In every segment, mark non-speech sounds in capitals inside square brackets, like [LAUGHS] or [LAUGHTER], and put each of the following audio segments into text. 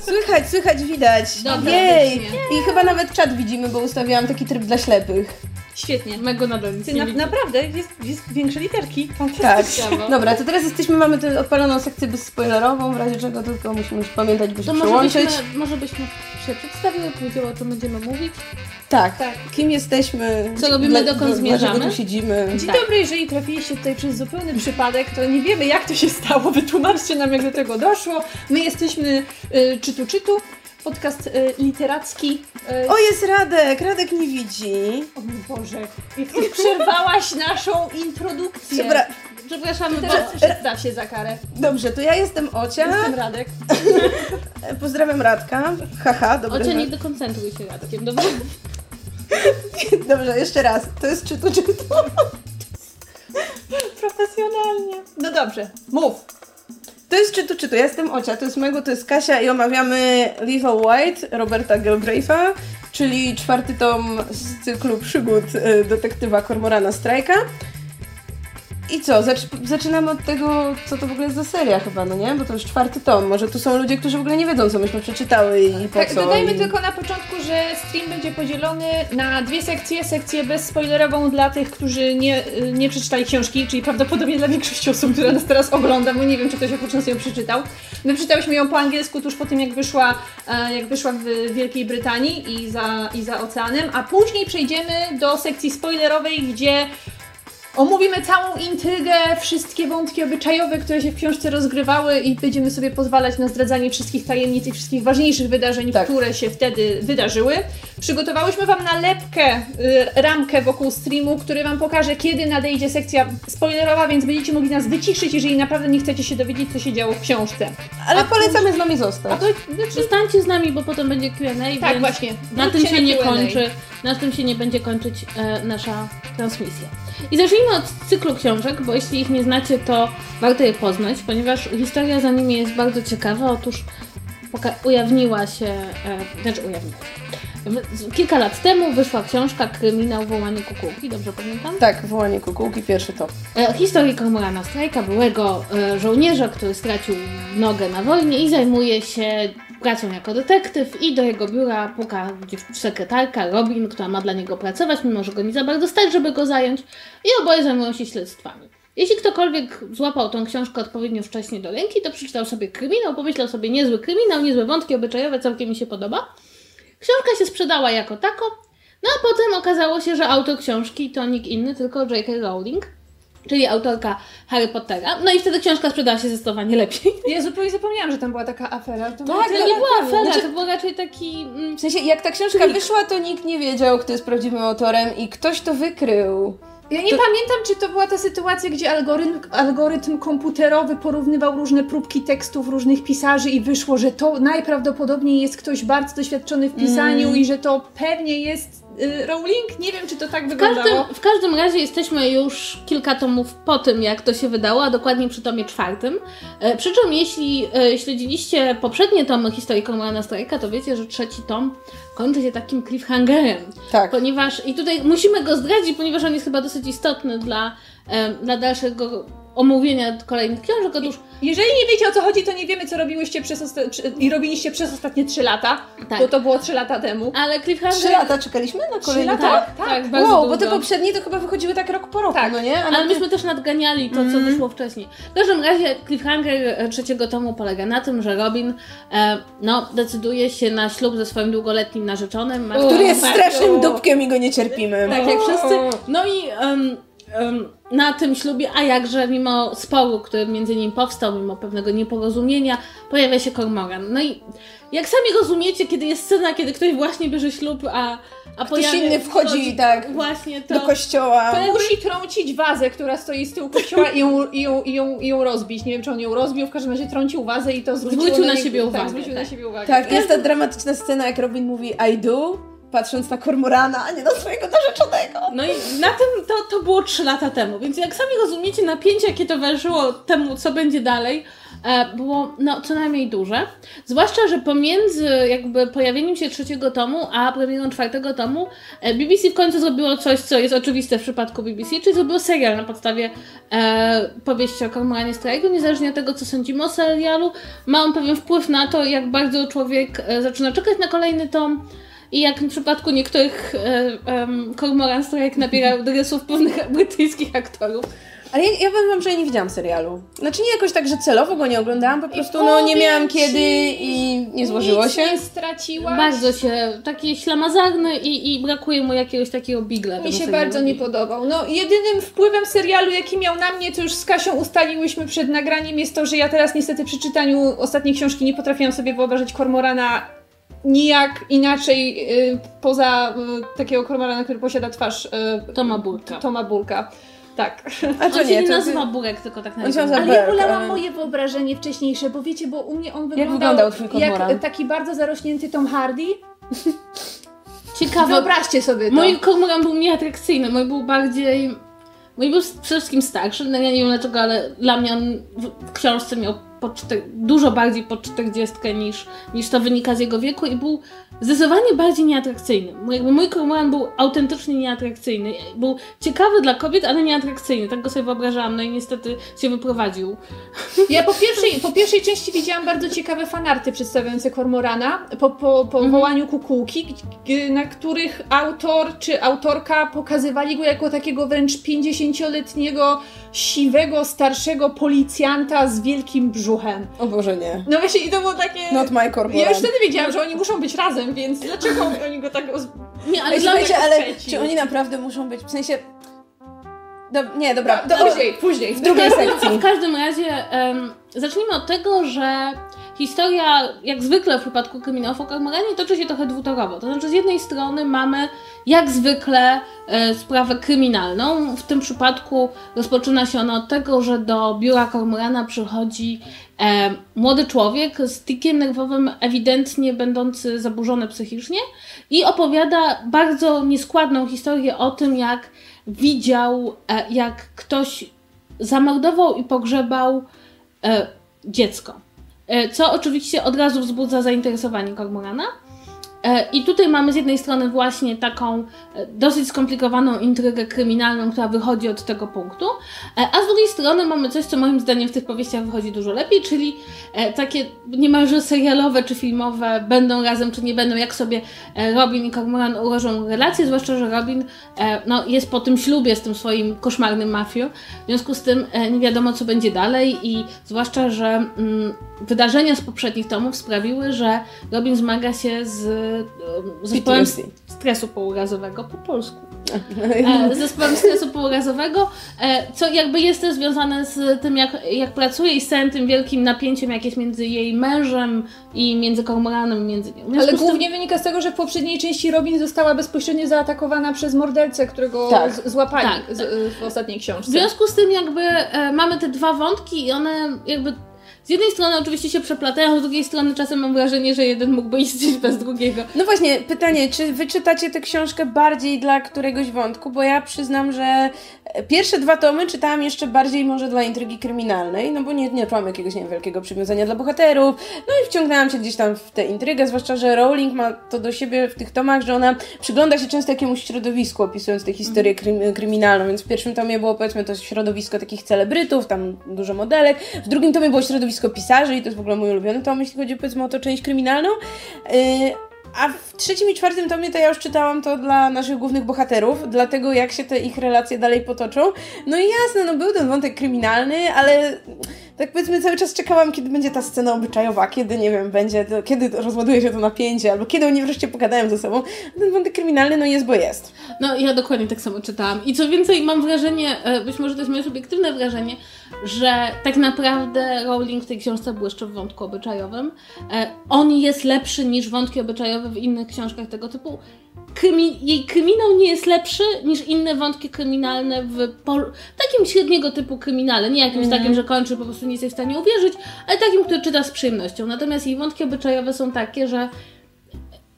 Słychać, słychać, widać. Dobra, Jej! faktycznie. I chyba nawet czat widzimy, bo ustawiłam taki tryb dla ślepych. Świetnie. Mego nadal nic Ty, nie na, widzę. naprawdę, jest, jest większe literki. Tak. Fantastycznie. Brawo. Dobra, to teraz jesteśmy, mamy tę odpaloną sekcję bezspoilerową, w razie czego tylko musimy już pamiętać, by się To może przełączyć. byśmy, może byśmy się przedstawiły, powiedziały o czym będziemy mówić. Tak. Tak. Kim jesteśmy? Co robimy, dla- dokąd zmierzamy? tu siedzimy? Dzień Tak. dobry, jeżeli trafiliście tutaj przez zupełny przypadek, to nie wiemy jak to się stało, wytłumaczcie nam jak do tego doszło. My jesteśmy y, Czytu Czytu, podcast y, literacki. Y, O, jest Radek! Radek nie widzi. o mój Boże, jak ty przerwałaś naszą introdukcję. Dobra, Przepraszamy, bo... Teraz przedstaw się za karę. dobrze, to ja jestem Ocia. Jestem Radek. [LAUGHS] Pozdrawiam Radka. Haha, dobry. Ocia, nie dekoncentruj się Radkiem, dobra? [LAUGHS] Dobrze, jeszcze raz. To jest czytu, czytu. Profesjonalnie. No dobrze, mów. To jest czytu, czytu. Ja jestem Ocia, to jest mojego, to jest Kasia i omawiamy Lethal White Roberta Galbraitha, czyli czwarty tom z cyklu przygód y, detektywa Kormorana Strajka. I co? Zacz- zaczynamy od tego, co to w ogóle jest za seria chyba, no nie? Bo to już czwarty tom. Może tu są ludzie, którzy w ogóle nie wiedzą, co myśmy przeczytały i po Tak, co. dodajmy i... tylko na początku, że stream będzie podzielony na dwie sekcje. Sekcję bezspoilerową dla tych, którzy nie, y, nie przeczytali książki, czyli prawdopodobnie dla większości osób, które nas teraz ogląda, bo nie wiem, czy ktoś oprócz nas ją przeczytał. My przeczytałyśmy ją po angielsku tuż po tym, jak wyszła, e, jak wyszła w Wielkiej Brytanii i za, i za oceanem, a później przejdziemy do sekcji spoilerowej, gdzie Omówimy całą intrygę, wszystkie wątki obyczajowe, które się w książce rozgrywały i będziemy sobie pozwalać na zdradzanie wszystkich tajemnic i wszystkich ważniejszych wydarzeń, Tak. które się wtedy wydarzyły. Przygotowałyśmy Wam nalepkę, y, ramkę wokół streamu, który Wam pokaże, kiedy nadejdzie sekcja spoilerowa, więc będziecie mogli nas wyciszyć, jeżeli naprawdę nie chcecie się dowiedzieć, co się działo w książce. Ale polecamy z nami zostać. A to, znaczy, Zostańcie z nami, bo potem będzie Q&A, tak, więc właśnie. na tym się nie kończy, na tym się nie będzie kończyć e, nasza transmisja. I zacznijmy od cyklu książek, bo jeśli ich nie znacie, to warto je poznać, ponieważ historia za nimi jest bardzo ciekawa. Otóż ujawniła się, e, znaczy ujawniła się. Kilka lat temu wyszła książka Kryminał Wołanie Kukułki, dobrze pamiętam? Tak, wołanie kukułki, pierwszy tom. E, Historii Kormorana Strajka, byłego e, żołnierza, który stracił nogę na wojnie i zajmuje się pracą jako detektyw i do jego biura puka sekretarka Robin, która ma dla niego pracować, mimo że go nie za bardzo stać, żeby go zająć i oboje zajmują się śledztwami. Jeśli ktokolwiek złapał tą książkę odpowiednio wcześnie do ręki, to przeczytał sobie kryminał, pomyślał sobie niezły kryminał, niezłe wątki obyczajowe, całkiem mi się podoba. Książka się sprzedała jako tako, no a potem okazało się, że autor książki to nikt inny, tylko J.K. Rowling, czyli autorka Harry Pottera. No i wtedy książka sprzedała się zdecydowanie lepiej. Ja zupełnie zapomniałam, że tam była taka afera. To Tak, To nie była afera, Znaczy- to był raczej taki... Mm, W sensie, jak ta książka wyszła, to nikt nie wiedział, kto jest prawdziwym autorem i ktoś to wykrył. Ja nie To- pamiętam, czy to była ta sytuacja, gdzie algorytm, algorytm komputerowy porównywał różne próbki tekstów różnych pisarzy i wyszło, że to najprawdopodobniej jest ktoś bardzo doświadczony w pisaniu Mm. i że to pewnie jest Rowling. Nie wiem, czy to tak w, wyglądało. każdym, w każdym razie jesteśmy już kilka tomów po tym, jak to się wydało, a dokładnie przy tomie czwartym. E, przy czym jeśli e, śledziliście poprzednie tomy historii Kormorana Strajka, to wiecie, że trzeci tom kończy się takim cliffhangerem. Tak. Ponieważ, i tutaj musimy go zdradzić, ponieważ on jest chyba dosyć istotny dla, dla dalszego omówienia kolejnych książek. Otóż, Jeżeli nie wiecie o co chodzi, to nie wiemy, co robiłyście przez osta- i robiliście przez ostatnie 3 lata, Tak. bo to było 3 lata temu. ale cliffhanger... Trzy lata czekaliśmy na kolejny lata? tom? Tak, tak, Tak. bardzo Wow, długo. bo te poprzednie to chyba wychodziły tak rok po roku, Tak. no nie? Ale myśmy też nadganiali to, co Mm. wyszło wcześniej. W każdym razie cliffhanger e, trzeciego tomu polega na tym, że Robin e, no, decyduje się na ślub ze swoim długoletnim narzeczonym. Który jest strasznym dupkiem i go nie cierpimy. Tak jak wszyscy. No i em, na tym ślubie, a jakże mimo sporu, który między nimi powstał, mimo pewnego nieporozumienia, pojawia się Cormoran. No i jak sami rozumiecie, kiedy jest scena, kiedy ktoś właśnie bierze ślub, a, a pojawia, inny wchodzi, tak, właśnie to... Do kościoła. To musi trącić wazę, która stoi z tyłu kościoła i ją, i, ją, i, ją, i ją rozbić. Nie wiem, czy on ją rozbił, w każdym razie trącił wazę i to Zwrócił na niego- siebie uwagę, Tak, zwrócił tak. na siebie uwagę. Tak, jest ta dramatyczna scena, jak Robin mówi I do, patrząc na Kormorana, a nie na swojego narzeczonego. No i na tym to, to było 3 lata temu, więc jak sami rozumiecie napięcie, jakie towarzyszyło temu, co będzie dalej, e, było no, co najmniej duże. Zwłaszcza, że pomiędzy jakby pojawieniem się trzeciego tomu, a premierą czwartego tomu e, BBC w końcu zrobiło coś, co jest oczywiste w przypadku BBC, czyli zrobiło serial na podstawie e, powieści o Cormoranie Strajku. Niezależnie od tego, co sądzimy o serialu, ma on pewien wpływ na to, jak bardzo człowiek e, zaczyna czekać na kolejny tom. I jak w przypadku niektórych um, Cormoran Strike nabiera dresów pewnych brytyjskich aktorów. Ale ja, ja powiem wam, że ja nie widziałam serialu. Znaczy nie jakoś tak, że celowo go nie oglądałam, po prostu no nie miałam kiedy i nie złożyło Nic się. nie straciłaś. Bardzo się, taki ślamazarny i, i brakuje mu jakiegoś takiego bigla. Mi się bardzo nie podobał. No, jedynym wpływem serialu, jaki miał na mnie, to już z Kasią ustaliłyśmy przed nagraniem, jest to, że ja teraz niestety przy czytaniu ostatniej książki nie potrafiłam sobie wyobrazić Kormorana nijak inaczej y, poza y, takiego Kormorana, który posiada twarz y, Toma Burka. Toma Bulka. Tak. A On to się nie, nie to nazywa Burek, tylko tak nazywa. Ale ja Berg, wolałam ale- moje wyobrażenie wcześniejsze, bo wiecie, bo u mnie on wyglądał wyglądał twój kormoran? jak taki bardzo zarośnięty Tom Hardy. [LAUGHS] Ciekawe, Wyobraźcie sobie to. mój Cormoran był nieatrakcyjny, mój był bardziej... Mój był przede wszystkim starszy, no ja nie wiem dlaczego, ale dla mnie on w, w książce miał po czter- dużo bardziej pod 40 niż, niż to wynika z jego wieku i był zdecydowanie bardziej nieatrakcyjny. Mój, jakby mój Cormoran był autentycznie nieatrakcyjny. Był ciekawy dla kobiet, ale nieatrakcyjny. Tak go sobie wyobrażałam, no i niestety się wyprowadził. Ja po pierwszej, po pierwszej części widziałam bardzo ciekawe fanarty przedstawiające Kormorana po, po, po wołaniu kukułki, na których autor czy autorka pokazywali go jako takiego wręcz 50-letniego, siwego, starszego policjanta z wielkim brzuchem. O Boże, nie. No właśnie i to było takie... Not my cormoran. ja już wtedy wiedziałam, że oni muszą być razem, więc dlaczego [LAUGHS] oni go tak... Oz... Nie, ale Ej, dla mnie... słuchajcie, ale trzeci. czy oni naprawdę muszą być, w sensie... Do, nie, dobra, Do, to, później, później. w drugiej sekcji. W każdym razie em, zacznijmy od tego, że historia, jak zwykle w przypadku kryminałów o Kormoranie, toczy się trochę dwutorowo. To znaczy, z jednej strony mamy, jak zwykle, e, sprawę kryminalną. W tym przypadku rozpoczyna się ona od tego, że do biura Kormorana przychodzi e, młody człowiek z tikiem nerwowym, ewidentnie będący zaburzony psychicznie i opowiada bardzo nieskładną historię o tym, jak widział, e, jak ktoś zamordował i pogrzebał e, dziecko. E, co oczywiście od razu wzbudza zainteresowanie Kormorana. E, I tutaj mamy z jednej strony właśnie taką e, dosyć skomplikowaną intrygę kryminalną, która wychodzi od tego punktu, e, a z drugiej strony mamy coś, co moim zdaniem w tych powieściach wychodzi dużo lepiej, czyli takie niemalże serialowe czy filmowe będą razem, czy nie będą, jak sobie Robin i Cormoran ułożą relacje, zwłaszcza, że Robin no, jest po tym ślubie z tym swoim koszmarnym mafią, w związku z tym nie wiadomo, co będzie dalej i zwłaszcza, że mm, wydarzenia z poprzednich tomów sprawiły, że Robin zmaga się z zespołem PTSD. stresu pourazowego po polsku. [LAUGHS] E, zespołem stresu pourazowego, e, co jakby jest też związane z tym, jak, jak pracuje i z całym tym wielkim napięciem, jak jest między jej mężem i między Kormoranem, między nią. Ale z tym- głównie wynika z tego, że w poprzedniej części Robin została bezpośrednio zaatakowana przez mordercę, którego Tak. złapali Tak. z, w ostatniej książce. W związku z tym jakby e, mamy te dwa wątki i one jakby z jednej strony oczywiście się przeplatają, z drugiej strony czasem mam wrażenie, że jeden mógłby istnieć bez drugiego. No właśnie, pytanie, czy wy czytacie tę książkę bardziej dla któregoś wątku? Bo ja przyznam, że pierwsze dwa tomy czytałam jeszcze bardziej może dla intrygi kryminalnej, no bo nie, nie czułam jakiegoś nie wiem, wielkiego przywiązania dla bohaterów, no i wciągnęłam się gdzieś tam w tę intrygę, zwłaszcza, że Rowling ma to do siebie w tych tomach, że ona przygląda się często jakiemuś środowisku, opisując tę historię krym, kryminalną, więc w pierwszym tomie było powiedzmy to środowisko takich celebrytów, tam dużo modelek, w drugim tomie było środowisko pisarzy i to jest w ogóle mój ulubiony tom, jeśli chodzi powiedzmy o tą część kryminalną. Yy, a w trzecim i czwartym tomie to ja już czytałam to dla naszych głównych bohaterów, dlatego jak się te ich relacje dalej potoczą. No i jasne, no był ten wątek kryminalny, ale tak powiedzmy cały czas czekałam, kiedy będzie ta scena obyczajowa, kiedy, nie wiem, będzie, to, kiedy rozładuje się to napięcie, albo kiedy oni wreszcie pogadają ze sobą. Ten wątek kryminalny, no jest, bo jest. No ja dokładnie tak samo czytałam. I co więcej, mam wrażenie, e, być może to jest moje subiektywne wrażenie, że tak naprawdę Rowling w tej książce błyszczy w wątku obyczajowym. E, On jest lepszy niż wątki obyczajowe w innych książkach tego typu. Krymi- jej kryminał nie jest lepszy niż inne wątki kryminalne w pol- takim średniego typu kryminale. Nie jakimś takim, że kończy, po prostu nie jesteś w stanie uwierzyć, ale takim, który czyta z przyjemnością. Natomiast jej wątki obyczajowe są takie, że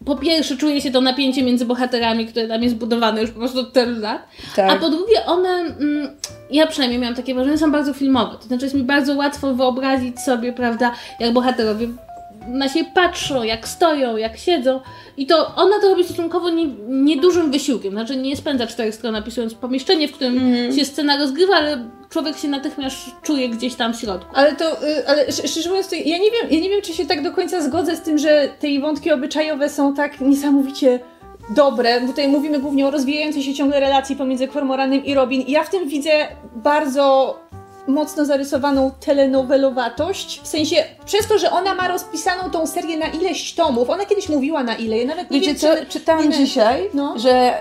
po pierwsze czuje się to napięcie między bohaterami, które tam jest budowane już po prostu od tylu lat, Tak. a po drugie one mm, ja przynajmniej miałam takie wrażenie, są bardzo filmowe. To znaczy jest mi bardzo łatwo wyobrazić sobie, prawda, jak bohaterowie na siebie patrzą, jak stoją, jak siedzą. I to ona to robi stosunkowo nie, niedużym wysiłkiem. Znaczy nie spędza czterech stron napisując pomieszczenie, w którym Mhm. się scena rozgrywa, ale człowiek się natychmiast czuje gdzieś tam w środku. Ale to, y, ale sz- szczerze mówiąc, ja nie wiem, ja nie wiem, czy się tak do końca zgodzę z tym, że te wątki obyczajowe są tak niesamowicie dobre. bo Tutaj mówimy głównie o rozwijającej się ciągle relacji pomiędzy Kormoranem i Robin. I ja w tym widzę bardzo mocno zarysowaną telenowelowatość. W sensie, przez to, że ona ma rozpisaną tą serię na ileś tomów. Ona kiedyś mówiła na ile, ja nawet nie Wiecie wiem, co, czy... czytałam nie- dzisiaj, No. że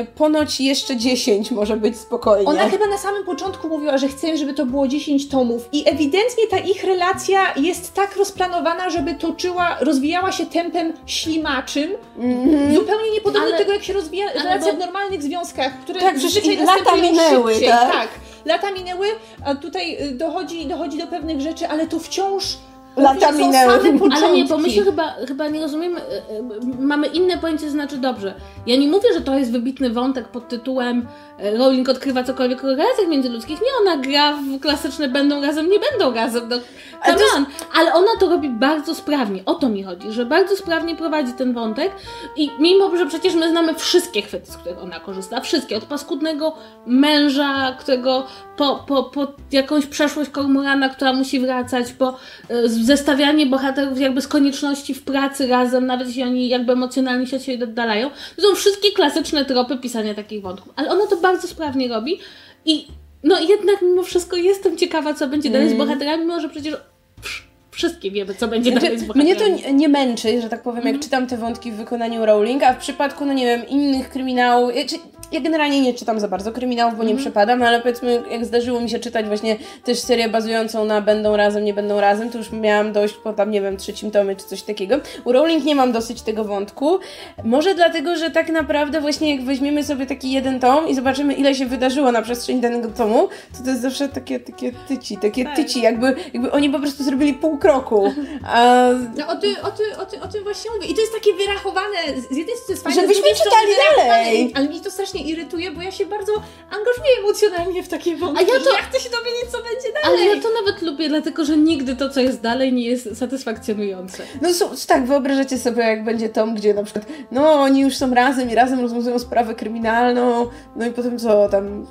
y, ponoć jeszcze 10 może być spokojnie. Ona chyba na samym początku mówiła, że chce, żeby to było 10 tomów i ewidentnie ta ich relacja jest tak rozplanowana, żeby toczyła, rozwijała się tempem ślimaczym, Mhm. zupełnie niepodobnie Ale- do tego, jak się rozwija relacja bo- w normalnych związkach, które Tak, przecież lata następują minęły, szybciej. tak? Lata minęły, a tutaj y, dochodzi, dochodzi do pewnych rzeczy, ale to wciąż Lata minęły. Ale nie, bo my się chyba, chyba nie rozumiemy, e, e, mamy inne pojęcie, znaczy dobrze. Ja nie mówię, że to jest wybitny wątek pod tytułem e, Rowling odkrywa cokolwiek o relacjach międzyludzkich. Nie, ona gra w klasyczne będą razem, nie będą razem. No, Ale jest-. Ale ona to robi bardzo sprawnie. O to mi chodzi, że bardzo sprawnie prowadzi ten wątek i mimo, że przecież my znamy wszystkie chwyty, z których ona korzysta, wszystkie, od paskudnego męża, którego po, po, po jakąś przeszłość Kormorana, która musi wracać, po e, zestawianie bohaterów jakby z konieczności w pracy razem, nawet jeśli oni jakby emocjonalnie się od siebie oddalają. To są wszystkie klasyczne tropy pisania takich wątków. Ale ona to bardzo sprawnie robi i no jednak mimo wszystko jestem ciekawa, co będzie dalej z bohaterami, mimo że przecież wsz- wszystkie wiemy, co będzie dalej z Znaczy, mnie bohaterami. to nie- męczy, że tak powiem, jak czytam te wątki w wykonaniu Rowling, a w przypadku, no nie wiem, innych kryminałów, czy, ja generalnie nie czytam za bardzo kryminałów, bo nie przepadam, ale powiedzmy, jak zdarzyło mi się czytać właśnie też serię bazującą na będą razem, nie będą razem, to już miałam dość po tam, nie wiem, trzecim tomie czy coś takiego. U Rowling nie mam dosyć tego wątku. Może dlatego, że tak naprawdę właśnie jak weźmiemy sobie taki jeden tom i zobaczymy, ile się wydarzyło na przestrzeni danego tomu, to to jest zawsze takie, takie tyci, takie Tak. tyci, jakby, jakby oni po prostu zrobili pół kroku. A No o, ty, o, ty, o, ty, o tym właśnie mówię. I to jest takie wyrachowane, z jednej strony jest fajne, Żebyśmy czytali dalej. Ale mnie to strasznie irytuje, bo ja się bardzo angażuję emocjonalnie w takie wątki. A ja to- ja chcę się dowiedzieć, co będzie dalej. Ale ja to nawet lubię, dlatego że nigdy to, co jest dalej, nie jest satysfakcjonujące. No so, tak, wyobrażacie sobie, jak będzie tom, gdzie na przykład, no oni już są razem i razem rozwiązują sprawę kryminalną, no i potem co tam,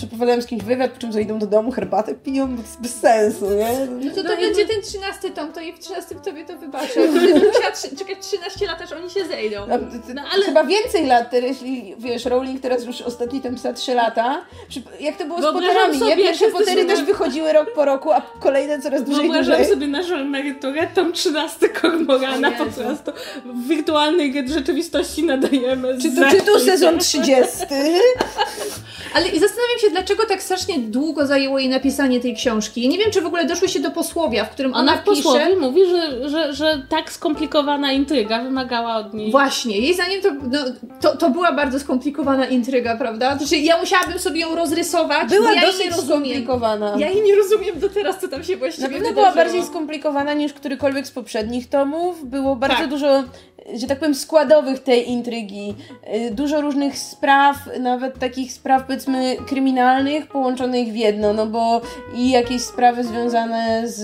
przeprowadzają z kimś wywiad, po czym co idą do domu, herbatę piją, bo to jest bez sensu, nie? No to to No i- będzie ten trzynasty tom, to i w trzynastym tomie to wybaczę. Będę musiała trzy, czekać 13 lat, aż oni się zejdą. No, No, ale- Chyba więcej lat, teraz, jeśli wiesz, Rowling teraz już ostatni tam pisa 3 lata. Jak to było z Potterami, sobie, Pierwsze Pottery na- też wychodziły rok po roku, a kolejne coraz dłużej i Wyobrażam dłużej. sobie naszą emeryturę, tam 13 Kormorana po prostu w wirtualnej rzeczywistości nadajemy. Czy to, czy tu sezon 30? Ale i zastanawiam się, dlaczego tak strasznie długo zajęło jej napisanie tej książki. Nie wiem, czy w ogóle doszły się do posłowia, w którym ona, Ona w pisze... posłowie mówi, że, że, że tak skomplikowana intryga wymagała od niej. Właśnie, jej zdaniem to, no, to, to była bardzo skomplikowana intryga, prawda? Znaczy, ja musiałabym sobie ją rozrysować, Była ja dosyć skomplikowana. Ja jej nie rozumiem do teraz, co tam się właściwie Na pewno wydarzyło. była bardziej skomplikowana niż którykolwiek z poprzednich tomów. Było bardzo Tak. dużo, że tak powiem, składowych tej intrygi. Y, Dużo różnych spraw, nawet takich spraw powiedzmy kryminalnych, połączonych w jedno, no bo i jakieś sprawy związane z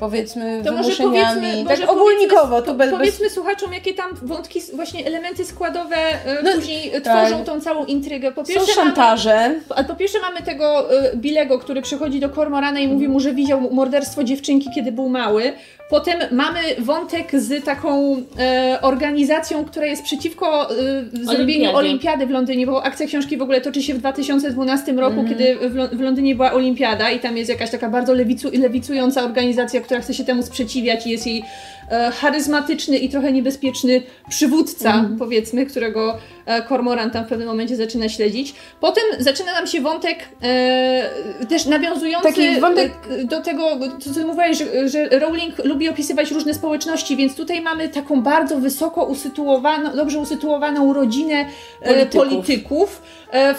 powiedzmy To może powiedzmy, tak może ogólnikowo, powiedzmy, tu bez, bez... powiedzmy słuchaczom, jakie tam wątki, właśnie elementy składowe e, No, później e, tak. tworzą tą całą intrygę. Po Są pierwsze, mamy, szantaże. a po pierwsze mamy tego e, Bilego, który przychodzi do Kormorana i mówi mu, że widział morderstwo dziewczynki, kiedy był mały. Potem mamy wątek z taką e, organizacją, która jest przeciwko e, zrobieniu Olimpiadzie. olimpiady w Londynie, bo akcja książki w ogóle toczy się w 2012 roku, Mhm. kiedy w, w Londynie była olimpiada i tam jest jakaś taka bardzo lewicu, lewicująca organizacja, która chce się temu sprzeciwiać i jest jej e, charyzmatyczny i trochę niebezpieczny przywódca, Mhm. powiedzmy, którego e, Cormoran tam w pewnym momencie zaczyna śledzić. Potem zaczyna nam się wątek e, też nawiązujący Taki wątek- e, do tego, co ty mówiłaś, że, że Rowling lubi opisywać różne społeczności, więc tutaj mamy taką bardzo wysoko usytuowaną, dobrze usytuowaną rodzinę e, Polityków. polityków e,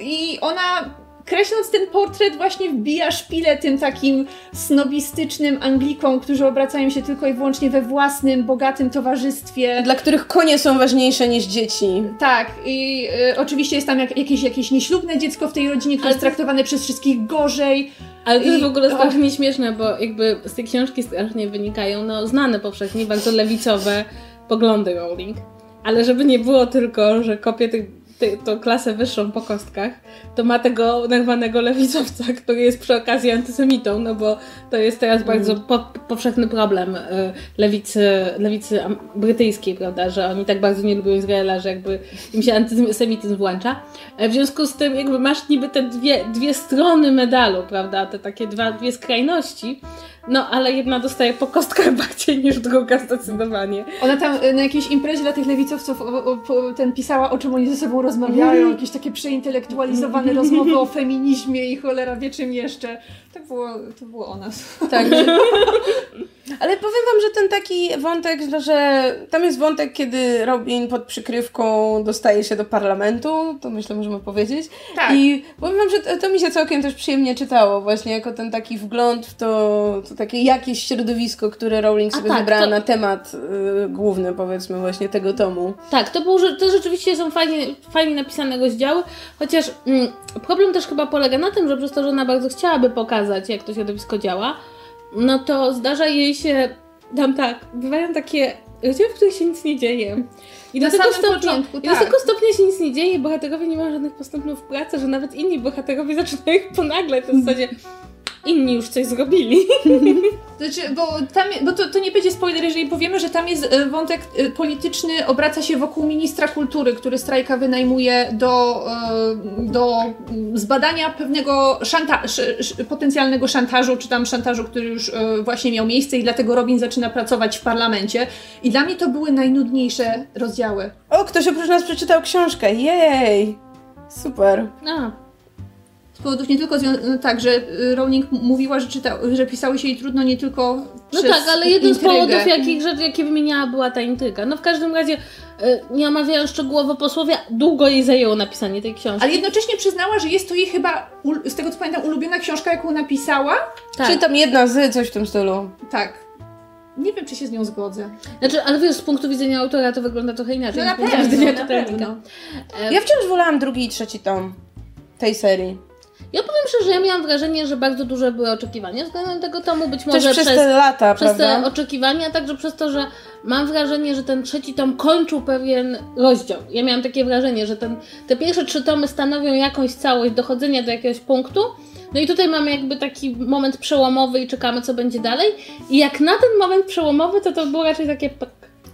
i ona kreśląc ten portret właśnie wbija szpilę tym takim snobistycznym Anglikom, którzy obracają się tylko i wyłącznie we własnym, bogatym towarzystwie. Dla których konie są ważniejsze niż dzieci. Tak, i y, oczywiście jest tam jak, jakieś, jakieś nieślubne dziecko w tej rodzinie, które jest traktowane przez wszystkich gorzej. Ale to jest w ogóle strasznie śmieszne, bo jakby z tej książki strasznie wynikają no, znane powszechnie, bardzo lewicowe poglądy Rowling. Ale żeby nie było tylko, że kopie tych, ty, tą klasę wyższą po kostkach, to ma tego nerwanego lewicowca, który jest przy okazji antysemitą, no bo to jest teraz bardzo po, powszechny problem y, lewicy, lewicy brytyjskiej, prawda, że oni tak bardzo nie lubią Izraela, że jakby im się antysemityzm włącza. E, W związku z tym jakby masz niby te dwie, dwie strony medalu, prawda, te takie dwa, dwie skrajności, no ale jedna dostaje po kostkach [LAUGHS] bardziej niż druga zdecydowanie. Ona tam y, na jakiejś imprezie dla tych lewicowców o, o, ten pisała, o czym oni ze sobą rozmawiają, jakieś takie przeintelektualizowane rozmowy o feminizmie i cholera wie czym jeszcze. To było, to było o nas. Tak. [LAUGHS] Ale powiem wam, że ten taki wątek, że tam jest wątek, kiedy Robin pod przykrywką dostaje się do parlamentu, to myślę możemy powiedzieć. Tak. I powiem wam, że to, to mi się całkiem też przyjemnie czytało, właśnie jako ten taki wgląd w to, to takie jakieś środowisko, które Rowling sobie tak, wybrała to- na temat y, główny, powiedzmy, właśnie tego tomu. Tak, to, był, że- to rzeczywiście są fajnie, fajnie napisane rozdziały, chociaż mm, problem też chyba polega na tym, że przez to, że ona bardzo chciałaby pokazać, jak to środowisko działa, no to zdarza jej się tam tak, bywają takie rozdziały, w których się nic nie dzieje. I Na do tego samym stopnia, początku, i do tak. tego stopnia się nic nie dzieje, bohaterowie nie mają żadnych postępów w pracy, że nawet inni bohaterowie [LAUGHS] zaczynają ich ponaglać w zasadzie inni już coś zrobili. [LAUGHS] Znaczy, bo, tam, bo to, to nie będzie spoiler, jeżeli powiemy, że tam jest e, wątek e, polityczny, obraca się wokół ministra kultury, który strajka wynajmuje do, e, do zbadania pewnego szanta, sz, sz, potencjalnego szantażu, czy tam szantażu, który już właśnie miał miejsce i dlatego Robin zaczyna pracować w parlamencie. I dla mnie to były najnudniejsze rozdziały. O, ktoś oprócz nas przeczytał książkę, jej! Super. A, Z powodów nie tylko no tak, że e, Rowling mówiła, że, czyta, że pisały się jej trudno nie tylko No przez tak, ale jeden z powodów, jakich rzeczy, jakie wymieniała, była ta intryga. No w każdym razie, y, nie omawiając szczegółowo posłowie, długo jej zajęło napisanie tej książki. Ale jednocześnie przyznała, że jest to jej chyba, z tego co pamiętam, ulubiona książka, jaką napisała. tak. Czy tam jedna z, coś w tym stylu. Tak. Nie wiem, czy się z nią zgodzę. Znaczy, ale wiesz, z punktu widzenia autora to wygląda trochę inaczej. No na pewno, na pewno. E, Ja wciąż wolałam drugi i trzeci tom tej serii. Ja powiem szczerze, ja miałam wrażenie, że bardzo duże były oczekiwania względem tego tomu, być może Też przez, te lata, przez prawda? te oczekiwania, także przez to, że mam wrażenie, że ten trzeci tom kończył pewien rozdział. Ja miałam takie wrażenie, że ten, te pierwsze trzy tomy stanowią jakąś całość dochodzenia do jakiegoś punktu. No i tutaj mamy jakby taki moment przełomowy i czekamy, co będzie dalej. I jak na ten moment przełomowy, to to było raczej takie...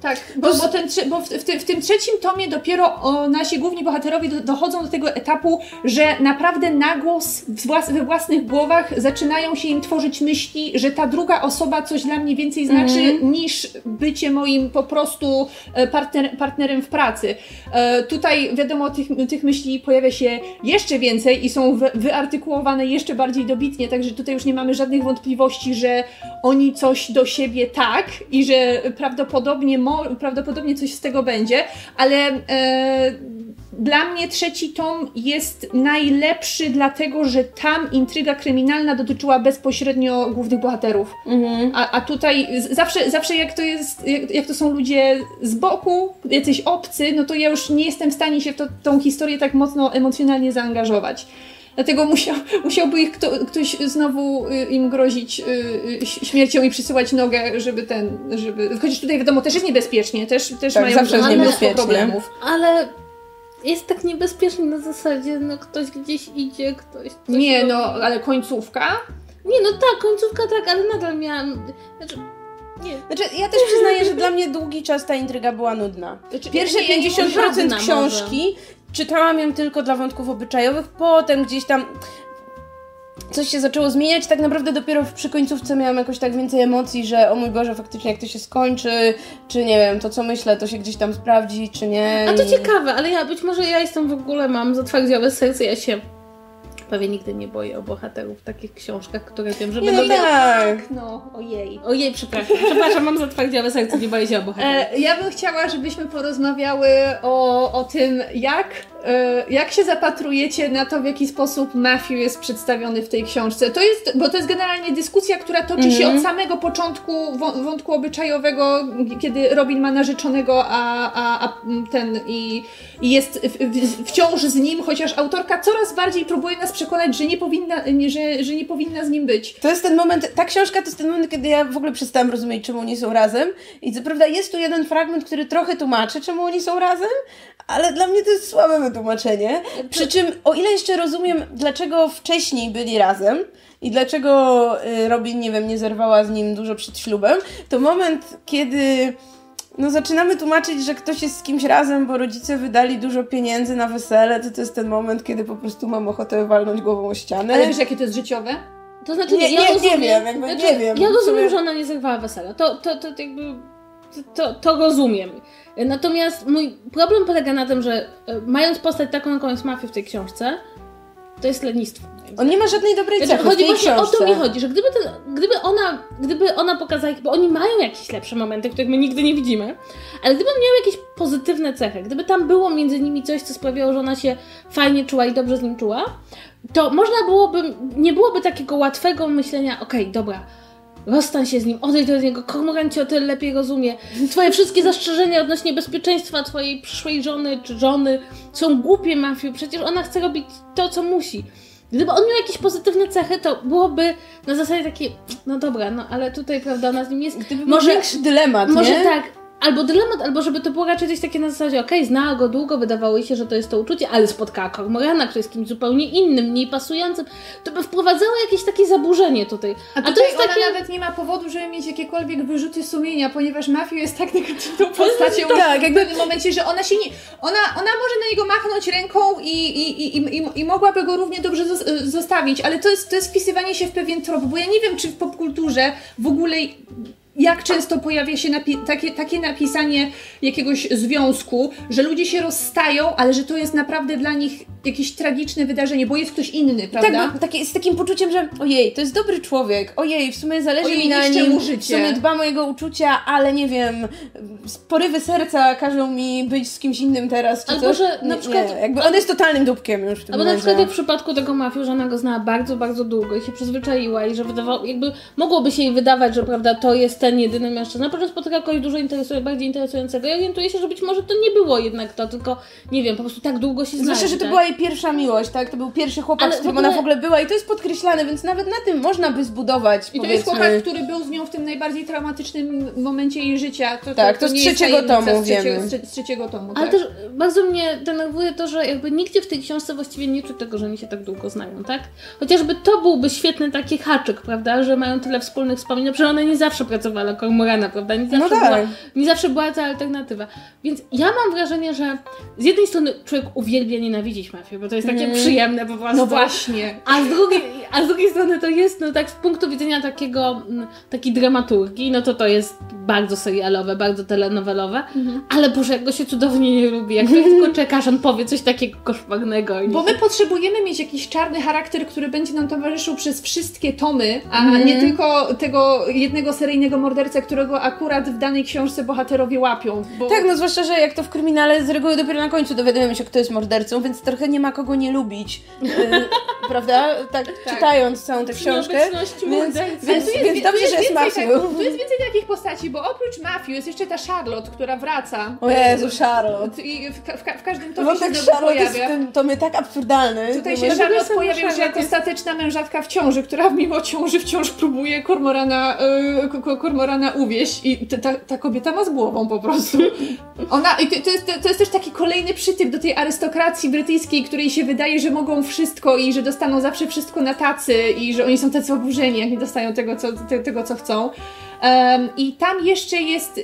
Tak, bo, bo, ten, bo w, w, tym, w tym trzecim tomie dopiero o, nasi główni bohaterowie do, dochodzą do tego etapu, że naprawdę na głos w włas, we własnych głowach zaczynają się im tworzyć myśli, że ta druga osoba coś dla mnie więcej znaczy niż bycie moim po prostu e, partner, partnerem w pracy. E, tutaj wiadomo, tych, tych myśli pojawia się jeszcze więcej i są wy, wyartykułowane jeszcze bardziej dobitnie, także tutaj już nie mamy żadnych wątpliwości, że oni coś do siebie tak i że prawdopodobnie, mo, prawdopodobnie coś z tego będzie, ale e, dla mnie trzeci tom jest najlepszy, dlatego że tam intryga kryminalna dotyczyła bezpośrednio głównych bohaterów. Mhm. A, a tutaj zawsze, zawsze jak to jest, jak, jak to są ludzie z boku, jacyś obcy, no to ja już nie jestem w stanie się w to, tą historię tak mocno emocjonalnie zaangażować. Dlatego musiał, musiałby ich kto, ktoś znowu y, im grozić y, y, śmiercią i przysyłać nogę, żeby ten, żeby... Chociaż tutaj wiadomo, też jest niebezpiecznie, też, też Tak, mają zawsze jest mnóstwo niebezpiecznie. problemów. Ale jest tak niebezpiecznie na zasadzie, no ktoś gdzieś idzie, ktoś... Nie robi. no, ale końcówka... Nie, no tak, końcówka tak, ale nadal miałam... Znaczy, nie. Znaczy, ja też przyznaję, że dla mnie długi czas ta intryga była nudna. Znaczy, Pierwsze nie, ja nie 50% żadna książki czytałam ją tylko dla wątków obyczajowych, potem gdzieś tam coś się zaczęło zmieniać. Tak naprawdę dopiero przy końcówce miałam jakoś tak więcej emocji, że o mój Boże, faktycznie jak to się skończy, czy nie wiem, to co myślę, to się gdzieś tam sprawdzi, czy nie. A to ciekawe, ale ja być może ja jestem w ogóle, mam zatwardziałe serce, ja się prawie nigdy nie boję o bohaterów w takich książkach, które wiem, że Nie, będą... no tak. No, ojej. Ojej, przepraszam, przepraszam, mam zatwardziałe serce, nie boję się o bohaterów. E, ja bym chciała, żebyśmy porozmawiały o, o tym, jak, e, jak się zapatrujecie na to, w jaki sposób Matthew jest przedstawiony w tej książce. To jest, bo to jest generalnie dyskusja, która toczy się Mhm. od samego początku wą- wątku obyczajowego, kiedy Robin ma narzeczonego, a, a, a ten i, i jest w, w, wciąż z nim, chociaż autorka coraz bardziej próbuje nas przekonać, że nie powinna, że, że nie powinna z nim być. To jest ten moment, ta książka to jest ten moment, kiedy ja w ogóle przestałam rozumieć, czemu oni są razem. I co prawda jest tu jeden fragment, który trochę tłumaczy, czemu oni są razem, ale dla mnie to jest słabe wytłumaczenie. Przy czym, o ile jeszcze rozumiem, dlaczego wcześniej byli razem i dlaczego y, Robin, nie wiem, nie zerwała z nim dużo przed ślubem, to moment, kiedy no zaczynamy tłumaczyć, że ktoś jest z kimś razem, bo rodzice wydali dużo pieniędzy na wesele, to to jest ten moment, kiedy po prostu mam ochotę walnąć głową o ścianę. Ale wiesz, jakie to jest życiowe? To znaczy, Nie, ja nie- nie rozumiem, wiem, jakby znaczy, nie wiem. Ja rozumiem, że ona nie zerwała wesela. To, to, to, to jakby. To, to rozumiem. Natomiast mój problem polega na tym, że e, mając postać taką, jaką jest mafia w tej książce, to jest lenistwo. On nie ma żadnej dobrej Znaczy, cechy chodzi właśnie książce. o to mi chodzi, że gdyby, ten, gdyby, ona, gdyby ona pokazała, bo oni mają jakieś lepsze momenty, których my nigdy nie widzimy, ale gdyby miał jakieś pozytywne cechy, gdyby tam było między nimi coś, co sprawiało, że ona się fajnie czuła i dobrze z nim czuła, to można byłoby, nie byłoby takiego łatwego myślenia, okej, dobra, rozstań się z nim, odejdź od niego, Kormoran cię o tyle lepiej rozumie, twoje wszystkie zastrzeżenia odnośnie bezpieczeństwa twojej przyszłej żony czy żony są głupie, Mafiu, przecież ona chce robić to, co musi. Gdyby on miał jakieś pozytywne cechy, to byłoby na zasadzie takie, no dobra, no ale tutaj, prawda, ona z nim jest... Gdyby Może- większy dylemat, Może nie? tak, albo dylemat, albo żeby to było raczej coś takie na zasadzie, okej, znała go długo, wydawało jej się, że to jest to uczucie, ale spotkała Kormorana, który jest kimś zupełnie innym, mniej pasującym, to by wprowadzało jakieś takie zaburzenie tutaj. A, to tutaj jest ona takie- nawet nie ma powodu, żeby mieć jakiekolwiek wyrzuty sumienia, ponieważ Matthew jest tak [LAUGHS] negatywną postacią tak, w jakby- pewnym momencie, że ona się nie... Ona, ona może na niego machnąć ręką i, i, i, i, i, mogłaby go równie dobrze zos- zostawić, ale to jest, to jest wpisywanie się w pewien trop, bo ja nie wiem, czy w popkulturze w ogóle jak często pojawia się napi- takie, takie napisanie jakiegoś związku, że ludzie się rozstają, ale że to jest naprawdę dla nich jakieś tragiczne wydarzenie, bo jest ktoś inny, prawda? Tak, bo takie, z takim poczuciem, że ojej, to jest dobry człowiek, ojej, w sumie zależy Ojej, mi na nim, mu w życie. sumie dbam o jego uczucia, ale nie wiem, porywy serca każą mi być z kimś innym teraz, czy Albo, coś. że na nie, przykład- Nie, jakby on jest totalnym dupkiem już w tym Albo na momencie. przykład jak w przypadku tego mafiu, że ona go znała bardzo, bardzo długo i się przyzwyczaiła i że wydawało, jakby mogłoby się jej wydawać, że prawda, to jest ten jedyny mężczyzna, potem spotyka kogoś dużo interesuje, bardziej interesującego i orientuje się, że być może to nie było jednak to, tylko nie wiem, po prostu tak długo się znali. Zwłaszcza, że to tak? była jej pierwsza miłość, tak? To był pierwszy chłopak, Ale z którym w ogóle- ona w ogóle była i to jest podkreślane, więc nawet na tym można by zbudować, I to jest chłopak, który był z nią w tym najbardziej traumatycznym momencie jej życia. To, Tak, to z nie jest trzeciego tomu z trzeciego, z, z trzeciego tomu, Ale tak. też bardzo mnie denerwuje to, że jakby nigdzie w tej książce właściwie nie czuć tego, że oni się tak długo znają, tak? Chociażby to byłby świetny taki haczyk, prawda? Że mają tyle wspólnych wspomnień. No przecież ona nie zawsze pracowała dla Kormorana, prawda? Nie zawsze, No tak. była, nie zawsze była ta alternatywa. Więc ja mam wrażenie, że z jednej strony człowiek uwielbia nienawidzić mafię, bo to jest takie przyjemne po prostu. No właśnie. A z, drugiej, a z drugiej strony to jest, no tak z punktu widzenia takiego, mm, takiej dramaturgii, no to to jest bardzo serialowe, bardzo telenowelowe, ale Boże, jak go się cudownie nie lubi, jak tylko czekasz, on powie coś takiego koszmarnego. Bo my potrzebujemy mieć jakiś czarny charakter, który będzie nam towarzyszył przez wszystkie tomy, a Mhm. nie tylko tego jednego seryjnego mordercę, którego akurat w danej książce bohaterowie łapią. Bo... Tak, no zwłaszcza, że jak to w kryminale z reguły dopiero na końcu dowiadujemy się, kto jest mordercą, więc trochę nie ma kogo nie lubić. Yy, [LAUGHS] prawda? Tak, czytając całą tę książkę. Więc, więc, jest, więc dobrze, jest że jest Matthew. tak, Tu jest więcej takich postaci, bo oprócz Matthew jest jeszcze ta Charlotte, która wraca. O Jezu, Charlotte. I w, ka- w, ka- w każdym tomie Wątek się znowu Charlotte jest w pojawia. tym tomie tak absurdalny. Tutaj się Charlotte się Charlotte jako statyczna mężatka w ciąży, która mimo ciąży wciąż próbuje kormorana, e, ko- kormorana uwieść i ta, ta, ta kobieta ma z głową po prostu. Ona, i to, to, jest, to jest też taki kolejny przytyk do tej arystokracji brytyjskiej, której się wydaje, że mogą wszystko i że dostaną zawsze wszystko na tacy i że oni są tacy oburzeni, jak nie dostają tego, co, te, tego, co chcą. Um, I tam jeszcze jest, y,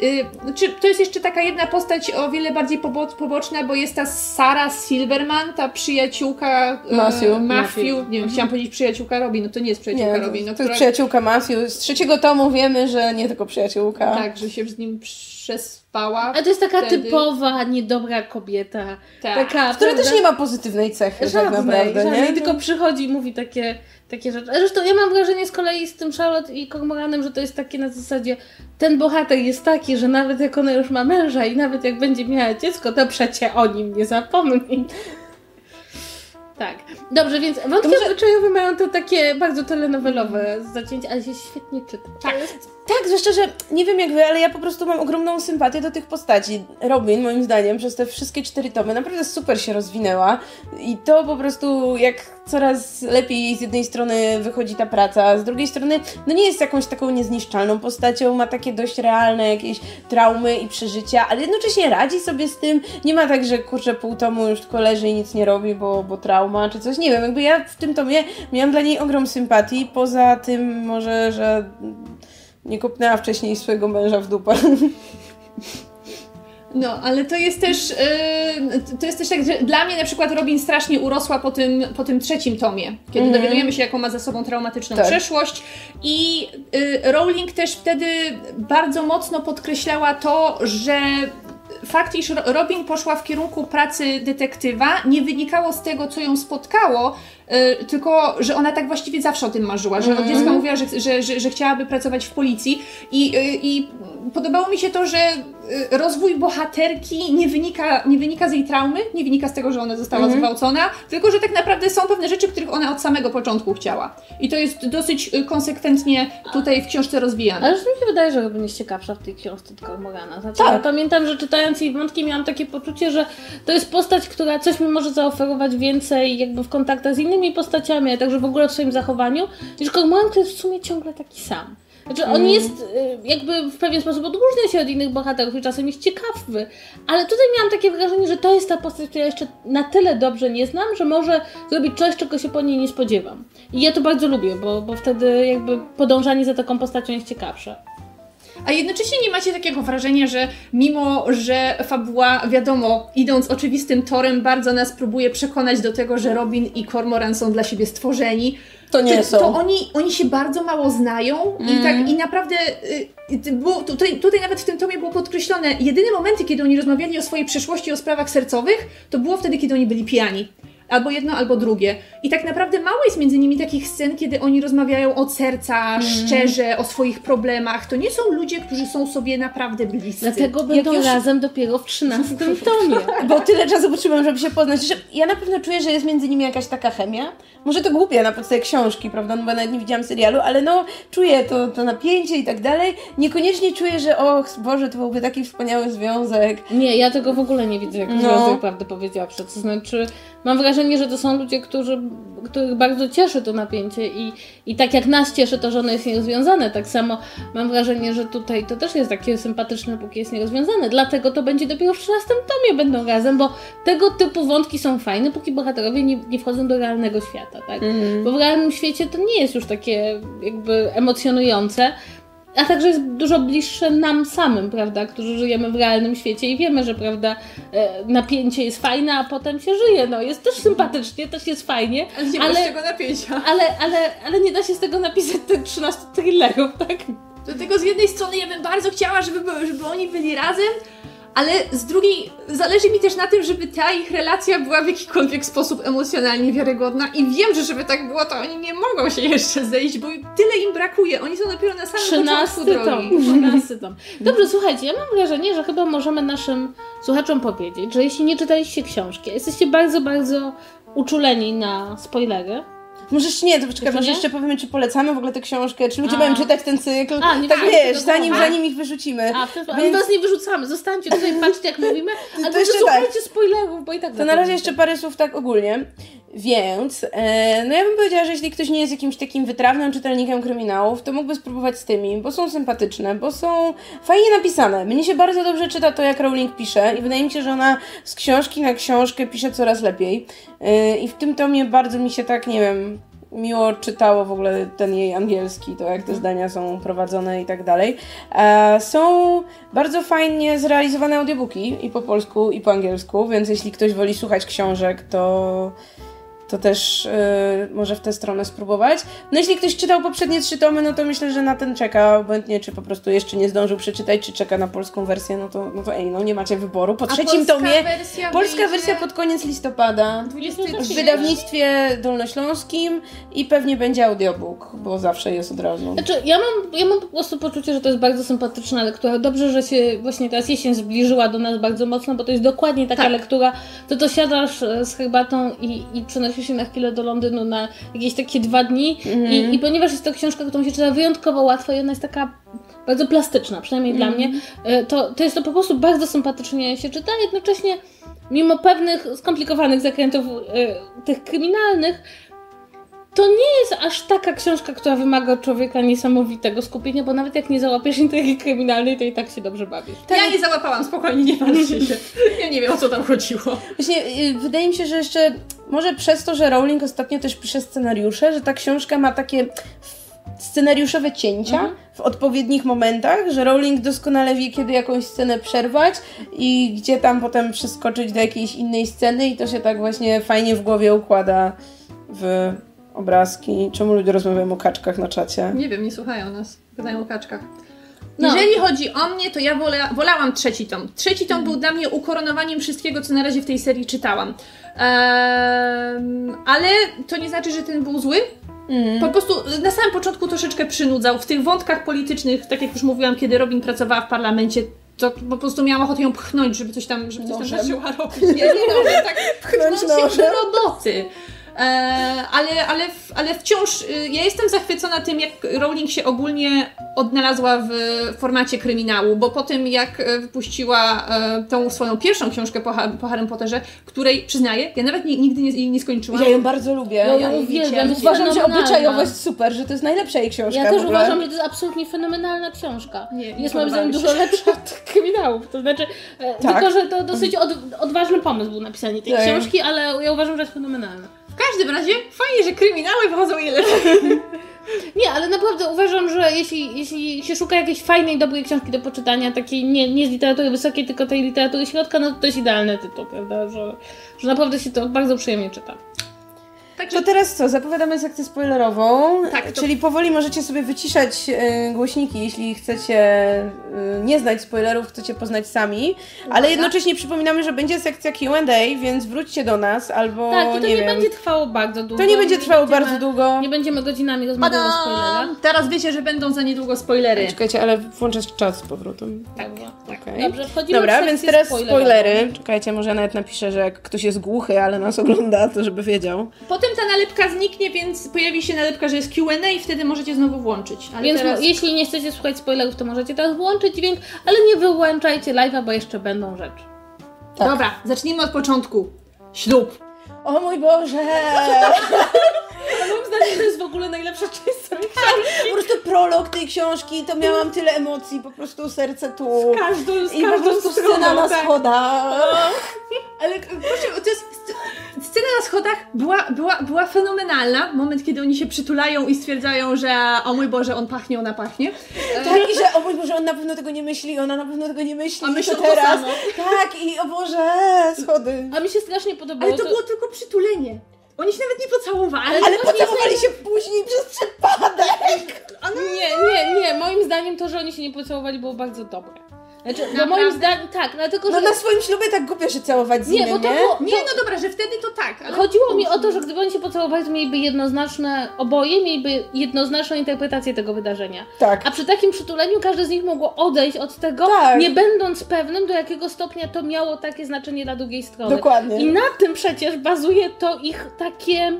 czy to jest jeszcze taka jedna postać o wiele bardziej pobo poboczna, bo jest ta Sara Silverman, ta przyjaciółka y, Matthew. Matthew. Nie wiem, chciałam powiedzieć przyjaciółka Robin, no to nie jest przyjaciółka Nie, Robin. No, to która- jest przyjaciółka Matthew. Z trzeciego tomu wiemy, że nie tylko przyjaciółka. Tak, że się z nim przespała. A to jest taka wtedy. typowa, niedobra kobieta. Tak. Taka, Która prawda? też nie ma pozytywnej cechy tak Żadnej, naprawdę, żadnej, nie? tylko przychodzi i mówi takie, takie rzeczy. Zresztą ja mam wrażenie z kolei z tym Charlotte i Cormoranem, że to jest takie na zasadzie ten bohater jest taki, że nawet jak ona już ma męża i nawet jak będzie miała dziecko, to przecie o nim nie zapomni. Tak. Dobrze, więc wątki może- obyczajowe mają to takie bardzo telenowelowe zacięcie, ale się świetnie czyta. Tak. Tak, zwłaszcza, że nie wiem jak wy, ale ja po prostu mam ogromną sympatię do tych postaci. Robin, moim zdaniem, przez te wszystkie cztery tomy naprawdę super się rozwinęła i to po prostu jak coraz lepiej z jednej strony wychodzi ta praca, a z drugiej strony no nie jest jakąś taką niezniszczalną postacią, ma takie dość realne jakieś traumy i przeżycia, ale jednocześnie radzi sobie z tym. Nie ma tak, że kurczę pół tomu już tylko leży i nic nie robi, bo, bo trauma czy coś. Nie wiem, jakby ja w tym tomie miałam dla niej ogrom sympatii, poza tym może, że nie kopnęła wcześniej swojego męża w dupę. No, ale to jest też, yy, to jest też tak, że dla mnie na przykład Robin strasznie urosła po tym, po tym trzecim tomie, kiedy Mhm. dowiadujemy się, jaką ma za sobą traumatyczną Tak. przeszłość i yy, Rowling też wtedy bardzo mocno podkreślała to, że fakt, iż Ro- Robin poszła w kierunku pracy detektywa, nie wynikało z tego, co ją spotkało, tylko, że ona tak właściwie zawsze o tym marzyła, że od Mhm. dziecka mówiła, że, że, że, że chciałaby pracować w policji i, yy, i podobało mi się to, że yy, rozwój bohaterki nie wynika, nie wynika z jej traumy, nie wynika z tego, że ona została Mhm. zgwałcona, tylko, że tak naprawdę są pewne rzeczy, których ona od samego początku chciała. I to jest dosyć konsekwentnie tutaj w książce rozwijane. Ale już mi się wydaje, że Robin jest ciekawsza w tej książce od Cormorana. Znaczy, Tak. ja pamiętam, że czytając jej wątki miałam takie poczucie, że to jest postać, która coś mi może zaoferować więcej jakby w kontaktach z innymi postaciami, a także w ogóle w swoim zachowaniu, niż Cormoran, który jest w sumie ciągle taki sam. Znaczy on Mm. jest y, jakby w pewien sposób odróżnia się od innych bohaterów i czasem jest ciekawy, ale tutaj miałam takie wrażenie, że to jest ta postać, której ja jeszcze na tyle dobrze nie znam, że może zrobić coś, czego się po niej nie spodziewam. I ja to bardzo lubię, bo, bo wtedy jakby podążanie za taką postacią jest ciekawsze. A jednocześnie nie macie takiego wrażenia, że mimo, że fabuła, wiadomo, idąc oczywistym torem, bardzo nas próbuje przekonać do tego, że Robin i Cormoran są dla siebie stworzeni, To nie to, są. to oni, oni się bardzo mało znają i tak i naprawdę y, y, było, tutaj, tutaj nawet w tym tomie było podkreślone, jedyne momenty, kiedy oni rozmawiali o swojej przeszłości, o sprawach sercowych, to było wtedy, kiedy oni byli pijani. Albo jedno, albo drugie. I tak naprawdę mało jest między nimi takich scen, kiedy oni rozmawiają od serca, szczerze, o swoich problemach. To nie są ludzie, którzy są sobie naprawdę bliscy. Dlatego Jak będą już- razem dopiero w 13 [LAUGHS] tomie. Bo tyle czasu potrzebują, żeby się poznać, ja na pewno czuję, że jest między nimi jakaś taka chemia. Może to głupie na podstawie książki, prawda, no bo nawet nie widziałam serialu, ale no czuję to, to napięcie i tak dalej. Niekoniecznie czuję, że och Boże, to byłby taki wspaniały związek. Nie, ja tego w ogóle nie widzę jako No. związek, prawdę powiedziawszy. To znaczy, mam wrażenie, że to są ludzie, którzy, których bardzo cieszy to napięcie i, i tak jak nas cieszy to, że ono jest nierozwiązane, tak samo mam wrażenie, że tutaj to też jest takie sympatyczne, póki jest nierozwiązane. Dlatego to będzie dopiero w 13 tomie będą razem, bo tego typu wątki są fajne, póki bohaterowie nie, nie wchodzą do realnego świata, tak? Bo w realnym świecie to nie jest już takie jakby emocjonujące, a także jest dużo bliższe nam samym, prawda, którzy żyjemy w realnym świecie i wiemy, że prawda, e, napięcie jest fajne, a potem się żyje. No, jest też sympatycznie, też jest fajnie, Ale nie ale- tego napięcia. ale, ale, ale nie da się z tego napisać tych 13 thrillerów, tak? Dlatego z jednej strony ja bym bardzo chciała, żeby, żeby oni byli razem, ale z drugiej zależy mi też na tym, żeby ta ich relacja była w jakikolwiek sposób emocjonalnie wiarygodna i wiem, że żeby tak było, to oni nie mogą się jeszcze zejść, bo tyle im brakuje. Oni są dopiero na samym 13 początku drogi. [LAUGHS] tom. 13 tom. Dobrze, słuchajcie, ja mam wrażenie, że chyba możemy naszym słuchaczom powiedzieć, że jeśli nie czytaliście książki, jesteście bardzo, bardzo uczuleni na spoilery. Może jeszcze nie, to poczekaj, Jeszcze może jeszcze powiemy, czy polecamy w ogóle tę książkę, czy ludzie A. mają czytać ten cykl. A, nie tak tak, wiesz, zanim, zanim ich wyrzucimy. A, sposób. Więc- My was nie wyrzucamy, zostańcie tutaj, patrzcie jak mówimy, [LAUGHS] albo jeszcze słuchajcie spoilerów, bo i tak To na razie jeszcze parę słów tak ogólnie. Więc, e, no ja bym powiedziała, że jeśli ktoś nie jest jakimś takim wytrawnym czytelnikiem kryminałów, to mógłby spróbować z tymi, bo są sympatyczne, bo są fajnie napisane. Mnie się bardzo dobrze czyta to, jak Rowling pisze i wydaje mi się, że ona z książki na książkę pisze coraz lepiej. E, I w tym tomie bardzo mi się tak, nie wiem, miło czytało w ogóle ten jej angielski, to jak te zdania są prowadzone i tak dalej. E, są bardzo fajnie zrealizowane audiobooki i po polsku, i po angielsku, więc jeśli ktoś woli słuchać książek, to to też y, może w tę stronę spróbować. No jeśli ktoś czytał poprzednie trzy tomy, no to myślę, że na ten czeka, obojętnie czy po prostu jeszcze nie zdążył przeczytać, czy czeka na polską wersję, no to, no to ej, no nie macie wyboru. Po trzecim polska tomie, wersja polska wersja pod koniec listopada. 20 W wydawnictwie dolnośląskim i pewnie będzie audiobook, bo zawsze jest od razu. Znaczy, ja mam, ja mam po prostu poczucie, że to jest bardzo sympatyczna lektura. Dobrze, że się właśnie teraz jesień zbliżyła do nas bardzo mocno, bo to jest dokładnie taka Tak. lektura, to to siadasz e, z herbatą i, i się na chwilę do Londynu na jakieś takie dwa dni I, i ponieważ jest to książka, którą się czyta wyjątkowo łatwo i ona jest taka bardzo plastyczna, przynajmniej dla mnie, e, to, to jest to po prostu bardzo sympatycznie się czyta, jednocześnie mimo pewnych skomplikowanych zakrętów e, tych kryminalnych, to nie jest aż taka książka, która wymaga od człowieka niesamowitego skupienia, bo nawet jak nie załapiesz [LAUGHS] intrygi kryminalnej, to i tak się dobrze bawisz. Ja nie załapałam, spokojnie, nie martwcie się. Ja nie wiem, o co tam chodziło. Właśnie y, wydaje mi się, że jeszcze może przez to, że Rowling ostatnio też pisze scenariusze, że ta książka ma takie scenariuszowe cięcia w odpowiednich momentach, że Rowling doskonale wie, kiedy jakąś scenę przerwać i gdzie tam potem przeskoczyć do jakiejś innej sceny i to się tak właśnie fajnie w głowie układa w obrazki. Czemu ludzie rozmawiają o kaczkach na czacie? Nie wiem, nie słuchają nas. Gadają o kaczkach. No. Jeżeli chodzi o mnie, to ja wola, wolałam trzeci tom. Trzeci tom był dla mnie ukoronowaniem wszystkiego, co na razie w tej serii czytałam. Ehm, ale to nie znaczy, że ten był zły. Po prostu na samym początku troszeczkę przynudzał. W tych wątkach politycznych, tak jak już mówiłam, kiedy Robin pracowała w parlamencie, to po prostu miałam ochotę ją pchnąć, żeby coś tam, żeby coś tam zaczęła robić. Nie, nie nożem, tak Pchnąć pchnąć nożem. do roboty. E, ale, ale, ale wciąż y, ja jestem zachwycona tym, jak Rowling się ogólnie odnalazła w formacie kryminału, bo po tym jak e, wypuściła e, tą swoją pierwszą książkę po, po Harrym Potterze, której przyznaję, ja nawet ni- nigdy nie, jej nie skończyłam. Ja ją bardzo lubię. Ja ją Ja uwielbiam, Uważam, że obyczajowo jest super, że to jest najlepsza jej książka Ja też uważam, że to jest absolutnie fenomenalna książka. Nie, nie jest moim zdaniem dużo lepsza od [LAUGHS] kryminałów. To znaczy, Tak. tylko że to dosyć od, odważny pomysł był napisanie tej Tak. książki, ale ja uważam, że jest fenomenalna. Każdym razie fajnie, że kryminały wychodzą ile Nie, ale naprawdę uważam, że jeśli, jeśli się szuka jakiejś fajnej, dobrej książki do poczytania, takiej nie, nie z literatury wysokiej, tylko tej literatury środka, no to jest idealny tytuł, prawda? Że, że naprawdę się to bardzo przyjemnie czyta. Także To teraz co? Zapowiadamy sekcję spoilerową. Tak, to- Czyli powoli możecie sobie wyciszać e, głośniki, jeśli chcecie e, nie znać spoilerów, chcecie poznać sami. Ale jednocześnie przypominamy, że będzie sekcja QA, więc wróćcie do nas albo Tak, i to nie, nie, będzie trwało bardzo długo. To nie będzie trwało będziemy- bardzo długo. Nie będziemy godzinami rozmawiać o spoilerach. Teraz wiecie, że będą za niedługo spoilery. Czekajcie, ale włączać czas z powrotem. Tak, Okej. Dobrze, wchodzimy Dobra, w więc teraz spoilerową. spoilery. Czekajcie, może ja nawet napiszę, że jak ktoś jest głuchy, ale nas ogląda, to żeby wiedział. Potem ta nalepka zniknie, więc pojawi się nalepka, że jest Q&A i wtedy możecie znowu włączyć. Ale Więc teraz... jeśli nie chcecie słuchać spoilerów, to możecie teraz włączyć dźwięk, ale nie wyłączajcie live'a, bo jeszcze będą rzeczy. Tak. Dobra, zacznijmy od początku. Ślub. O mój Boże! [LAUGHS] Moim zdaniem to jest w ogóle najlepsza część całej Po prostu prolog tej książki, to miałam tyle emocji, po prostu serce tu. Każdą, z I po prostu scena na tak. schodach. Ale e, proszę, to jest... sc- Scena na schodach była, była, była fenomenalna. Moment, kiedy oni się przytulają i stwierdzają, że o mój Boże, on pachnie, ona pachnie. Tak, i że o mój Boże, on na pewno tego nie myśli, ona na pewno tego nie myśli. A myślą to to teraz. samo. Tak, i o Boże, schody. A mi się strasznie podobało. Ale to było tylko przytulenie. Oni się nawet nie pocałowali. Ale pocałowali się później przez przypadek. [LAUGHS] Nie, nie, nie. Moim zdaniem to, że oni się nie pocałowali było bardzo dobre. Znaczy, Naprawdę? moim zdaniem, tak, dlatego, No że... na swoim ślubie tak głupio się całować z Nie, innym, bo to nie? było... Nie, no dobra, że wtedy to tak. Ale... Chodziło mi o to, że gdyby oni się pocałowali, to mieliby jednoznaczne, oboje mieliby jednoznaczną interpretację tego wydarzenia. Tak. A przy takim przytuleniu każdy z nich mogło odejść od tego, Tak. nie będąc pewnym, do jakiego stopnia to miało takie znaczenie dla drugiej strony. Dokładnie. I na tym przecież bazuje to ich takie.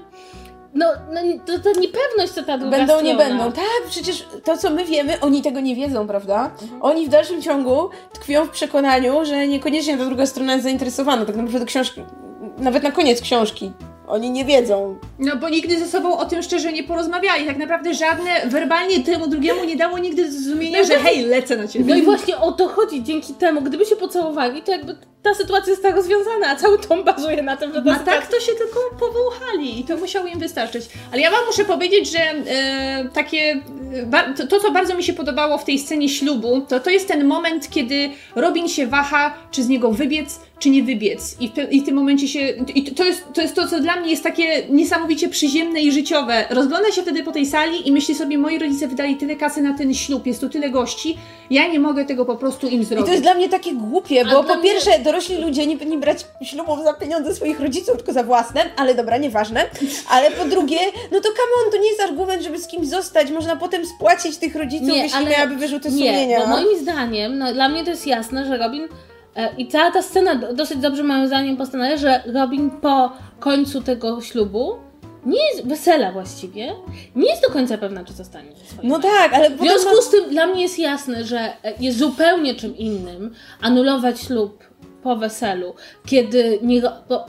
No, no to, to niepewność, co ta druga Będą, strona. nie będą. Tak, przecież to, co my wiemy, oni tego nie wiedzą, prawda? Oni w dalszym ciągu tkwią w przekonaniu, że niekoniecznie ta druga strona jest zainteresowana. Tak naprawdę książki, nawet na koniec książki, oni nie wiedzą. No bo nigdy ze sobą o tym szczerze nie porozmawiali. Tak naprawdę żadne werbalnie temu drugiemu nie dało nigdy zrozumienia, No że hej, lecę na ciebie. No i właśnie o to chodzi dzięki temu. Gdyby się pocałowali, to jakby ta sytuacja jest tak rozwiązana, a cały tom bazuje na tym, że ta A sytuacja... tak to się tylko powąchali i to musiało im wystarczyć. Ale ja wam muszę powiedzieć, że e, takie, e, to, to, co bardzo mi się podobało w tej scenie ślubu, to to jest ten moment, kiedy Robin się waha, czy z niego wybiec, czy nie wybiec. I w, i w tym momencie się. I to jest, to jest to, co dla mnie jest takie niesamowicie przyziemne i życiowe. Rozgląda się wtedy po tej sali i myśli sobie, moi rodzice wydali tyle kasy na ten ślub, jest tu tyle gości, ja nie mogę tego po prostu im I zrobić. to jest dla mnie takie głupie, bo po pierwsze dorośli ludzie nie powinni brać ślubów za pieniądze swoich rodziców, tylko za własne, ale dobra, nieważne. Ale po drugie, no to come on, to nie jest argument, żeby z kimś zostać, można potem spłacić tych rodziców, jeśli miałaby wyrzuty nie, sumienia. bo moim zdaniem, no dla mnie to jest jasne, że Robin e, i cała ta scena do- dosyć dobrze moim zdaniem postanawia, że Robin po końcu tego ślubu nie jest wesela właściwie, nie jest do końca pewna, czy zostanie ze swoim No tak, ale W związku ma- z tym dla mnie jest jasne, że e, jest zupełnie czym innym anulować ślub po weselu, kiedy nie,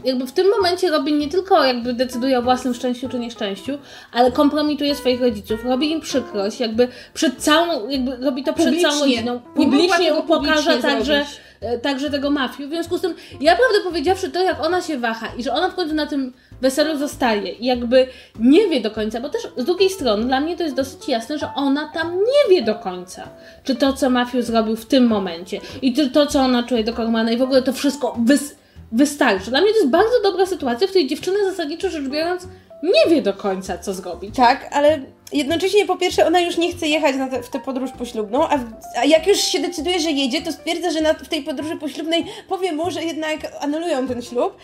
jakby w tym momencie Robin nie tylko jakby decyduje o własnym szczęściu czy nieszczęściu, ale kompromituje swoich rodziców, robi im przykrość, jakby przed całą, jakby robi to przed Publicznie. całą rodziną, publicznie upokarza także, zrobić. E, także tego mafiu. W związku z tym, ja prawdę powiedziawszy to, jak ona się waha i że ona w końcu na tym weselu zostaje i jakby nie wie do końca, bo też z drugiej strony dla mnie to jest dosyć jasne, że ona tam nie wie do końca, czy to, co Mafiu zrobił w tym momencie i to, co ona czuje do Kormana i w ogóle to wszystko wys- wystarczy. Dla mnie to jest bardzo dobra sytuacja, w której dziewczyna zasadniczo rzecz biorąc nie wie do końca, co zrobić. Tak, ale jednocześnie po pierwsze ona już nie chce jechać te, w tę podróż poślubną, a, a jak już się decyduje, że jedzie, to stwierdza, że na, w tej podróży poślubnej powie mu, że jednak anulują ten ślub.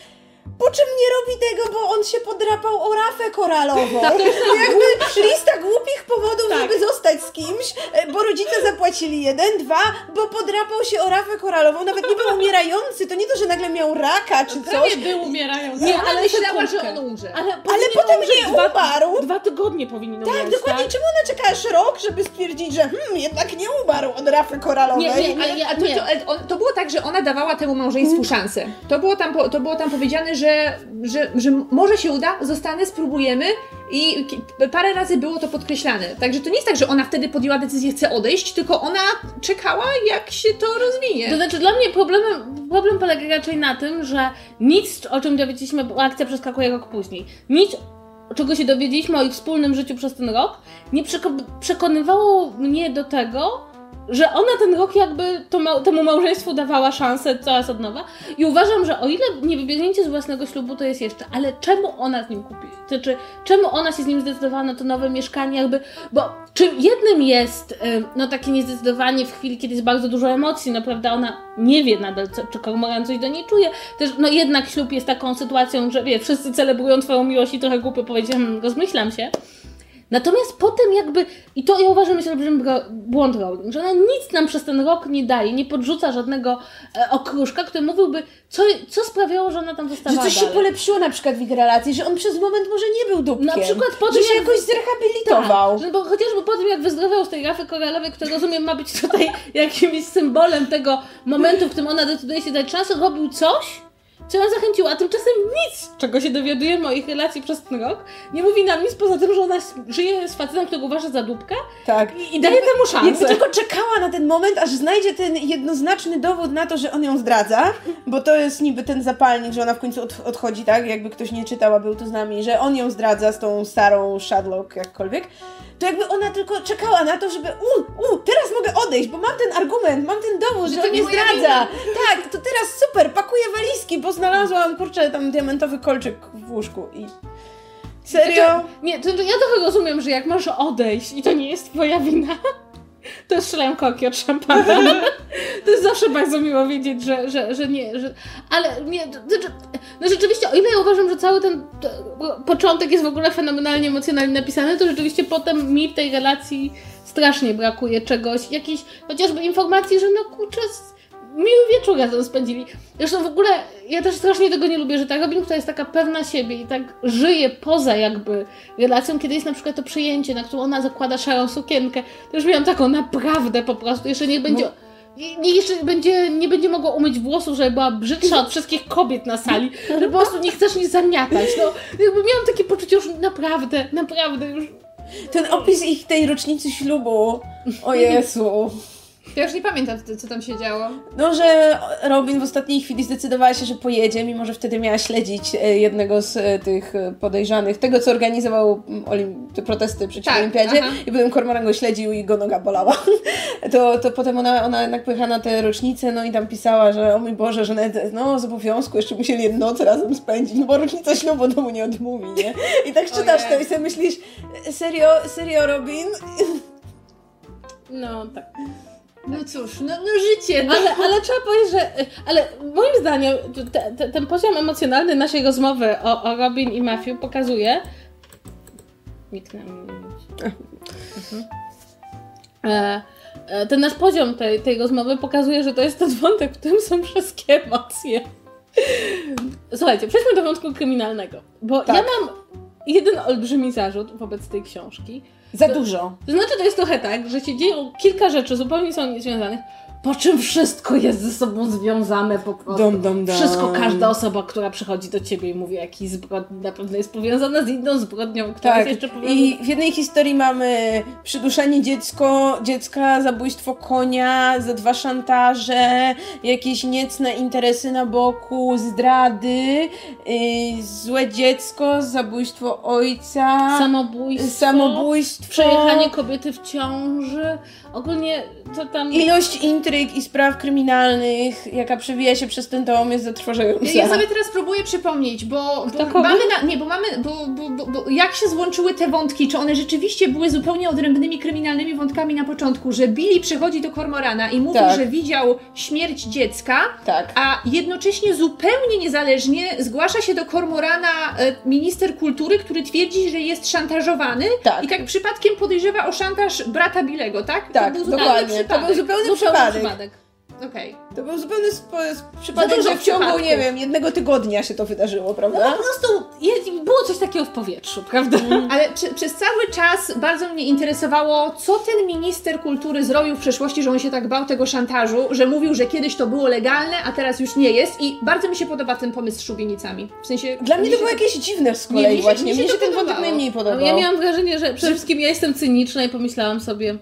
Po czym nie robi tego, bo on się podrapał o rafę koralową. Jakby lista głupich powodów, Tak. żeby zostać z kimś, e, bo rodzice zapłacili jeden, dwa, bo podrapał się o rafę koralową. Nawet nie był umierający, to nie to, że nagle miał raka czy coś. był umierający. Nie, Nie, ale myślała, że on umrze. Ale, Ale potem nie dwa, umarł. Dwa tygodnie powinien Tak, umrzeć, dokładnie. tak? Czemu ona czeka aż rok, żeby stwierdzić, że hmm, jednak nie umarł od rafy koralowej? Nie, nie, Ale, nie, to, nie. to, ale on, to było tak, że ona dawała temu małżeństwu szansę. To było tam, to było tam powiedziane, że, że, że może się uda, zostanę, spróbujemy i parę razy było to podkreślane. Także to nie jest tak, że ona wtedy podjęła decyzję, chce odejść, tylko ona czekała, jak się to rozwinie. To znaczy dla mnie problemem, problem polega raczej na tym, że nic, o czym dowiedzieliśmy, bo akcja przeskakuje rok później, nic, czego się dowiedzieliśmy o ich wspólnym życiu przez ten rok, nie przeko- przekonywało mnie do tego, że ona ten rok jakby to temu małżeństwu dawała szansę coraz od nowa. I uważam, że o ile nie wybiegnięcie z własnego ślubu to jest jeszcze, ale czemu ona z nim kupi? Znaczy, czemu ona się z nim zdecydowała na to nowe mieszkanie? Jakby, bo czym jednym jest ym, no takie niezdecydowanie w chwili, kiedy jest bardzo dużo emocji, no prawda, ona nie wie nadal, co, czy Kormoran coś do niej czuje, też no jednak ślub jest taką sytuacją, że wie, wszyscy celebrują twoją miłość i trochę głupio powiedzieć, hmm, rozmyślam się, Natomiast potem jakby, i to ja uważam jest olbrzymi błąd Rowling, że ona nic nam przez ten rok nie daje, nie podrzuca żadnego e, okruszka, który mówiłby, co, co sprawiało, że ona tam Że została coś się dalej. polepszyło na przykład w ich relacji, że on przez moment może nie był dupkiem. Na przykład po że tym, się jak- jakoś zrehabilitował. Tak, że bo chociażby po tym, jak wyzdrowiał z tej rafy koralowej, która rozumiem ma być tutaj [LAUGHS] jakimś symbolem tego momentu, w którym ona decyduje się dać szansę, robił coś, co ją zachęciło, a tymczasem nic, czego się dowiadujemy o ich relacji przez ten rok, nie mówi nam nic poza tym, że ona żyje z facetem, którego uważa za dupkę Tak. i, i daje temu szansę. Jakby tylko czekała na ten moment, aż znajdzie ten jednoznaczny dowód na to, że on ją zdradza, bo to jest niby ten zapalnik, że ona w końcu od, odchodzi, tak? Jakby ktoś nie czytał, a był tu z nami, że on ją zdradza z tą starą Shadlock, jakkolwiek. To jakby ona tylko czekała na to, żeby u, u, teraz mogę odejść, bo mam ten argument, mam ten dowód, że, to on nie zdradza. Tak, to teraz super, pakuję walizki, bo znalazłam, kurczę, tam diamentowy kolczyk w łóżku i... Serio? Nie, to, to ja trochę rozumiem, że jak masz odejść i to nie jest twoja wina, to strzelają koki od szampana. To jest zawsze bardzo miło wiedzieć, że, że, że nie, że... Ale nie, to, no rzeczywiście, o ile ja uważam, że cały ten początek jest w ogóle fenomenalnie emocjonalnie napisany, to rzeczywiście potem mi w tej relacji strasznie brakuje czegoś, jakiejś chociażby informacji, że no kurczę, miły wieczór razem spędzili. Zresztą w ogóle ja też strasznie tego nie lubię, że ta Robin, która jest taka pewna siebie i tak żyje poza jakby relacją, kiedy jest na przykład to przyjęcie, na którą ona zakłada szarą sukienkę, to już miałam taką naprawdę po prostu, jeszcze niech będzie... i- Nie, jeszcze będzie, nie będzie mogła umyć włosów, żeby była brzydsza od wszystkich kobiet na sali, [LAUGHS] że po prostu nie chcesz nic zamiatać. No, jakby miałam takie poczucie już naprawdę, naprawdę już Ten opis ich tej rocznicy ślubu, o Jezu. Ja już nie pamiętam, co- tam się działo. No, że Robin w ostatniej chwili zdecydowała się, że pojedzie, mimo że wtedy miała śledzić e, jednego z e, tych e, podejrzanych, tego co organizował mm, te protesty przeciw Tak, Olimpiadzie aha. i potem Cormoran go śledził i go noga bolała. [LAUGHS] To, to potem ona, ona jednak pojechała na tę rocznicę, no i tam pisała, że o mój Boże, że nawet, no z obowiązku jeszcze musieli noc razem spędzić, no bo rocznica ślubu to mu nie odmówi, nie? I tak [LAUGHS] czytasz to i sobie myślisz, serio, serio Robin? No tak. No cóż, no, no życie, no. Ale, ale trzeba powiedzieć, że. Ale moim zdaniem te, te, ten poziom emocjonalny naszej rozmowy o, o Robin i Matthew pokazuje. Nikt nam nie. Mhm. E, e, ten nasz poziom tej, tej rozmowy pokazuje, że to jest ten wątek, w którym są wszystkie emocje. Słuchajcie, przejdźmy do wątku kryminalnego. Bo Tak. ja mam jeden olbrzymi zarzut wobec tej książki. Za dużo. To znaczy, to jest trochę tak, że się dzieją kilka rzeczy zupełnie są niezwiązanych, po czym wszystko jest ze sobą związane po prostu. Dom, dom, dom. Wszystko, każda osoba, która przychodzi do ciebie i mówi o jakiejś zbrodni, na pewno jest powiązana z inną zbrodnią, która Tak, jest jeszcze powiązana. i w jednej historii mamy przyduszenie dziecko, dziecka, zabójstwo konia, ze dwa szantaże, jakieś niecne interesy na boku, zdrady, yy, złe dziecko, zabójstwo ojca, Samobójstwo. samobójstwo, Przejechanie kobiety w ciąży. Ogólnie to tam... ilość intryg i spraw kryminalnych, jaka przewija się przez ten dom jest zatrważająca. Ja, ja sobie teraz próbuję przypomnieć, bo, bo mamy na, nie, bo mamy, bo, bo, bo, bo jak się złączyły te wątki, czy one rzeczywiście były zupełnie odrębnymi kryminalnymi wątkami na początku, że Billy przychodzi do Kormorana i mówi, Tak. że widział śmierć dziecka, Tak. a jednocześnie zupełnie niezależnie zgłasza się do Kormorana e, minister kultury, który twierdzi, że jest szantażowany Tak. i tak przypadkiem podejrzewa o szantaż brata Billego, tak? Tak, to był zupełny dokładnie. To przypadek. był zupełny przypadek. przypadek. Okej. To był zupełny przypadek, że w ciągu, przypadków. nie wiem, jednego tygodnia się to wydarzyło, prawda? Po prostu było coś takiego w powietrzu, prawda? Ale przy, przez cały czas bardzo mnie interesowało, co ten minister kultury zrobił w przeszłości, że on się tak bał tego szantażu, że mówił, że kiedyś to było legalne, a teraz już nie jest i bardzo mi się podoba ten pomysł z szubienicami. W sensie... Dla mnie mi to było jakieś dziwne z Nie, kolei mi się- właśnie. mi się Mnie się to ten wątek podobało. najmniej podobał. Ja miałam wrażenie, że przede wszystkim ja jestem cyniczna i pomyślałam sobie,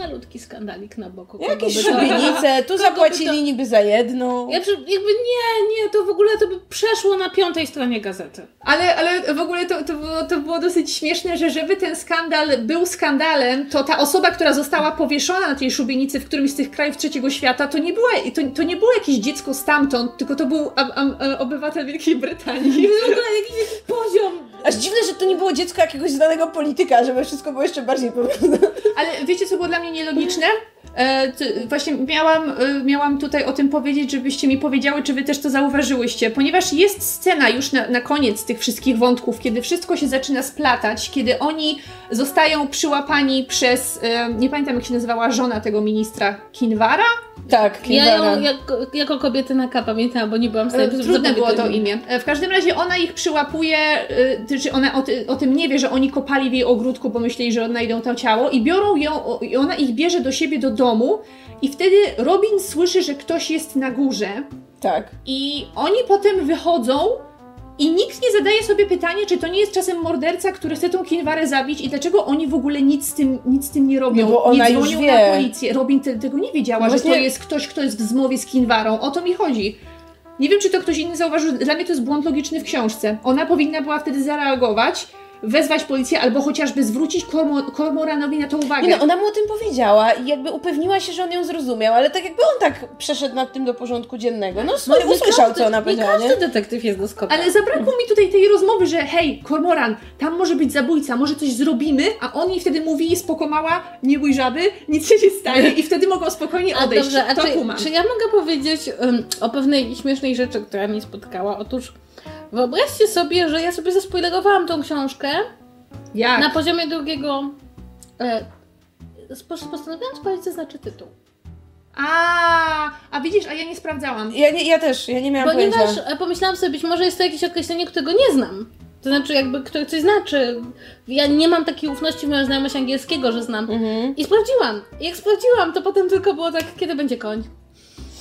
malutki skandalik na boku. Jakieś szubienice, tu zapłacili to- niby za jedną. Ja przy- jakby nie, nie, to w ogóle to by przeszło na piątej stronie gazety. Ale, ale w ogóle to, to, było, to było dosyć śmieszne, że żeby ten skandal był skandalem, to ta osoba, która została powieszona na tej szubienicy w którymś z tych krajów trzeciego świata, to nie, była, to, to nie było jakieś dziecko stamtąd, tylko to był a, a, a, obywatel Wielkiej Brytanii. W ogóle jakiś poziom. Aż dziwne, że to nie było dziecko jakiegoś znanego polityka, żeby wszystko było jeszcze bardziej powiązane. Ale wiecie, co było dla mnie nielogiczne? E, ty, właśnie miałam, e, miałam tutaj o tym powiedzieć, żebyście mi powiedziały, czy wy też to zauważyłyście, ponieważ jest scena już na, na koniec tych wszystkich wątków, kiedy wszystko się zaczyna splatać, kiedy oni zostają przyłapani przez, e, nie pamiętam jak się nazywała żona tego ministra, Kinwara? Tak, Ja Kinvara. ją jako, jako kobiety na K pamiętam, bo nie byłam w stanie E, Trudne było to imię. E, W każdym razie ona ich przyłapuje, e, czy ona o, ty, o tym nie wie, że oni kopali w jej ogródku, bo myśleli, że odnajdą to ciało i biorą ją, i ona ich bierze do siebie do domu i wtedy Robin słyszy, że ktoś jest na górze Tak. i oni potem wychodzą i nikt nie zadaje sobie pytania, czy to nie jest czasem morderca, który chce tą Kinwarę zabić i dlaczego oni w ogóle nic z tym, nic z tym nie robią, No bo ona nie już dzwonią na policję. Robin te, tego nie wiedziała, No że to właśnie- jest ktoś, kto jest w zmowie z Kinwarą. O to mi chodzi. Nie wiem, czy to ktoś inny zauważył. Dla mnie to jest błąd logiczny w książce. Ona powinna była wtedy zareagować, wezwać policję albo chociażby zwrócić Kormo, Kormoranowi na to uwagę. Nie no, ona mu o tym powiedziała i jakby upewniła się, że on ją zrozumiał, ale tak jakby on tak przeszedł nad tym do porządku dziennego. No, no nie usłyszał, każdy- co ona powiedziała, nie? każdy detektyw jest doskonale. Ale zabrakło mi tutaj tej rozmowy, że hej, Kormoran, tam może być zabójca, może coś zrobimy, a on jej wtedy mówi, spoko mała, nie bój żaby, nic się nie stanie i wtedy mogą spokojnie A odejść. dobrze, a to czy, kumam. czy ja mogę powiedzieć um, o pewnej śmiesznej rzeczy, która mnie spotkała? Otóż wyobraźcie sobie, że ja sobie zaspoilerowałam tą książkę Jak? na poziomie drugiego. E, postanowiłam sprawdzić, co znaczy tytuł. A, a widzisz, a ja nie sprawdzałam. Ja, nie, ja też, ja nie miałam Ponieważ pojęcia. e, pomyślałam sobie, być może jest to jakieś określenie, którego nie znam. To znaczy, jakby które coś znaczy. Ja nie mam takiej ufności w moją znajomość angielskiego, że znam. Mhm. I sprawdziłam. I jak sprawdziłam, to potem tylko było tak, kiedy będzie koń.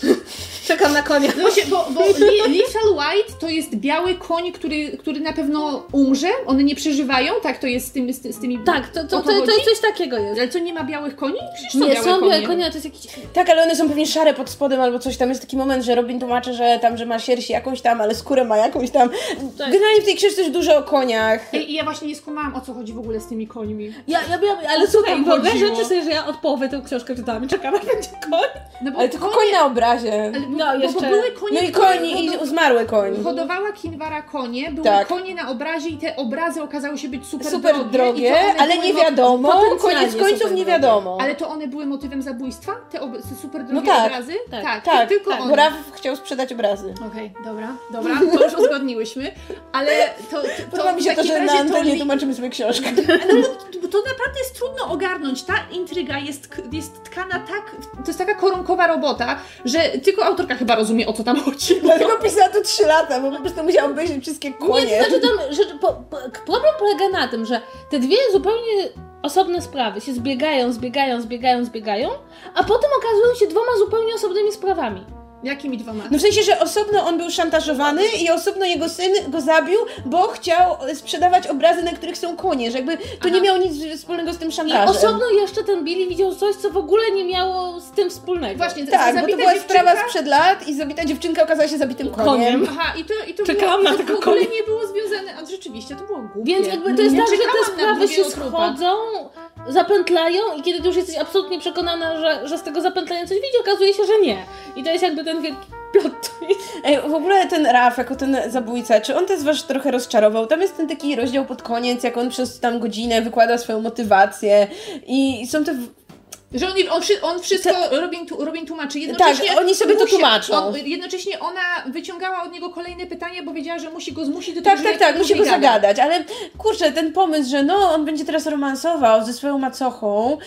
[LAUGHS] Czekam na konia. No właśnie, bo, bo Li- Lethal White to jest biały koń, który, który na pewno umrze. One nie przeżywają, tak to jest z tymi, z, z tymi Tak, to, to, to, to jest coś takiego jest. Ale co, nie ma białych koni? Przecież Nie, białe są konie. białe konie, a to jest jakiś... Tak, ale one są pewnie szare pod spodem albo coś tam. Jest taki moment, że Robin tłumaczy, że tam, że ma sierść jakąś tam, ale skórę ma jakąś tam. Tak. Generalnie w tej książce jest dużo o koniach. Ej, I ja właśnie nie skumałam, o co chodzi w ogóle z tymi końmi. Ja, ja byłam, ale słuchaj, tam wyobraź sobie, że ja od połowy tę książkę czytałam i czekam, aż będzie koń. No bo Ale tylko konie- koń na obrazie. Ale, No, jeszcze- bo były konie, No i koń, i zmarły koń. Hodowała Kinwara konie, były Tak. konie na obrazie i te obrazy okazały się być super, Super drogie, drogie, ale nie mo- wiadomo. Koniec końców nie wiadomo. Ale to one były motywem zabójstwa? Te, ob- te super drogie No tak. obrazy? Tak. tak, tylko tak, one. bo Raf chciał sprzedać obrazy. Okej, dobra, dobra, to już uzgodniłyśmy, ale to, to, to Podoba mi się to, że na razie to antenie li- tłumaczymy sobie książkę. No bo, bo to naprawdę jest trudno ogarnąć. Ta intryga jest, jest tkana tak, to jest taka koronkowa robota, że tylko autorka chyba rozumie o co tam chodzi. Dlatego pisała to 3 lata, bo po prostu musiałam obejrzeć wszystkie Nie, konie. to znaczy tam, że po, po, problem polega na tym, że te dwie zupełnie osobne sprawy się zbiegają, zbiegają, zbiegają, zbiegają, a potem okazują się dwoma zupełnie osobnymi sprawami. Jakimi dwoma? No w sensie, że osobno on był szantażowany i osobno jego syn go zabił, bo chciał sprzedawać obrazy, na których są konie, że jakby to Aha. nie miało nic wspólnego z tym I szantażem. osobno jeszcze ten Billy widział coś, co w ogóle nie miało z tym wspólnego. Właśnie, z- Tak, bo to była dziewczynka- sprawa sprzed lat i zabita dziewczynka okazała się zabitym koniem. Koniem. Aha, i to, i to Czekałam było, na to tego w ogóle konia. nie było związane, a rzeczywiście to było głupie. Więc jakby to jest nie tak, że te sprawy się trupa. schodzą, zapętlają i kiedy ty już jesteś absolutnie przekonana, że, że z tego zapętlenia coś wyjdzie, okazuje się, że nie. I to jest jakby ten wielki plot. Ej, w ogóle ten Raf, jako ten zabójca, czy on też was trochę rozczarował? Tam jest ten taki rozdział pod koniec, jak on przez tam godzinę wykłada swoją motywację i są te... Że on, on, on wszystko Robin, tu, Robin tłumaczy. Jednocześnie Tak, oni sobie to tłumaczą. On, jednocześnie ona wyciągała od niego kolejne pytanie, bo wiedziała, że musi go zmusić do Tak, tego, tak, że tak, musi go gada. zagadać, ale kurczę, ten pomysł, że no, on będzie teraz romansował ze swoją macochą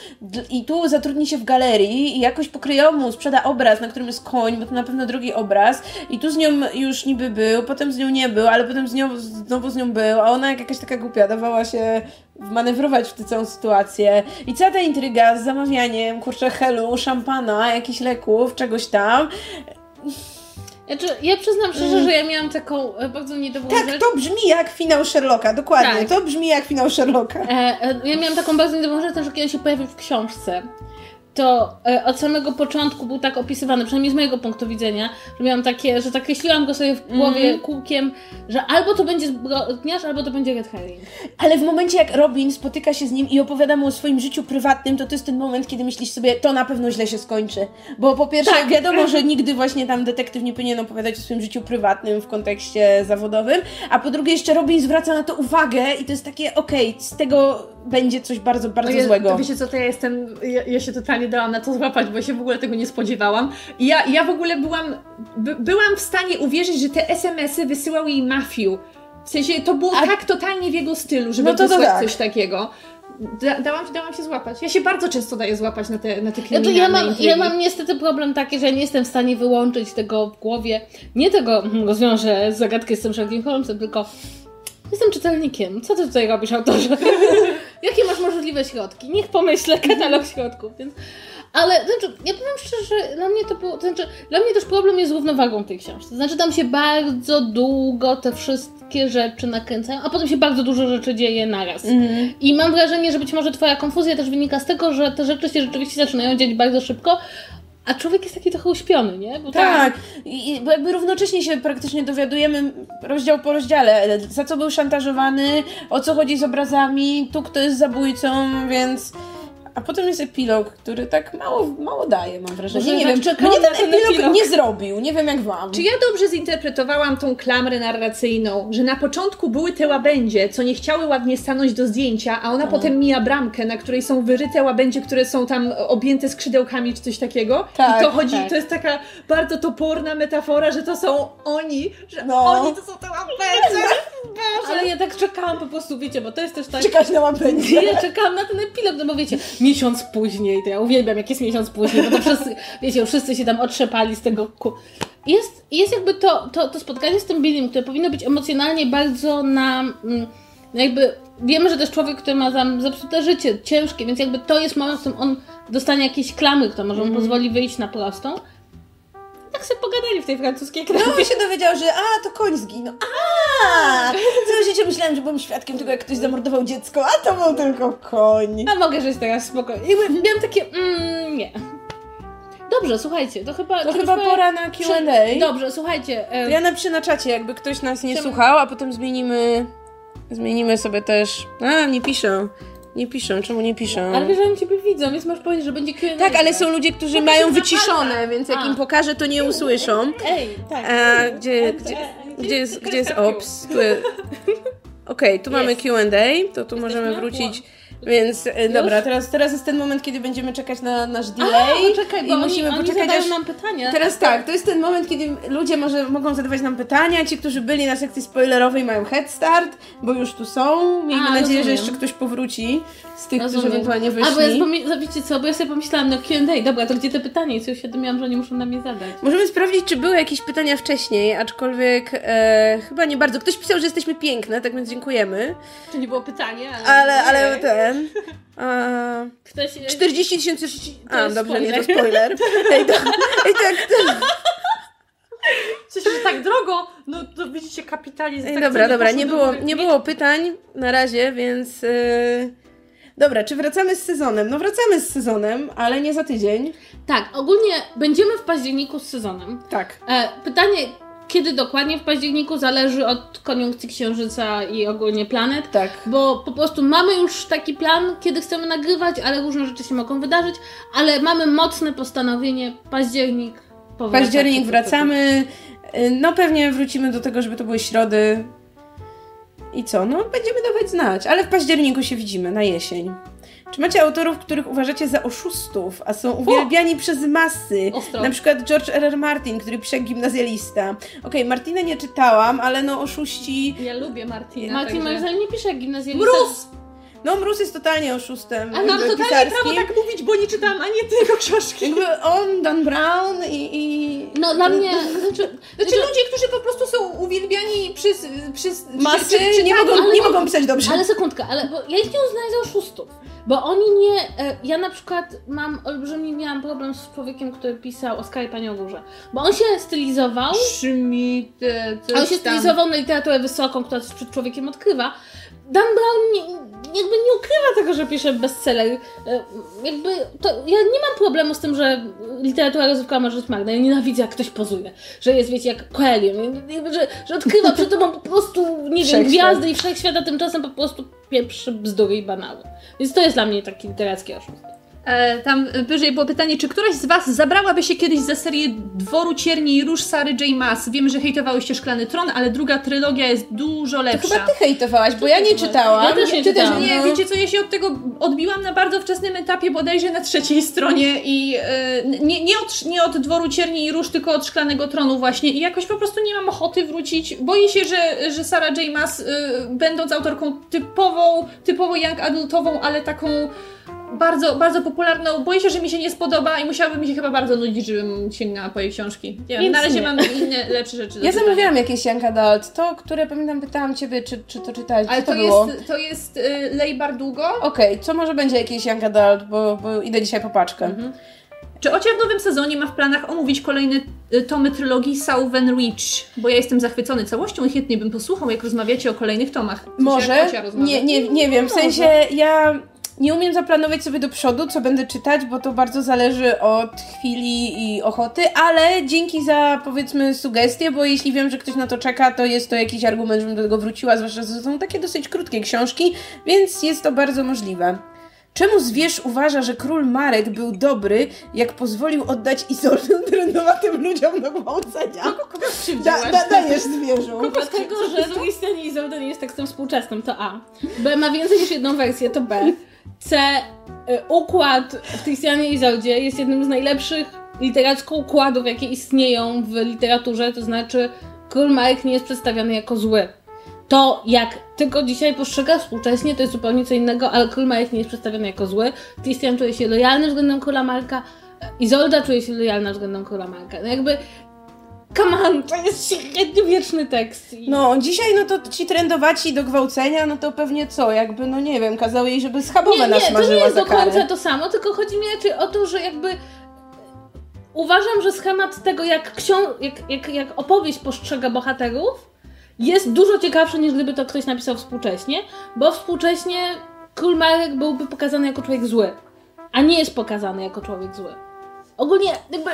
i tu zatrudni się w galerii i jakoś pokryją mu, sprzeda obraz, na którym jest koń, bo to na pewno drugi obraz i tu z nią już niby był, potem z nią nie był, ale potem z nią, znowu z nią był, a ona jak jakaś taka głupia, dawała się manewrować w tę całą sytuację i cała ta intryga z zamawianiem, kurczę, helu, szampana, jakichś leków, czegoś tam, Znaczy, ja przyznam szczerze, że ja miałam taką e, bardzo niedobrą tak, rzecz. to brzmi jak finał Sherlocka, dokładnie, Tak. to brzmi jak finał Sherlocka. E, e, ja miałam taką bardzo niedobrą rzecz, że kiedy on się pojawił w książce, to e, od samego początku był tak opisywany, przynajmniej z mojego punktu widzenia, że miałam takie, że tak kreśliłam go sobie w głowie Mhm. kółkiem, że albo to będzie zbrodniarz, albo to będzie Red Herring. Ale w momencie, jak Robin spotyka się z nim i opowiada mu o swoim życiu prywatnym, to to jest ten moment, kiedy myślisz sobie, to na pewno źle się skończy. Bo po pierwsze, Tak. wiadomo, że nigdy właśnie tam detektyw nie powinien opowiadać o swoim życiu prywatnym w kontekście zawodowym, a po drugie jeszcze Robin zwraca na to uwagę i to jest takie, okej, z tego będzie coś bardzo, bardzo No ja, złego. To wiecie co, to ja jestem, ja, ja się totalnie dałam na to złapać, bo się w ogóle tego nie spodziewałam. I ja, ja w ogóle byłam, by, byłam w stanie uwierzyć, że te SMS-y wysyłał jej Matthew. W sensie to było A- tak totalnie w jego stylu, żeby No to tak. coś takiego. Da, dałam, dałam się złapać. Ja się bardzo często daję złapać na te, na te kryminalne ja, mam, ja mam niestety problem taki, że nie jestem w stanie wyłączyć tego w głowie. Nie tego hmm, rozwiążę zagadkę z tym Sherlockiem Holmesem, tylko jestem czytelnikiem. Co ty tutaj robisz, autorze? [LAUGHS] Jakie masz możliwe środki? Niech pomyślę, katalog środków. Więc... Ale znaczy, ja powiem szczerze, że dla mnie to było. To znaczy, dla mnie też problem jest z równowagą tej książki. Znaczy, tam się bardzo długo te wszystkie rzeczy nakręcają, a potem się bardzo dużo rzeczy dzieje naraz. Mhm. I mam wrażenie, że być może Twoja konfuzja też wynika z tego, że te rzeczy się rzeczywiście zaczynają dziać bardzo szybko, a człowiek jest taki trochę uśpiony, nie? Bo Tak, I, i- bo jakby równocześnie się praktycznie dowiadujemy rozdział po rozdziale, za co był szantażowany, o co chodzi z obrazami, tu kto jest zabójcą, więc... A potem jest epilog, który tak mało, mało daje, mam wrażenie. Może nie tak wiem, czekam mnie na ten epilog, epilog. nie zrobił, nie wiem jak wam. Czy ja dobrze zinterpretowałam tą klamrę narracyjną, że na początku były te łabędzie, co nie chciały ładnie stanąć do zdjęcia, a ona potem mija bramkę, na której są wyryte łabędzie, które są tam objęte skrzydełkami czy coś takiego. Tak, I to chodzi, tak. to jest taka bardzo toporna metafora, że to są oni, że No. oni to są te łabędzie. [LAUGHS] Ale ja tak czekałam po prostu, wiecie, bo to jest też tak... Czekać na łapędzie. Ja czekałam na ten epilog, no bo wiecie, miesiąc później, to ja uwielbiam jak jest miesiąc później, bo to wszyscy, wiecie, wszyscy się tam otrzepali z tego ku... Jest, jest jakby to, to, to spotkanie z tym Billym, które powinno być emocjonalnie bardzo na... mm, jakby wiemy, że to jest człowiek, który ma tam zepsute życie, ciężkie, więc jakby to jest moment, w którym on dostanie jakieś klamy, które może mu pozwoli wyjść na prostą. Tak sobie pogadali w tej francuskiej No knajpie. i się dowiedział, że a, to koń zginął. A, całe życie myślałem, że byłem świadkiem tego, jak ktoś zamordował dziecko, a to był tylko koń. A mogę żyć teraz spokojnie. Jakby miałam takie, mm, nie. Dobrze, słuchajcie, to chyba... To to chyba pora na przy- Q&A. Dobrze, słuchajcie. e, ja napiszę na czacie, jakby ktoś nas nie słuchał, a potem zmienimy... Zmienimy sobie też... A, nie piszą. Nie piszą, czemu nie piszą? Ale wiesz, że oni ciebie widzą, więc masz powiedzieć, że będzie Q&A. Tak, ale są ludzie, którzy Pokaż mają wyciszone, więc jak A. im pokażę, to nie usłyszą. Ej, tak. A, gdzie, gdzie, gdzie, jest, gdzie jest ops? Okej, tu mamy Q&A, to tu możemy wrócić. Więc e, dobra, teraz, teraz jest ten moment, kiedy będziemy czekać na nasz delay. A, poczekaj, i bo musimy oni, poczekać oni aż... nam pytania. Teraz tak, to jest ten moment, kiedy ludzie może mogą zadawać nam pytania. Ci, którzy byli na sekcji spoilerowej mają head start, bo już tu są. Miejmy A, nadzieję, że rozumiem. jeszcze ktoś powróci z tych, którzy Rozumiem. ewentualnie A, bo ja wyszli. wiecie co, bo ja sobie pomyślałam, no Q&A, dobra, to gdzie te pytania? I sobie uświadomiłam, że oni muszą nam je zadać. Możemy sprawdzić, czy były jakieś pytania wcześniej, aczkolwiek e, chyba nie bardzo. Ktoś pisał, że jesteśmy piękne, tak więc dziękujemy. To nie było pytanie, Ale, ale ten. [LAUGHS] A, Ktoś... 40 tysięcy. A, dobrze, nie to spoiler. spoiler. [LAUGHS] Ej, to, ej, tak, to, W sensie, że tak drogo, no to widzicie kapitalizm. ej, tak dobra, dobra, nie było, nie było pytań na razie, więc. Yy... Dobra, czy wracamy z sezonem? No wracamy z sezonem, ale nie za tydzień. Tak, ogólnie będziemy w październiku z sezonem. Tak. E, pytanie, kiedy dokładnie w październiku zależy od koniunkcji Księżyca i ogólnie planet. Tak. Bo po prostu mamy już taki plan, kiedy chcemy nagrywać, ale różne rzeczy się mogą wydarzyć, ale mamy mocne postanowienie, październik. powraca. Październik wracamy. Yy, No pewnie wrócimy do tego, żeby to były środy. I co? No będziemy dawać znać, ale w październiku się widzimy, na jesień. Czy macie autorów, których uważacie za oszustów, a są uwielbiani przez masy? Ostro. Na przykład George R. R. Martin, który pisze jak gimnazjalista. Okej, Martina nie czytałam, ale no oszuści... Ja lubię Martina. Martin także- moim zdaniem nie pisze jak gimnazjalista. Mróz! No Mróz jest totalnie oszustem A Mam totalnie pisarskim. prawo tak mówić, bo nie czytałam ani jednego książki. Jakby on, Dan Brown i... i... No dla mnie, [LAUGHS] znaczy, Znaczy ludzie, którzy po prostu są uwielbiani przez... przez Masy czy- czy- nie, tak, mogą, ale- nie mogą pisać dobrze. ale sekundkę, ale bo ja ich nie uznaję za oszustów. Bo oni nie. E, ja na przykład mam olbrzymi miałam problem z człowiekiem, który pisał o Panie o Górze. Bo on się stylizował. Schmidt, e, coś On się tam. stylizował na literaturę wysoką, która przed człowiekiem odkrywa. Dan Brown nie, jakby nie ukrywa tego, że pisze bestseller. E, Jakby to, ja nie mam problemu z tym, że literatura rozrywkowa może być marna. Ja nienawidzę, jak ktoś pozuje. Że jest, wiecie, jak Coelho. Że, że odkrywa [LAUGHS] przed tobą po prostu, nie wiem, gwiazdy i wszechświat, a tymczasem po prostu pieprzy bzdury i banały. Więc to jest dla mnie taki literacki oszust. E, tam wyżej było pytanie, czy któraś z Was zabrałaby się kiedyś za serię Dworu Cierni i Róż Sary J. Maas? Wiem, że hejtowałyście Szklany Tron, ale druga trylogia jest dużo To lepsza. chyba ty hejtowałaś, bo ja nie czytałam. Ja też nie Ty czytałam. Nie, no. wiecie co, ja się od tego odbiłam na bardzo wczesnym etapie, bodajże na trzeciej stronie i e, nie, nie, od, nie od Dworu Cierni i Róż, tylko od Szklanego Tronu właśnie i jakoś po prostu nie mam ochoty wrócić. Boję się, że, że Sarah J. Maas, e, będąc autorką typową, typowo young adultową, ale taką bardzo, bardzo popularną, boję się, że mi się nie spodoba i musiałaby mi się chyba bardzo nudzić, żebym sięgnęła po jej książki. Nie wiem, Więc na razie nie. mam inne, lepsze rzeczy do Ja czytania. zamówiłam jakieś Young Adult, to, które pamiętam, pytałam ciebie, czy, czy to czytałeś, Ale to, to było? jest, to jest y, Lej Bardugo. Okej, co może będzie jakieś Young Adult, bo, bo idę dzisiaj po paczkę. Mhm. Czy Ocia w nowym sezonie ma w planach omówić kolejne y, tomy trylogii Southern Reach? Bo ja jestem zachwycony całością i chętnie bym posłuchał, jak rozmawiacie o kolejnych tomach. Może? Nie, nie, nie wiem, w Może. sensie ja nie umiem zaplanować sobie do przodu, co będę czytać, bo to bardzo zależy od chwili i ochoty, ale dzięki za powiedzmy sugestie, bo jeśli wiem, że ktoś na to czeka, to jest to jakiś argument, żebym do tego wróciła, zwłaszcza, że to są takie dosyć krótkie książki, więc jest to bardzo możliwe. Czemu zwierz uważa, że król Marek był dobry, jak pozwolił oddać Izoldę trendowatym ludziom do gwałcenia? Da, da, dajesz zwierzu. Dlatego, że Christian i Izolda nie jest tekstem współczesnym, to A. B ma więcej niż jedną wersję, to B. C. y, Układ w Christianie i Izoldzie jest jednym z najlepszych literacko układów, jakie istnieją w literaturze, to znaczy król Marek nie jest przedstawiany jako zły. To, jak ty go dzisiaj postrzegasz współcześnie, to jest zupełnie co innego, ale król Marek nie jest przedstawiony jako zły. Christian czuje się lojalny względem króla Marka, Izolda czuje się lojalna względem króla Marka. No jakby, come on, to jest średniowieczny tekst. No, dzisiaj no to ci trendowaci do gwałcenia, no to pewnie co, jakby, no nie wiem, kazały jej, żeby schabowe nie, nie, to nie nasmażyła jest do końca to samo, tylko chodzi mi raczej o to, że jakby uważam, że schemat tego, jak, ksią- jak, jak, jak opowieść postrzega bohaterów, jest dużo ciekawszy niż gdyby to ktoś napisał współcześnie, bo współcześnie Król Marek byłby pokazany jako człowiek zły, a nie jest pokazany jako człowiek zły. Ogólnie jakby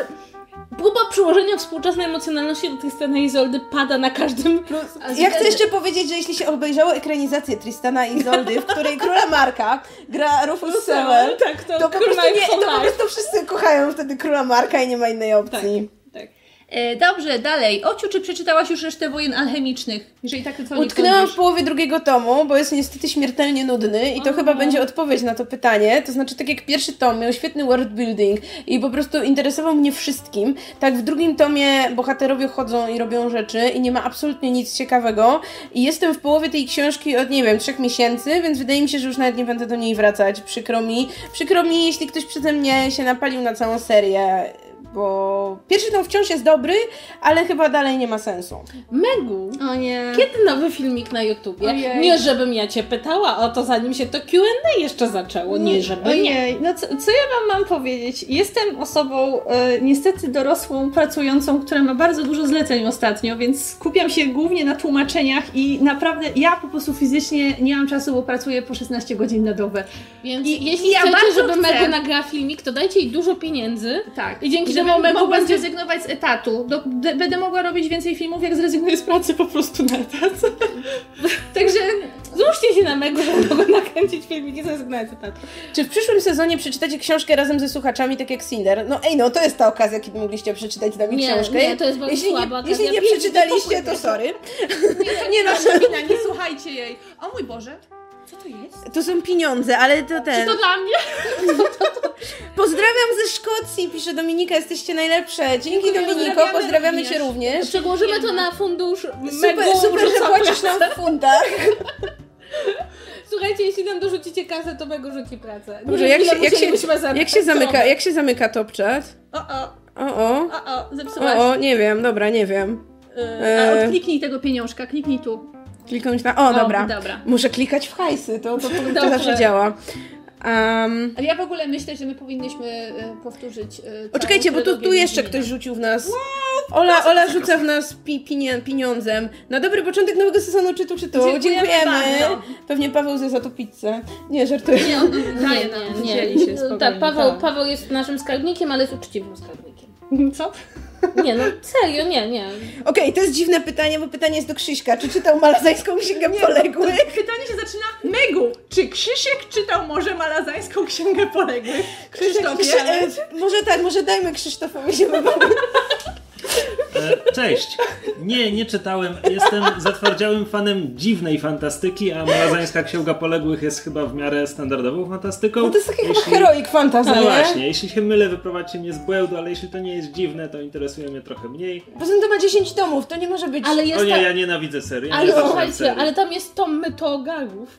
próba przyłożenia współczesnej emocjonalności do Tristana i Izoldy pada na każdym [LAUGHS] Ja chcę jeszcze powiedzieć, że jeśli się obejrzało ekranizację Tristana i Izoldy, w której króla Marka gra Rufus Sewell, tak, to, to po, prostu nie, to po prostu wszyscy kochają wtedy króla Marka i nie ma innej opcji. Tak. E, dobrze, dalej. Ociu, czy przeczytałaś już resztę wojen alchemicznych? Jeżeli tak, to o Utknęłam w połowie drugiego tomu, bo jest niestety śmiertelnie nudny i to chyba będzie odpowiedź na to pytanie. To znaczy, tak jak pierwszy tom miał świetny world building i po prostu interesował mnie wszystkim, tak w drugim tomie bohaterowie chodzą i robią rzeczy i nie ma absolutnie nic ciekawego i jestem w połowie tej książki od, nie wiem, trzech miesięcy, więc wydaje mi się, że już nawet nie będę do niej wracać. Przykro mi. Przykro mi, jeśli ktoś przeze mnie się napalił na całą serię, bo pierwszy tom wciąż jest dobry, ale chyba dalej nie ma sensu. Megu, O nie. kiedy nowy filmik na YouTubie? Ojej. Nie, żebym ja cię pytała o to, zanim się to Q&A jeszcze zaczęło. Nie, żeby nie. Ojej, no co, co ja wam mam powiedzieć? Jestem osobą e, niestety dorosłą, pracującą, która ma bardzo dużo zleceń ostatnio, więc skupiam się głównie na tłumaczeniach i naprawdę ja po prostu fizycznie nie mam czasu, bo pracuję po 16 godzin na dobę. Więc I- jeśli ja chcecie, żeby chcę. Megu nagrała filmik, to dajcie jej dużo pieniędzy. Tak. I dzięki Megu mogła będzie... zrezygnować z etatu. Do, d- będę mogła robić więcej filmów, jak zrezygnuję z pracy po prostu na etat. [LAUGHS] Także Złóżcie się na Megu, żeby mogła nakręcić filmiki ze zgnacy tatu. Czy w przyszłym sezonie przeczytacie książkę razem ze słuchaczami, tak jak Cinder? No ej, no to jest ta okazja, kiedy mogliście przeczytać z nami Nie, książkę. nie, to jest bardzo jeśli słaba nie, okazja. jeśli nie przeczytaliście, to sorry. nie [LAUGHS] nasza [LAUGHS] wina, nie słuchajcie jej. O mój Boże, to jest? To są pieniądze, ale to Czy ten... to dla mnie? [LAUGHS] Pozdrawiam ze Szkocji, pisze Dominika, jesteście najlepsze. Dzięki Dominiko, pozdrawiamy pozdrawiamy również. Cię również. Przełożymy to na fundusz Super, Megu super, że rzuca płacisz pracę. nam w funtach. [LAUGHS] Słuchajcie, jeśli nam dorzucicie kasę, to Megu rzuci pracę. Nie wiem, jak ile się, jak, się, musielibyśmy jak się zamyka, jak się zamyka top chat? O, o, O, o. o, o, zepsułaś. O, o, nie wiem, dobra, nie wiem. E, A odkliknij tego pieniążka, kliknij tu. Kliknąć na... O, dobra. dobra. Muszę klikać w hajsy, to, to, to, to zawsze działa. Um, Ale ja w ogóle myślę, że my powinnyśmy e, powtórzyć. e, Poczekajcie, całą bo tu, tu jeszcze ktoś rzucił w nas. Ola, Ola rzuca w nas pi, pinie, pieniądzem. Na dobry początek nowego sezonu czytu czytu. Dziękujemy Dziękujemy. Pewnie Paweł zje za to pizzę. Nie, żartuję. Nie, on daje nam, nie, się nie. spokojnie. Tak, Paweł, tak. Paweł jest naszym skarbnikiem, ale jest uczciwym skarbnikiem. [LAUGHS] Co? Nie, no serio, nie, nie. Okej, to jest dziwne pytanie, bo pytanie jest do Krzyśka. Czy czytał malazańską księgę poległych? Pytanie się zaczyna Megu. Czy Krzysiek czytał może malazańską księgę poległych? Krzysztofie? Krzy- e, może tak, może dajmy Krzysztofowi się wypowiedzieć. [LAUGHS] E, Cześć! Nie, nie czytałem. Jestem zatwardziałym fanem dziwnej fantastyki, a Malazańska Księga Poległych jest chyba w miarę standardową fantastyką. No to jest chyba Jeśli- heroic fantasy, No nie? właśnie, jeśli się mylę, wyprowadźcie mnie z błędu, ale jeśli to nie jest dziwne, to interesuje mnie trochę mniej. Poza tym to ma 10 tomów, to nie może być... Ale jest O nie, ta... ja nienawidzę serii. ja Ale nie słuchajcie, serii. ale tam jest tom mytogarów.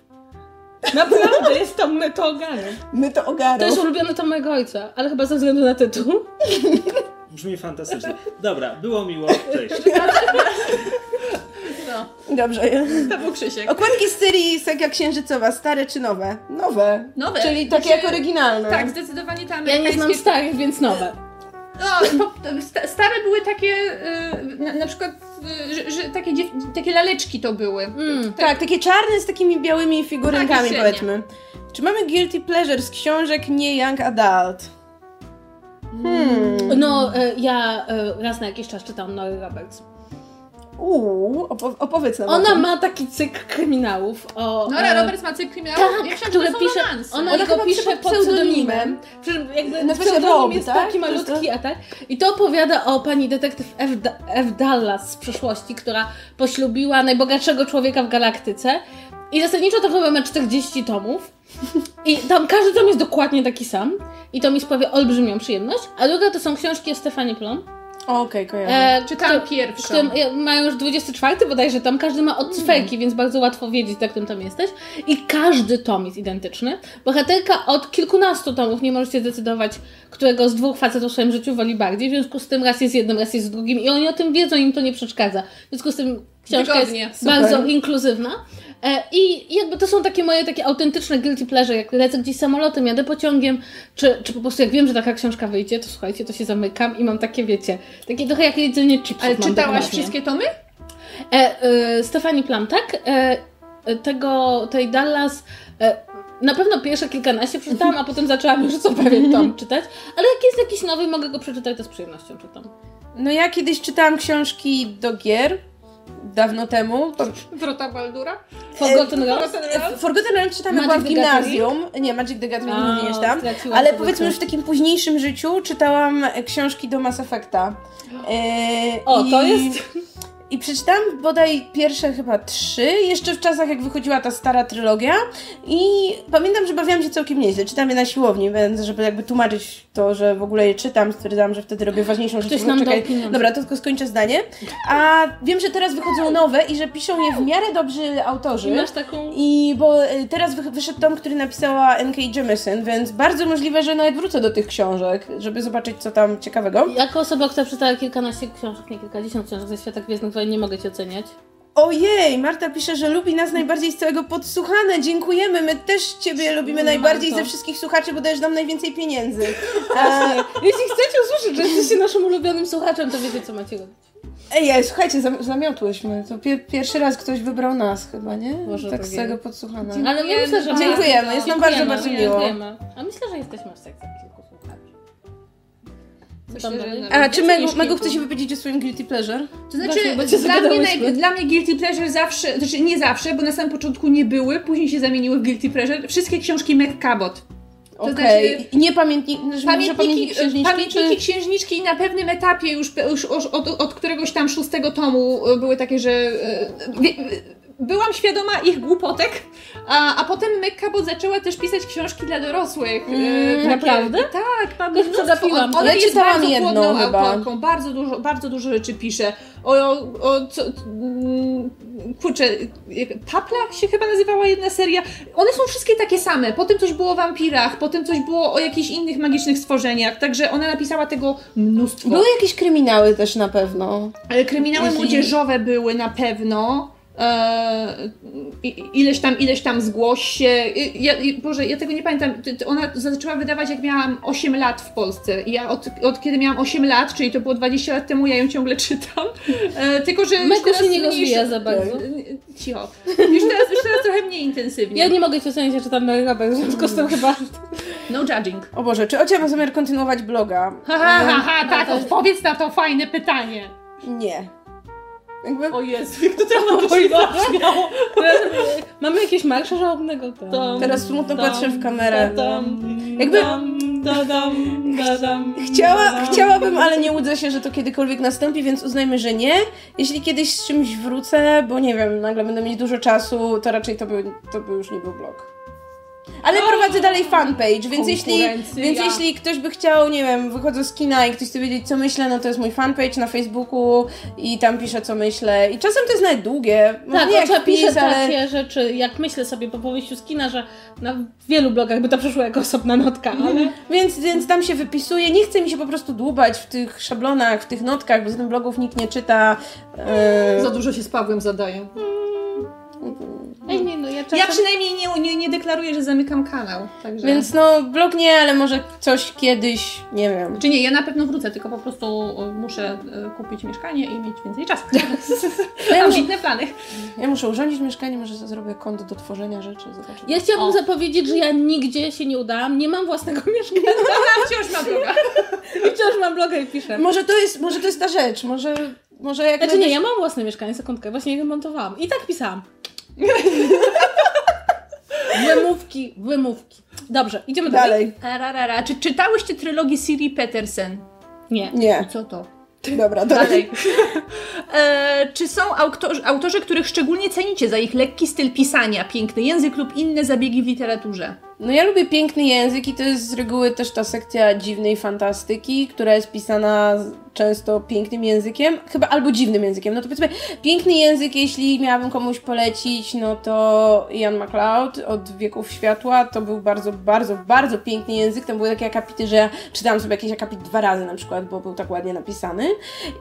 [LAUGHS] Naprawdę jest tom mytogarów. My to. To jest ulubiony tom mojego ojca, ale chyba ze względu na tytuł. [LAUGHS] Brzmi fantastycznie. Dobra, było miło. Cześć. No, Dobrze. to był Krzysiek. Okładki z serii Saga Księżycowa, stare czy nowe? Nowe. Nowe. Czyli takie Znaczy- jak oryginalne. Tak, zdecydowanie te Ja nie znam starych, więc nowe. No, stare były takie, y, na, na przykład, y, że, że takie, takie laleczki to były. Mm. Tak, takie czarne z takimi białymi figurynkami, Tak, powiedzmy. Czy mamy guilty pleasure z książek nie young adult? Hmm. No, e, ja e, raz na jakiś czas czytam Nory Roberts. Uuu, opo- opowiedz nam Ona ma taki cykl kryminałów o... Nora e, Roberts ma cykl kryminałów. Tak, ja myślałam, które pisze, romanse. ona, Ona go pisze pod pseudonimem. pseudonimem. Jakby pseudonim jest tak? taki malutki, a tak? I to opowiada o pani detektyw F. F. Dallas z przeszłości, która poślubiła najbogatszego człowieka w galaktyce. I zasadniczo to chyba ma 40 tomów. I tam każdy tom jest dokładnie taki sam. I to mi sprawia olbrzymią przyjemność. A druga to są książki o Stefanie Plum. Okej, kojarzę. E, Czytałam pierwszą. którym mają już 24 bodajże tom, każdy ma od cyferki, więc bardzo łatwo wiedzieć, na którym tom jesteś. I każdy tom jest identyczny. Bohaterka od kilkunastu tomów nie możecie zdecydować, którego z dwóch facetów w swoim życiu woli bardziej. W związku z tym raz jest jednym, raz jest z drugim i oni o tym wiedzą, im to nie przeszkadza. W związku z tym książka Wygodnie, jest super. bardzo inkluzywna. E, I jakby to są takie moje takie autentyczne guilty pleasure, jak lecę gdzieś samolotem, jadę pociągiem, czy, czy po prostu jak wiem, że taka książka wyjdzie, to słuchajcie, to się zamykam i mam takie, wiecie, takie trochę jak jedzenie chipsów Ale czytałaś wszystkie tomy? E, e, Stefani Plam, tak? E, e, tego, tej Dallas. E, na pewno pierwsze kilkanaście przeczytałam, a potem zaczęłam już co pewien tom [LAUGHS] czytać. Ale jak jest jakiś nowy, mogę go przeczytać, to z przyjemnością czytam. No ja kiedyś czytałam książki do gier, dawno temu. To- Wrota Baldura? Forgotten Realms? Forgotten Realms? Forgotten Realms czytam jak Magic byłam w the gimnazjum. Nie, Magic the Gathering nie czytam. straciłam Ale powiedzmy już w takim późniejszym życiu czytałam e, książki do Mass Effecta. E, O, i- to jest. I przeczytałam bodaj pierwsze chyba trzy, jeszcze w czasach jak wychodziła ta stara trylogia i pamiętam, że bawiłam się całkiem nieźle. Czytam je na siłowni, więc żeby jakby tłumaczyć to, że w ogóle je czytam, stwierdzałam, że wtedy robię ważniejszą rzecz. Nam czekaj. Dobra, to tylko skończę zdanie. A wiem, że teraz wychodzą nowe i że piszą je w miarę dobrzy autorzy. I masz taką. I bo y, teraz wy- wyszedł tom, który napisała N.K. Jemisin, więc bardzo możliwe, że nawet wrócę do tych książek, żeby zobaczyć, co tam ciekawego. Jako osoba, która przeczytała kilkanaście książek, nie kilkadziesiąt książek ze świata Gwiezdnych Nie mogę Cię oceniać. Ojej, Marta pisze, że lubi nas najbardziej z całego podsłuchane. Dziękujemy, my też Ciebie lubimy najbardziej Marto. ze wszystkich słuchaczy, bo dajesz nam najwięcej pieniędzy. A, [LAUGHS] Jeśli chcecie usłyszeć, że jesteście naszym ulubionym słuchaczem, to wiecie, co macie robić. ej, słuchajcie, zam- zamiotłyśmy. To pie- pierwszy raz ktoś wybrał nas chyba, nie? Może tak tak z całego podsłuchane. Ale my myślę, że Dziękujemy, jest nam bardzo, bardzo miło. Dziękujemy. A myślę, że jesteśmy w sekcji słuchaczy. Tam dalej? A czy Megu, Megu chce się wypowiedzieć o swoim guilty pleasure? To znaczy, Właśnie, bo cię dla, mnie naj, dla mnie guilty pleasure zawsze, znaczy nie zawsze, bo na samym początku nie były, później się zamieniły w guilty pleasure. Wszystkie książki Meg Cabot. Okej. znaczy- I nie pamiętnik, pamiętniki, Pamiętniki, księżniczki, pamiętniki czy... księżniczki i na pewnym etapie już, już od, od, któregoś tam szóstego tomu e, były takie, że e, byłam świadoma ich głupotek, a, a potem Cabot zaczęła też pisać książki dla dorosłych. Mm, naprawdę? Tak, mam mnóstwo. przegapiłam. Ona jest bardzo jedną płodną chyba. autorką, bardzo dużo, bardzo dużo rzeczy pisze. O, o, o co, mm, kurczę, Tapla się chyba nazywała jedna seria. One są wszystkie takie same. Potem coś było o wampirach, potem coś było o jakichś innych magicznych stworzeniach, także ona napisała tego mnóstwo. Były jakieś kryminały też na pewno. E, Kryminały Jeśli- młodzieżowe były na pewno. E, ileś tam, ileś tam zgłoś się. Ja, Boże, ja tego nie pamiętam. Ona zaczęła wydawać jak miałam 8 lat w Polsce. I ja od, od kiedy miałam 8 lat, czyli to było 20 lat temu, ja ją ciągle czytam. E, tylko, że już Meko teraz się nie rozwija za bardzo. E, Cicho. Już teraz, już teraz trochę mniej intensywnie. Ja nie mogę Cię ocenić, ja czytam Robert, w związku z tym chyba... No judging. O Boże, czy Ocia ma zamiar kontynuować bloga? Ha, ha, ha, ha tak, odpowiedz na to fajne pytanie. Nie. Jakby... O Jezu, [LAUGHS] jak to śmiało. [LAUGHS] Mamy jakieś marsza żałobnego? Tam, Teraz smutno tam, patrzę w kamerę. Tam, Jakby- Dam, dadam, dadam, Chciała, dadam. chciałabym, ale nie łudzę się, że to kiedykolwiek nastąpi, więc uznajmy, że nie. Jeśli kiedyś z czymś wrócę, bo nie wiem, nagle będę mieć dużo czasu, to raczej to by, to by już nie był blog. Ale prowadzę dalej fanpage, więc jeśli, więc jeśli ktoś by chciał, nie wiem, wychodzę z kina i ktoś chce wiedzieć, co myślę, no to jest mój fanpage na Facebooku i tam piszę, co myślę. I czasem to jest nawet długie. Może Tak, nie jak Ocia pisze wpis, ale... takie rzeczy, jak myślę sobie po powieściu z kina, że na wielu blogach by to przeszło jako osobna notka, ale... Więc, więc tam się wypisuje. Nie chce mi się po prostu dłubać w tych szablonach, w tych notkach, bo z tym blogów nikt nie czyta. E, Za dużo się z Pawłem zadaje. Ej, nie, no ja czasem... Ja przynajmniej nie, nie, nie deklaruję, że zamykam kanał. Także... Więc no, blog nie, ale może coś kiedyś, nie wiem. Czy nie, ja na pewno wrócę, tylko po prostu muszę e, kupić mieszkanie i mieć więcej czasu. [LAUGHS] Ja muszę, Ambitne plany. ja muszę urządzić mieszkanie, może zrobię konto do tworzenia rzeczy, zobaczymy. Ja chciałabym O. zapowiedzieć, że ja nigdzie się nie udałam, nie mam własnego [LAUGHS] mieszkania Wciąż mam droga. i wciąż mam bloga i piszę. Może to jest, może to jest ta rzecz, może, może jak Znaczy nie, ja mam własne mieszkanie, sekundkę, właśnie je wymontowałam. I tak pisałam. [LAUGHS] Wymówki, wymówki. Dobrze, idziemy dalej. dalej. Czy czytałyście trylogię Siri Petersen? Nie. Nie. Co to? Dobra, dalej. Dalej. [LAUGHS] E, czy są autorzy, autorzy, których szczególnie cenicie za ich lekki styl pisania, piękny język lub inne zabiegi w literaturze? No ja lubię piękny język i to jest z reguły też ta sekcja dziwnej fantastyki, która jest pisana często pięknym językiem, chyba albo dziwnym językiem. No to powiedzmy, piękny język, jeśli miałabym komuś polecić, no to Ian MacLeod od Wieków Światła, to był bardzo, bardzo, bardzo piękny język. Tam były takie akapity, że ja czytałam sobie jakiś akapit dwa razy na przykład, bo był tak ładnie napisany.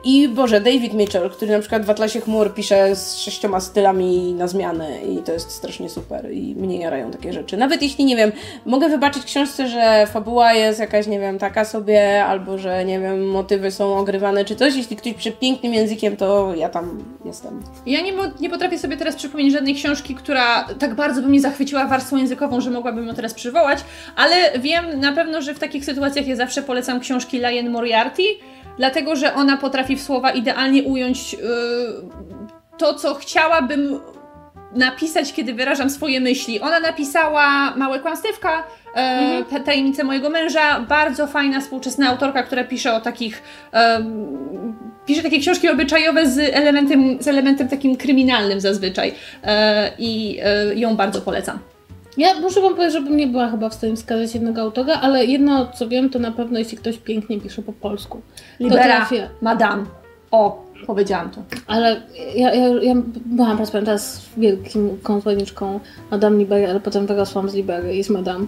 I Boże, David Mitchell, który na przykład w Atlasie Chmur pisze z sześcioma stylami na zmianę i to jest strasznie super i mnie jarają takie rzeczy. Nawet jeśli, nie wiem, mogę wybaczyć książce, że fabuła jest jakaś, nie wiem, taka sobie, albo że, nie wiem, motywy są ogrywane czy coś, jeśli ktoś pisze pięknym językiem, to ja tam jestem. Ja nie, nie potrafię sobie teraz przypomnieć żadnej książki, która tak bardzo by mnie zachwyciła warstwą językową, że mogłabym ją teraz przywołać, ale wiem na pewno, że w takich sytuacjach ja zawsze polecam książki Liane Moriarty, dlatego że ona potrafi w słowa idealnie ująć yy, to, co chciałabym napisać, kiedy wyrażam swoje myśli. Ona napisała Małe Kłamstewka, e, te- Tajemnice mojego męża, bardzo fajna współczesna autorka, która pisze o takich em, pisze takie książki obyczajowe z elementem, z elementem takim kryminalnym zazwyczaj e, i e, ją bardzo polecam. Ja muszę wam powiedzieć, żebym nie była chyba w stanie wskazać jednego autora, ale jedno co wiem, to na pewno jeśli ktoś pięknie pisze po polsku. Libera, trafię. Madame. O, powiedziałam to. Ale ja, ja, ja byłam raz pamiętam z wielkim konsłaniczką Madame Libery, ale potem wyrosłam z Libery i z Madame.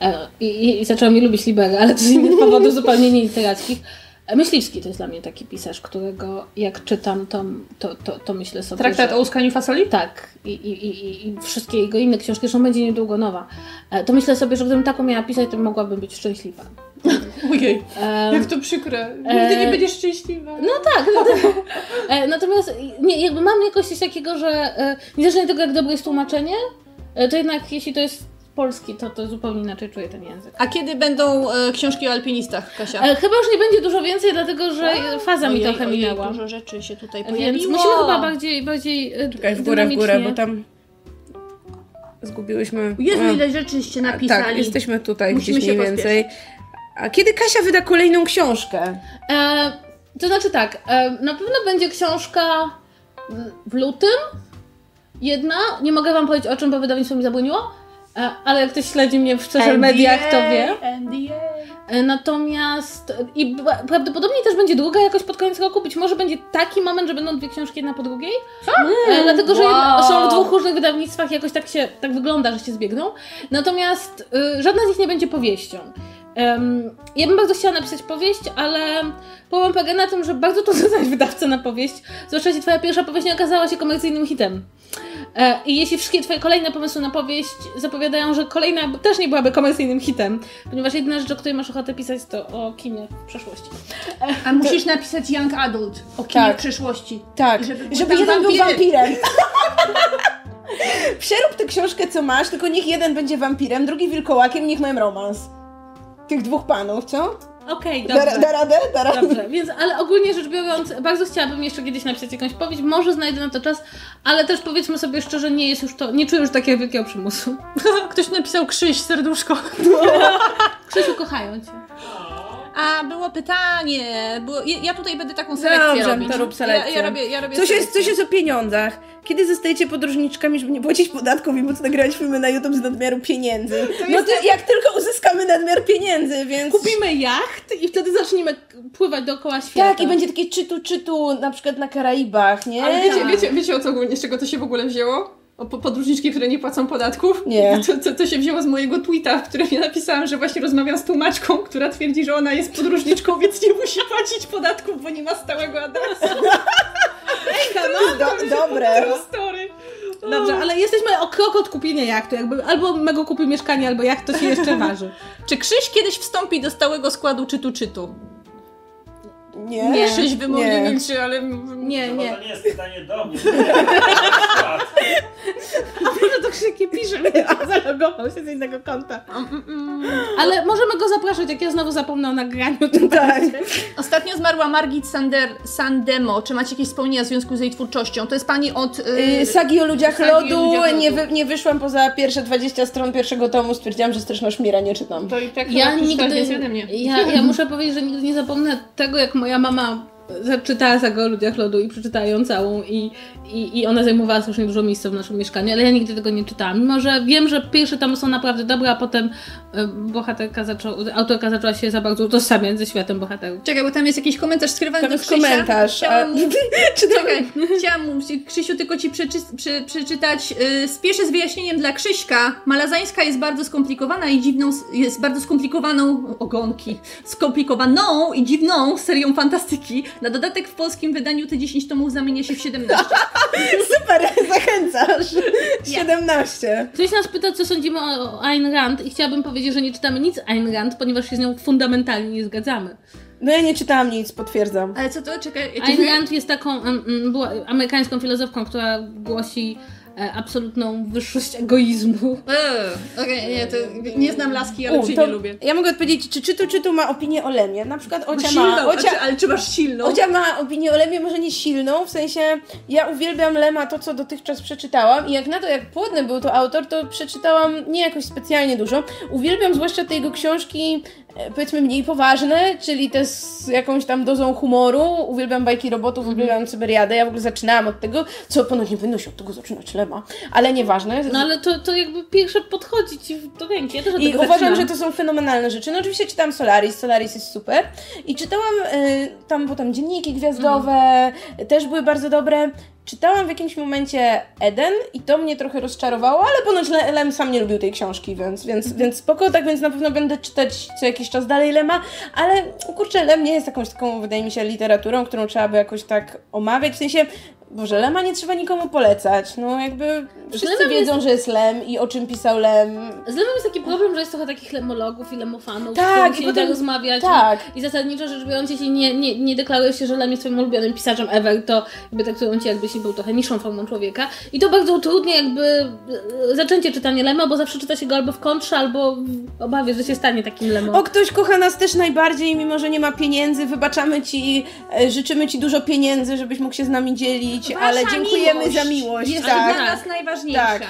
E, I, i, I zaczęłam nie lubić Libery, ale to z innych [LAUGHS] powodów zupełnie nie literackich. E, Myśliwski to jest dla mnie taki pisarz, którego jak czytam, to, to, to, to myślę sobie, Traktat że... o łuskaniu fasoli? Tak, i, i, i, i wszystkie jego inne książki, zresztą będzie niedługo nowa. E, To myślę sobie, że gdybym taką miała pisać, to mogłabym być szczęśliwa. Ojej, Em, jak to przykre. Nigdy E, nie będziesz szczęśliwa. No tak, no tak. [LAUGHS] E, Natomiast nie, jakby mam jakoś coś takiego, że e, niezależnie od tego, jak dobre jest tłumaczenie, e, to jednak jeśli to jest polski, to, to zupełnie inaczej czuję ten język. A kiedy będą e, książki o alpinistach, Kasia? E, Chyba już nie będzie dużo więcej, dlatego że faza mi Ojej, trochę ojej, minęła. Dużo rzeczy się tutaj Więc pojawiło. musimy chyba bardziej, bardziej e, Czekaj, w górę, w górę, bo tam zgubiłyśmy... Jezu, A, ile rzeczyście napisali. Tak, jesteśmy tutaj Musimy gdzieś się mniej więcej. A kiedy Kasia wyda kolejną książkę? E, to znaczy tak, e, na pewno będzie książka mm, w lutym. Jedna. Nie mogę wam powiedzieć o czym, bo wydawnictwo mi zabroniło. E, ale jak ktoś śledzi mnie w social mediach, to wie. NDA. E, Natomiast i b- prawdopodobnie też będzie druga jakoś pod koniec roku. Być może będzie taki moment, że będą dwie książki jedna po drugiej. E, dlatego, że wow. są w dwóch różnych wydawnictwach, jakoś tak się tak wygląda, że się zbiegną. Natomiast żadna z nich nie będzie powieścią. Em, ja bym bardzo chciała napisać powieść, ale problem polega na tym, że bardzo trudno znaleźć wydawcę na powieść. Zwłaszcza jeśli twoja pierwsza powieść nie okazała się komercyjnym hitem. E, I jeśli wszystkie twoje kolejne pomysły na powieść zapowiadają, że kolejna też nie byłaby komercyjnym hitem, ponieważ jedyna rzecz, o której masz ochotę pisać, to o kinie w przeszłości. A musisz napisać Young Adult o kinie Tak. w przyszłości. Tak, I żeby żeby jeden był wampirem. [LAUGHS] Przerób tę książkę, co masz, tylko niech jeden będzie wampirem, drugi wilkołakiem, niech mają romans. Tych dwóch panów, co? Okej, Da, dobrze. da radę? Da radę? Dobrze, więc, ale ogólnie rzecz biorąc, bardzo chciałabym jeszcze kiedyś napisać jakąś powieść, może znajdę na to czas, ale też powiedzmy sobie szczerze, nie jest już to, nie czuję już takiego wielkiego przymusu. [LAUGHS] Ktoś napisał Krzyś, serduszko. Krzysiu, kochają cię. [LAUGHS] A było pytanie, było, ja, tutaj będę taką selekcję Dobrze, robić. to rób selekcję. Ja, ja robię, ja robię Coś jest, coś jest o pieniądzach. Kiedy zostajecie podróżniczkami, żeby nie płacić podatków i móc nagrywać filmy na YouTube z nadmiaru pieniędzy? No to jak tylko uzyskamy nadmiar pieniędzy, więc... Kupimy jacht i wtedy zaczniemy pływać dookoła świata. Tak, i będzie takie czytu, czytu, na przykład na Karaibach, nie? Ale wiecie, wiecie, wiecie o co ogólnie, z czego to się w ogóle wzięło? O po- podróżniczki, które nie płacą podatków? Nie. [LAUGHS] To, to, to się wzięło z mojego tweeta, w którym ja napisałam, że właśnie rozmawiam z tłumaczką, która twierdzi, że ona jest podróżniczką, więc nie musi płacić podatków, bo nie ma stałego adresu. [LAUGHS] Do, dobre. Story. Dobrze, ale jesteśmy o krok od kupienia jachtu. Jakby albo mego kupił mieszkanie, albo jacht to się jeszcze waży. Czy Krzyś kiedyś wstąpi do stałego składu czytu czytu? Nie. Nie. Krzyś wymownie Nie. milczy, ale... Nie, [LAUGHS] To nie. jest pytanie do mnie. Może to Krzysiek nie pisze, mnie zalogował się z innego konta. Ale możemy go zapraszać, jak ja znowu zapomnę o nagraniu. Tak. Ostatnio zmarła Margit Sander, Sandemo. Czy macie jakieś wspomnienia w związku z jej twórczością? To jest pani od... Yy, Yy, Sagi o ludziach Sagi o lodu. ludziach lodu. Nie, wy, nie wyszłam poza pierwsze 20 stron pierwszego tomu. Stwierdziłam, że Straszną Szmira nie czytam. to i tak Ja nigdy, więcej ode mnie. ja, ja muszę powiedzieć, że nigdy nie zapomnę tego, jak moja mama zaczytała sagę o ludziach lodu i przeczytała ją całą i, i, i ona zajmowała strasznie dużo miejsca w naszym mieszkaniu, ale ja nigdy tego nie czytałam. Mimo, że wiem, że pierwsze tam są naprawdę dobre, a potem e, bohaterka zaczęła, autorka zaczęła się za bardzo utożsamiać ze światem bohaterów. Czekaj, bo tam jest jakiś komentarz skierowany Tam do Krzysia. komentarz. Chciałam A. [LAUGHS] Czekaj, chciałam mu, Krzysiu, tylko ci przeczy, przy, przeczytać. Yy, spieszę z wyjaśnieniem dla Krzyśka. Malazańska jest bardzo skomplikowana i dziwną, jest bardzo skomplikowaną, ogonki, skomplikowaną i dziwną serią fantastyki. Na dodatek w polskim wydaniu te 10 tomów zamienia się w 17. [LAUGHS] Super, zachęcasz. 17. Ktoś nas pyta, co sądzimy o Ayn Rand i chciałabym powiedzieć, że nie czytamy nic Ayn Rand, ponieważ się z nią fundamentalnie nie zgadzamy. No ja nie czytałam nic, potwierdzam. Ale co to? Czekaj, ja Ayn Rand jest taką em, em, była amerykańską filozofką, która głosi absolutną wyższość egoizmu. Eee, Okej, nie, to nie znam laski, ale U, czy to nie lubię. Ja mogę odpowiedzieć, czy czytu czytu ma opinię o Lemie. Na przykład Ocia Silną, ma... Ocia, ale czy masz silną? Ocia ma opinię o Lemie, może nie silną, w sensie ja uwielbiam Lema to, co dotychczas przeczytałam i jak na to, jak płodny był to autor, to przeczytałam nie jakoś specjalnie dużo. Uwielbiam zwłaszcza te jego książki e, powiedzmy mniej poważne, czyli te z jakąś tam dozą humoru. Uwielbiam bajki robotów, uwielbiam Cyberiadę. Ja w ogóle zaczynałam od tego, co ponoć nie powinno się od tego zaczynać Lema, ale nieważne. No ale to, to jakby pierwsze podchodzi ci do ręki. Ja też od I uważam, zaczynam. że to są fenomenalne rzeczy. No oczywiście czytam Solaris, Solaris jest super. I czytałam y, tam, bo tam dzienniki gwiazdowe też były bardzo dobre. Czytałam w jakimś momencie Eden i to mnie trochę rozczarowało, ale ponoć Le- Lem sam nie lubił tej książki, więc, więc, więc spoko, tak więc na pewno będę czytać co jakiś czas dalej Lema, ale kurczę, Lem nie jest jakąś taką, wydaje mi się, literaturą, którą trzeba by jakoś tak omawiać, w sensie Boże, Lema nie trzeba nikomu polecać. No jakby wszyscy Lemem wiedzą, że jest Lem i o czym pisał Lem. Z Lemem jest taki problem, że jest trochę takich lemologów i lemofanów, Tak, z i się nie potem- da rozmawiać. tak. I, I zasadniczo rzecz biorąc, jeśli nie, nie, nie deklarujesz się, że Lem jest twoim ulubionym pisarzem ever, to jakby traktują cię jakbyś był trochę niższą formą człowieka. I to bardzo utrudnia jakby e, zaczęcie czytania Lema, bo zawsze czyta się go albo w kontrze, albo w obawie, że się stanie takim lemą. O, ktoś kocha nas też najbardziej, mimo że nie ma pieniędzy. Wybaczamy ci, e, życzymy ci dużo pieniędzy, żebyś mógł się z nami dzielić, Wasza ale dziękujemy miłość za miłość. Jest tak. dla nas najważniejsza. Tak.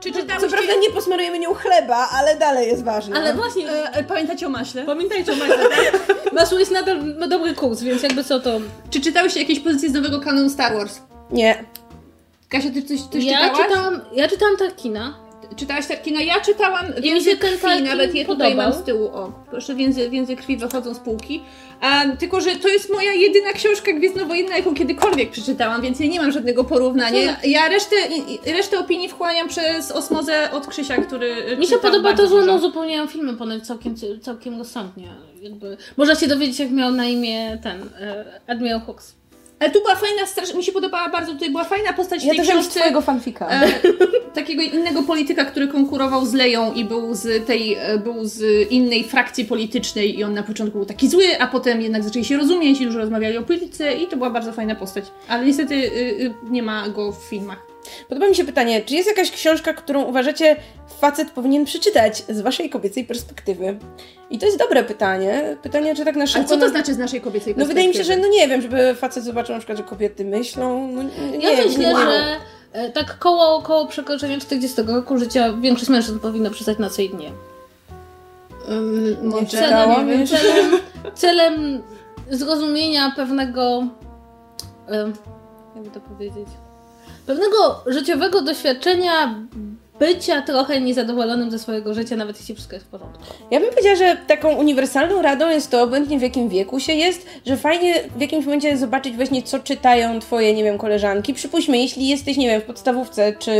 Czy Co czytałyście... prawda nie posmarujemy nią chleba, ale dalej jest ważne. Ale właśnie, E, e, pamiętacie o maśle? pamiętajcie o Maśle, tak? [LAUGHS] Masło jest nadal ma dobry kurs, więc jakby co to... Czy czytałyście jakieś pozycje z nowego kanonu Star Wars? Nie. Kasia, ty coś, coś Ja czytałaś? czytałam, ja czytałam Tarkina. Czytałaś Tarkina? Ja czytałam mi Więzy krwi, Tarkin nawet je tutaj podobał. mam z tyłu. O, proszę, więzy, więzy krwi wychodzą z półki. Um, tylko, że to jest moja jedyna książka gwiezdnowojenna, jaką kiedykolwiek przeczytałam, więc ja nie mam żadnego porównania. Ja resztę, resztę opinii wchłaniam przez osmozę od Krzysia, który Mi się podoba to, że dużo. one uzupełniają filmy ponoć całkiem, całkiem rozsądnie. Jakby, można się dowiedzieć, jak miał na imię ten e, Admiral Hawks. Ale tu była fajna, strasz... mi się podobała bardzo, tutaj była fajna postać Ja tej też książce. twojego fanfika. E, takiego innego polityka, który konkurował z Leją i był z tej, e, był z innej frakcji politycznej i on na początku był taki zły, a potem jednak zaczęli się rozumieć i dużo rozmawiali o polityce i to była bardzo fajna postać. Ale niestety y, y, nie ma go w filmach. Podoba mi się pytanie, czy jest jakaś książka, którą uważacie facet powinien przeczytać z waszej kobiecej perspektywy? I to jest dobre pytanie. Pytanie, czy tak na szybko... co to na- znaczy z naszej kobiecej No wydaje mi się, perspektywy? że no nie wiem, żeby facet zobaczył na przykład, że kobiety myślą. No, nie, Ja nie, myślę, nie, że e, tak koło, koło przekroczenia 40 roku życia większość mężczyzn powinno przestać na co innie. nie może- czytałam, celem, wiesz? celem, celem zrozumienia pewnego. em, jakby to powiedzieć? Pewnego życiowego doświadczenia bycia trochę niezadowolonym ze swojego życia, nawet jeśli wszystko jest w porządku. Ja bym powiedziała, że taką uniwersalną radą jest to, obojętnie w jakim wieku się jest, że fajnie w jakimś momencie zobaczyć właśnie, co czytają twoje, nie wiem, koleżanki. Przypuśćmy, jeśli jesteś, nie wiem, w podstawówce, czy,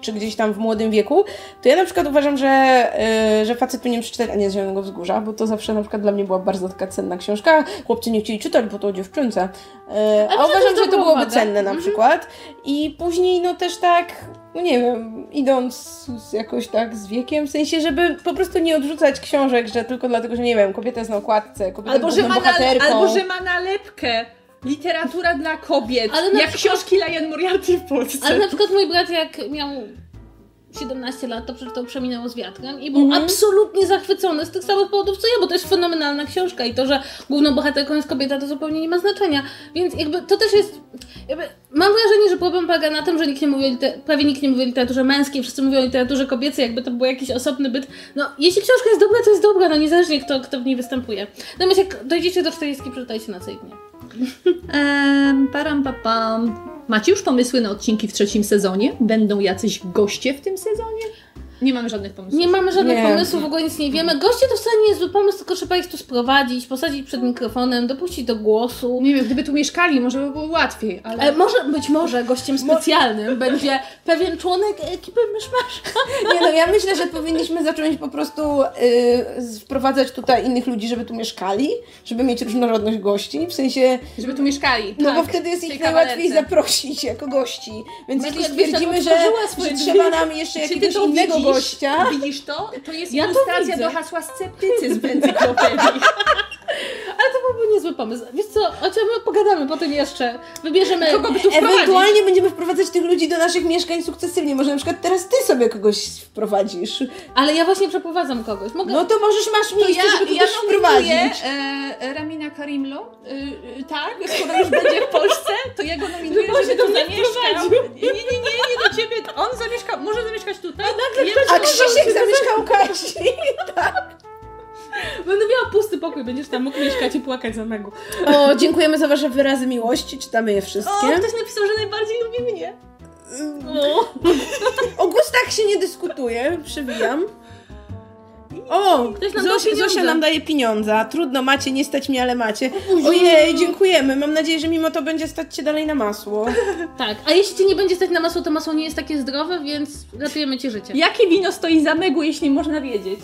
czy gdzieś tam w młodym wieku, to ja na przykład uważam, że, yy, że facet powinien przeczytać Anię z Zielonego Wzgórza, bo to zawsze na przykład dla mnie była bardzo taka cenna książka. Chłopcy nie chcieli czytać, bo to o dziewczynce. Yy, a uważam, że to byłoby cenne na Mhm. przykład. I później, no też tak, no nie wiem, idąc jakoś tak z wiekiem, w sensie, żeby po prostu nie odrzucać książek, że tylko dlatego, że nie wiem, kobieta jest na okładce, kobieta Albo jest że, ma na, bohaterką. albo że ma nalepkę. Literatura dla kobiet. Ale na jak przykład- książki Lion Moriarty w Polsce. Ale na przykład mój brat, jak miał 17 lat, to przeczytał Przeminęło z wiatrem i był Mhm. absolutnie zachwycony z tych samych powodów co ja, bo to jest fenomenalna książka i to, że główną bohaterką jest kobieta, to zupełnie nie ma znaczenia. Więc jakby to też jest. Mam wrażenie, że problem polega na tym, że nikt nie mówi prawie nikt nie mówi o literaturze męskiej, wszyscy mówią o literaturze kobiecej, jakby to był jakiś osobny byt. No, jeśli książka jest dobra, to jest dobra, no niezależnie kto, kto w niej występuje. Natomiast jak dojdziecie do 40, przeczytajcie na co innie. [LAUGHS] Ehm, param, pa, pam. Macie już pomysły na odcinki w trzecim sezonie? Będą jacyś goście w tym sezonie? Nie mamy żadnych pomysłów. Nie mamy żadnych Nie. pomysłów, w ogóle nic nie wiemy. Goście to wcale nie jest zły pomysł, tylko trzeba ich tu sprowadzić, posadzić przed mikrofonem, dopuścić do głosu. Nie wiem, gdyby tu mieszkali, może by było łatwiej, ale... E, może, być może gościem specjalnym będzie pewien członek ekipy Myszmasz. [LAUGHS] Nie no, ja myślę, że powinniśmy zacząć po prostu y, wprowadzać tutaj innych ludzi, żeby tu mieszkali, żeby mieć różnorodność gości, w sensie, Żeby tu mieszkali. no tak. bo wtedy jest ich najłatwiej zaprosić jako gości. Więc jeśli stwierdzimy, że, że trzeba nam jeszcze jakiegoś innego? Gościa, Widzisz to? To jest Ja to ilustracja widzę. do hasła sceptycyzm w encyklopedii. [LAUGHS] Ale to byłby niezły pomysł. Wiesz co, chociaż my pogadamy potem jeszcze. Wybierzemy... Kogo by tu wprowadzić? ewentualnie będziemy wprowadzać tych ludzi do naszych mieszkań sukcesywnie. Może na przykład teraz ty sobie kogoś wprowadzisz. Ale ja właśnie przeprowadzam kogoś. Mogę... No to możesz, masz To miejsce, ja, żeby ja kogoś nominuję wprowadzić. e, Ramina Karimlo. E, e, tak, skoro już będzie w Polsce, to ja go nominuję, Żeby żeby tu zamieszkał. Nie, nie, nie, nie, nie do ciebie. On zamieszka, może zamieszkać tutaj. nagle A Krzysiek zamieszkał Kasi. [LAUGHS] Będę miała pusty pokój, będziesz tam mógł mieszkać i płakać za mego. O, dziękujemy za wasze wyrazy miłości, czytamy je wszystkie. O, ktoś napisał, że najbardziej lubi mnie. O gustach się nie dyskutuje, przewijam. O, Ktoś nam Zosia. Zosia nam daje pieniądze. Trudno, macie, nie stać mnie, ale macie. Ojej, dziękujemy. Mam nadzieję, że mimo to będzie stać cię dalej na masło. [LAUGHS] Tak, a jeśli cię nie będzie stać na masło, to masło nie jest takie zdrowe, więc ratujemy ci życie. Jakie wino stoi za megu, jeśli można wiedzieć?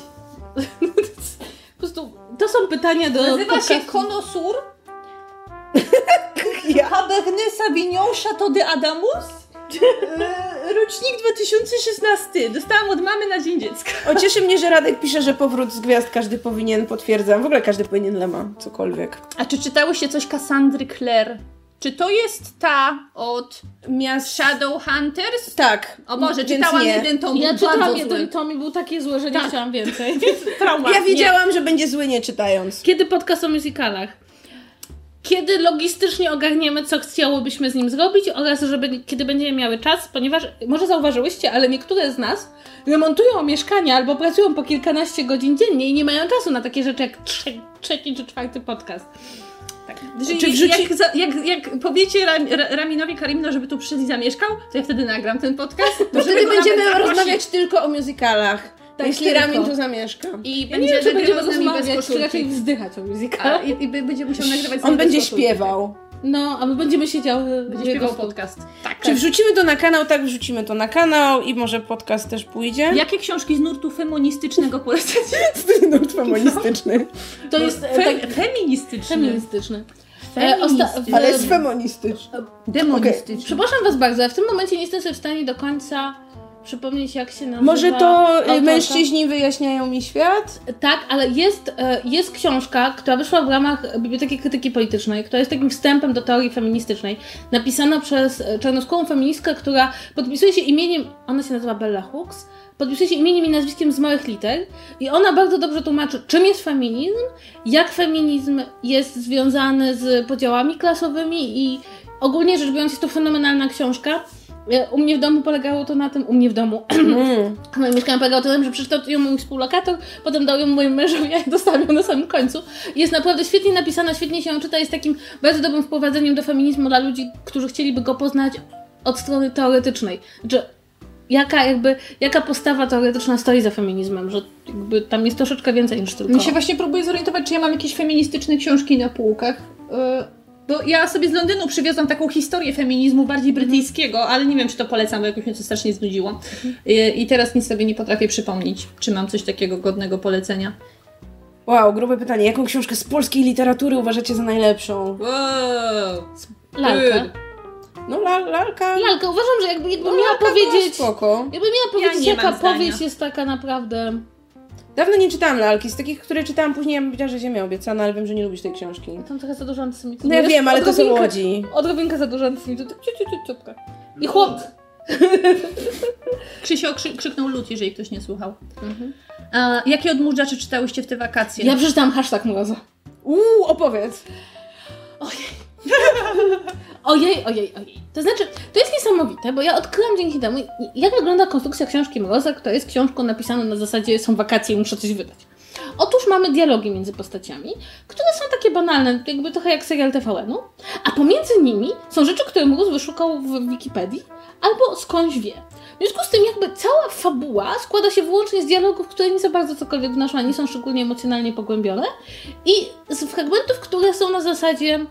[LAUGHS] Po prostu to są pytania do Nazywa się podcastu. Konosur [LAUGHS] Ja. Cabernet Sauvignon Chateau de Adamus. [LAUGHS] Rocznik 2016. Dostałam od mamy na Dzień Dziecka. O, cieszy mnie, że Radek pisze, że powrót z gwiazd każdy powinien, potwierdzam. W ogóle każdy powinien lema, cokolwiek. A czy czytałyście coś Cassandry Clare? Czy to jest ta od Miast... Shadowhunters? Tak. O Boże, więc czytałam nie. jeden tom, Ja był czytałam bardzo jeden zły. tom i był taki zły, że nie Tak. chciałam więcej. [LAUGHS] Trauma. Ja wiedziałam, że będzie zły nie czytając. Kiedy podcast o musicalach? Kiedy logistycznie ogarniemy, co chciałobyśmy z nim zrobić oraz żeby, kiedy będziemy miały czas, ponieważ może zauważyłyście, ale niektóre z nas remontują mieszkania albo pracują po kilkanaście godzin dziennie i nie mają czasu na takie rzeczy jak trze- trzeci czy czwarty podcast. Czyli Czy wrzuci- jak, za, jak, jak powiecie Ram, Ra- Raminowi Karimno, żeby tu przyszedł i zamieszkał, to ja wtedy nagram ten podcast. Żeby wtedy będziemy rozmawiać tylko o musicalach. Tak, jeśli tylko. Ramin tu zamieszka. I Ja nie będzie wiem, czy będziemy rozmawiać, czy raczej wzdychać o musicalach. i, i będzie musiał nagrywać On będzie śpiewał. No, a my będziemy siedziały Będzie w jego śpiewał stu. podcast. Tak. Czy wrzucimy to na kanał? Tak, wrzucimy to na kanał i może podcast też pójdzie. Jakie książki z nurtu feministycznego polecacie? [LAUGHS] Nurt feministyczny. To jest e, Fe, tak, feministyczny. feministyczny. E, w- Ale jest feministyczny. Demonistyczny. Przepraszam Was bardzo, ale w tym momencie nie jestem sobie w stanie do końca przypomnieć, jak się nazywa. Może to y, autorka. mężczyźni wyjaśniają mi świat? Tak, ale jest, e, jest książka, która wyszła w ramach Biblioteki Krytyki Politycznej, która jest takim wstępem do teorii feministycznej, napisana przez e, czarnoskórą feministkę, która podpisuje się imieniem, ona się nazywa Bella Hooks, podpisuje się imieniem i nazwiskiem z małych liter i ona bardzo dobrze tłumaczy, czym jest feminizm, jak feminizm jest związany z podziałami klasowymi i ogólnie rzecz biorąc jest to fenomenalna książka. E, U mnie w domu polegało to na tym, u mnie w domu, [CLEARS THROAT] Mm. Moje mieszkanie polegało na tym, że przeczytał ją mój współlokator, potem dał ją mojemu mężowi, [LAUGHS] ja dostałam ją na samym końcu. Jest naprawdę świetnie napisana, świetnie się ją czyta, jest takim bardzo dobrym wprowadzeniem do feminizmu dla ludzi, którzy chcieliby go poznać od strony teoretycznej. Znaczy, jaka jakby, jaka postawa teoretyczna stoi za feminizmem, że jakby tam jest troszeczkę więcej niż tylko... Mi się właśnie próbuję zorientować, czy ja mam jakieś feministyczne książki na półkach. Yy, Bo ja sobie z Londynu przywiozłam taką historię feminizmu bardziej brytyjskiego, ale nie wiem, czy to polecam, bo jakoś mnie to strasznie znudziło. Yy, I teraz nic sobie nie potrafię przypomnieć, czy mam coś takiego godnego polecenia. Wow, grube pytanie. Jaką książkę z polskiej literatury uważacie za najlepszą? Wow! Lalka. No, la, lalka. Lalka, uważam, że jakby, jakby No, miała lalka była powiedzieć... Spoko. Jakby miała powiedzieć, nie jaka powieść jest taka naprawdę... Dawno nie czytałam lalki. Z takich, które czytałam później, ja bym powiedziała, że Ziemia obiecana, ale wiem, że nie lubisz tej książki. Tam trochę za dużo antysemityzmu. No ja wiem, ale to są łodzi. Odrobinkę za dużo antysemityzmu. Ciu, ciu, ciu, ciupka. I chłop... [LAUGHS] Krzysio krzy, krzyknął lud, jeżeli ktoś nie słuchał. A, jakie odmurzacze czytałyście w te wakacje? Ja przeczytałam hashtag mroza. Uuu, opowiedz. Ojej, [LAUGHS] ojej, ojej. To znaczy, to jest niesamowite, bo ja odkryłam dzięki temu, jak wygląda konstrukcja książki Mroza, która jest książką napisaną na zasadzie są wakacje i muszę coś wydać. Otóż mamy dialogi między postaciami, które są takie takie banalne, jakby trochę jak serial TVN-u, a pomiędzy nimi są rzeczy, które Mróz wyszukał w Wikipedii albo skądś wie. W związku z tym jakby cała fabuła składa się wyłącznie z dialogów, które nie za bardzo cokolwiek wnoszą, a nie są szczególnie emocjonalnie pogłębione i z fragmentów, które są na zasadzie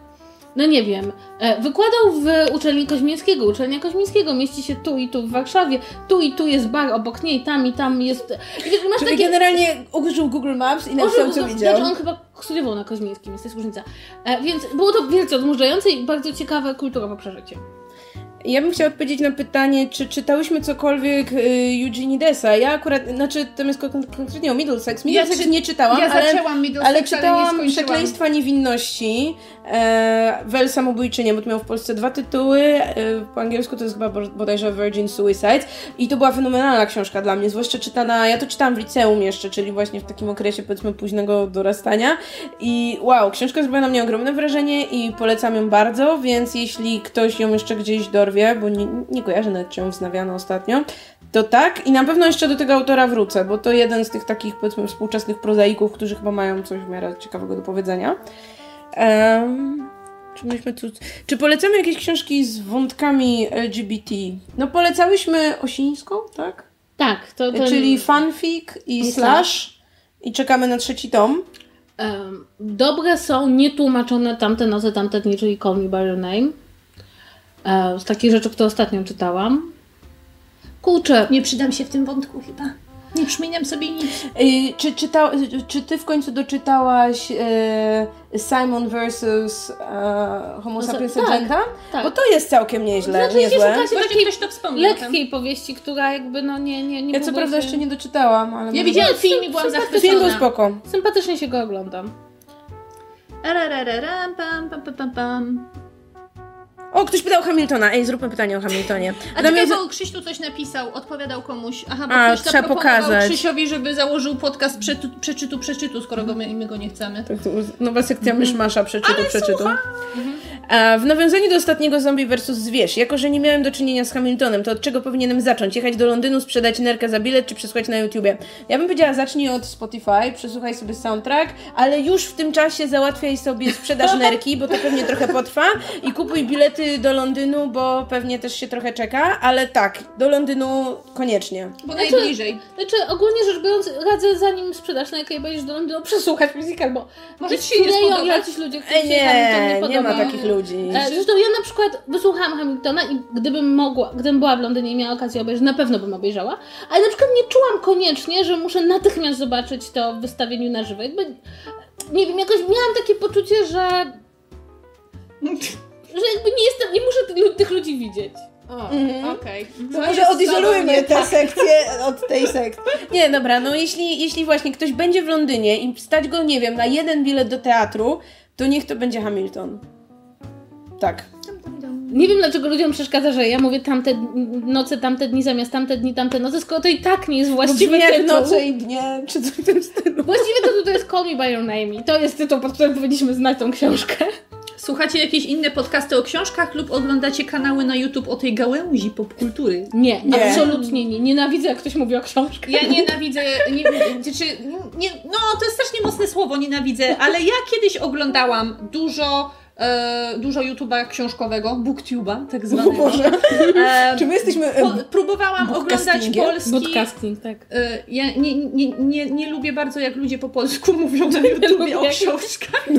no nie wiem, e, wykładał w uczelni Koźmińskiego. Uczelnia Koźmińskiego mieści się tu i tu w Warszawie, tu i tu jest bar obok niej, tam i tam jest... I wiesz, masz Czyli takie... generalnie użył Google Maps i napisał, co Znaczy, widział. on chyba studiował na Koźmińskim, jest to jest różnica. E, więc było to wielce odmurzające i bardzo ciekawe kulturowe przeżycie. Ja bym chciała odpowiedzieć na pytanie, czy czytałyśmy cokolwiek y, Eugenidesa. Ja akurat, znaczy, tam jest kon- konkretnie o Middlesex. Middlesex czy- nie czytałam, ja ale, zaczęłam Middlesex, ale ale nie czytałam. Przekleństwa Niewinności, Wel Samobójczynie, bo to miał w Polsce dwa tytuły, e, po angielsku to jest chyba bo- bodajże Virgin Suicide. I to była fenomenalna książka dla mnie, zwłaszcza czytana, ja to czytałam w liceum jeszcze, czyli właśnie w takim okresie powiedzmy późnego dorastania. I wow, książka zrobiła na mnie ogromne wrażenie i polecam ją bardzo, więc jeśli ktoś ją jeszcze gdzieś dorwie, bo nie, nie kojarzę nawet czy ją wznawiano ostatnio, to tak. I na pewno jeszcze do tego autora wrócę, bo to jeden z tych takich powiedzmy współczesnych prozaików, którzy chyba mają coś w miarę ciekawego do powiedzenia. Em, czy, myśmy tu, czy polecamy jakieś książki z wątkami LGBT? No polecałyśmy Osińską, tak? Tak, to ten... Czyli fanfic i, I slash. I czekamy na trzeci tom. Em, dobre są nietłumaczone tamte nocy, tamte dni, czyli Call Me By Your Name. Z takich rzeczy, które ostatnio czytałam. Kurczę, Nie przydam się w tym wątku chyba. Nie przymieniam sobie nic. Y, czy, czyta, czy ty w końcu doczytałaś e, Simon versus e, Homo No sapiens tak, agenta? tak. Bo to jest całkiem nieźle, Znaczy, niezłe. Właśnie takiej ktoś to wspomniał. lekkiej powieści, która jakby no nie, nie, nie Ja co prawda się- jeszcze nie doczytałam, ale... Ja może- widziałam film i byłam sympatyczna. Film był zachwycona. spoko. Sympatycznie się go oglądam. Pam, pam, pam, pam. O, ktoś pytał Hamiltona. Ej, zróbmy pytanie o Hamiltonie. A Dla czekaj, bo Krzyś tu coś napisał, odpowiadał komuś. Aha, bo A, ktoś trzeba pokazać. Krzysiowi, żeby założył podcast przetu, przeczytu, przeczytu, skoro go my, my go nie chcemy. Tak, to nowa sekcja myszmasza przeczytu, przeczytu. A w nawiązaniu do ostatniego Zombie vs. Zwierz, jako że nie miałem do czynienia z Hamiltonem, to od czego powinienem zacząć? Jechać do Londynu, sprzedać nerkę za bilet, czy przesłuchać na YouTubie? Ja bym powiedziała, zacznij od Spotify, przesłuchaj sobie soundtrack, ale już w tym czasie załatwiaj sobie sprzedaż nerki, bo to pewnie trochę potrwa i kupuj bilety do Londynu, bo pewnie też się trochę czeka, ale tak, do Londynu koniecznie. Bo Znaczy- najbliżej. Znaczy, ogólnie rzecz biorąc, radzę zanim sprzedasz na jakiej będziesz do Londynu, [LAUGHS] przesłuchać musical, bo Może ci się nie spodobać. jacyś ludzie, którzy Ej, się Hamilton nie nie, podoba. nie ma takich ludzi. E, Zresztą ja na przykład wysłuchałam Hamiltona i gdybym mogła, gdybym była w Londynie i miała okazję obejrzeć, na pewno bym obejrzała, ale na przykład nie czułam koniecznie, że muszę natychmiast zobaczyć to w wystawieniu na żywo. Jakby, nie wiem, jakoś miałam takie poczucie, że że jakby nie jestem, nie muszę tych, tych ludzi widzieć. O, Mhm. okej. To Co może odizolujmy tę tak? sekcję od tej sekcji. Nie, dobra, no jeśli, jeśli właśnie ktoś będzie w Londynie i stać go, nie wiem, na jeden bilet do teatru, to niech to będzie Hamilton. Tak. Nie wiem dlaczego ludziom przeszkadza, że ja mówię tamte noce, tamte dni zamiast tamte dni, tamte noce, skoro to i tak nie jest właściwy jak tytuł. noce i dnie, czy coś w tym stylu. Właściwy tytuł to jest Call Me By Your Name i to jest tytuł, pod którym powinniśmy znać tą książkę. Słuchacie jakieś inne podcasty o książkach lub oglądacie kanały na YouTube o tej gałęzi popkultury? Nie, Nie. absolutnie nie. Nienawidzę, jak ktoś mówi o książkach. Ja nienawidzę, nie, znaczy, nie, no to jest strasznie mocne słowo, nienawidzę, ale ja kiedyś oglądałam dużo, e, dużo YouTube'a książkowego, booktube'a tak zwanego. O Boże. E, [LAUGHS] Czy my jesteśmy... po, próbowałam oglądać polski... Podcasting, tak. E, Ja nie, nie, nie, nie lubię bardzo, jak ludzie po polsku [LAUGHS] mówią na YouTubie o książkach. [LAUGHS]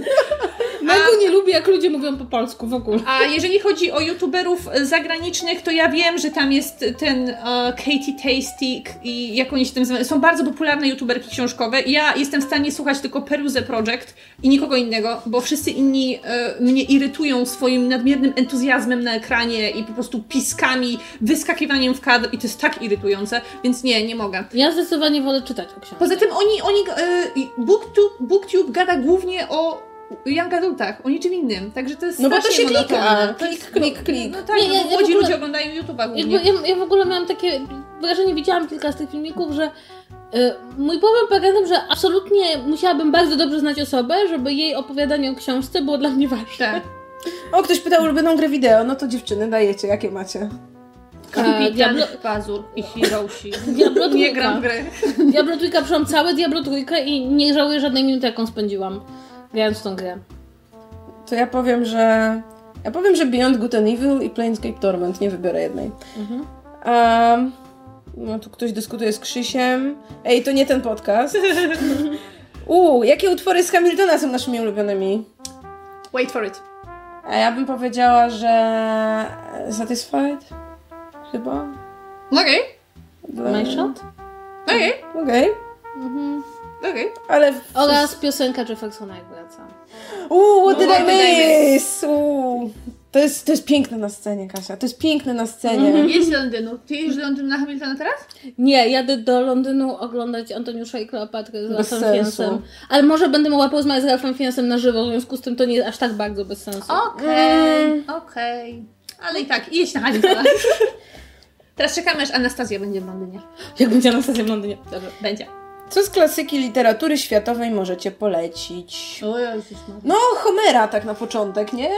Mego nie lubię, jak ludzie mówią po polsku w ogóle. A jeżeli chodzi o youtuberów zagranicznych, to ja wiem, że tam jest ten e, Katie Tastik i jak oni się tam nazywają. Są bardzo popularne youtuberki książkowe. Ja jestem w stanie słuchać tylko Peruse Project i nikogo innego, bo wszyscy inni e, mnie irytują swoim nadmiernym entuzjazmem na ekranie i po prostu piskami, wyskakiwaniem w kadr i to jest tak irytujące, więc nie, nie mogę. Ja zdecydowanie wolę czytać o książkach. Poza tym oni, oni e, Booktube, Booktube gada głównie o young adultach, o niczym innym, także to jest No bo to się klika. Klik, klik, klik. No tak, Nie, no ja- młodzi ogóle- ludzie oglądają YouTube'a głównie. Jakby ja, ja w ogóle miałam takie wrażenie, widziałam kilka z tych filmików, że y, mój problem polega na tym, że absolutnie musiałabym bardzo dobrze znać osobę, żeby jej opowiadanie o książce było dla mnie ważne. Tak. O, ktoś pytał o ulubioną grę wideo. No to dziewczyny, dajecie, jakie macie? E, Diablo, Pazur i Hiroshi. Diablo [LAUGHS] Nie gram w grę. Diablo trójka, przeszłam całe Diablo trójkę i nie żałuję żadnej minuty, jaką spędziłam grając w tą grę. to ja powiem, że... Ja powiem, że Beyond Good and Evil i Planescape Torment. Nie wybiorę jednej. Mhm. Um, no tu ktoś dyskutuje z Krzysiem. Ej, to nie ten podcast. [LAUGHS] Uuu, jakie utwory z Hamiltona są naszymi ulubionymi? Wait for it. A ja bym powiedziała, że Satisfied? Chyba? Okej, Dla- My shot? okej, Okej, Mhm. Okej. ale... Oraz piosenka Jeffersona jak wraca. Uuu, what did What I did I miss? Uuu. To jest, to jest piękne na scenie, Kasia. To jest piękne na scenie. Jedź do Londynu. Ty jedziesz do Londynu na Hamiltona teraz? Nie, jadę do Londynu oglądać Antoniusza i Kleopatrę z Bez Ralphem sensu. Fiensem. Ale może będę mogła porozmawiać z Ralphem Fiensem na żywo, w związku z tym to nie jest aż tak bardzo bez sensu. Okej, okej. Ale i tak, jedź na Hamiltona. [LAUGHS] Teraz czekamy, aż Anastazja będzie w Londynie. Jak będzie Anastazja w Londynie. Dobrze, będzie. Co z klasyki literatury światowej możecie polecić? O Jezus No, Homera tak na początek, nie?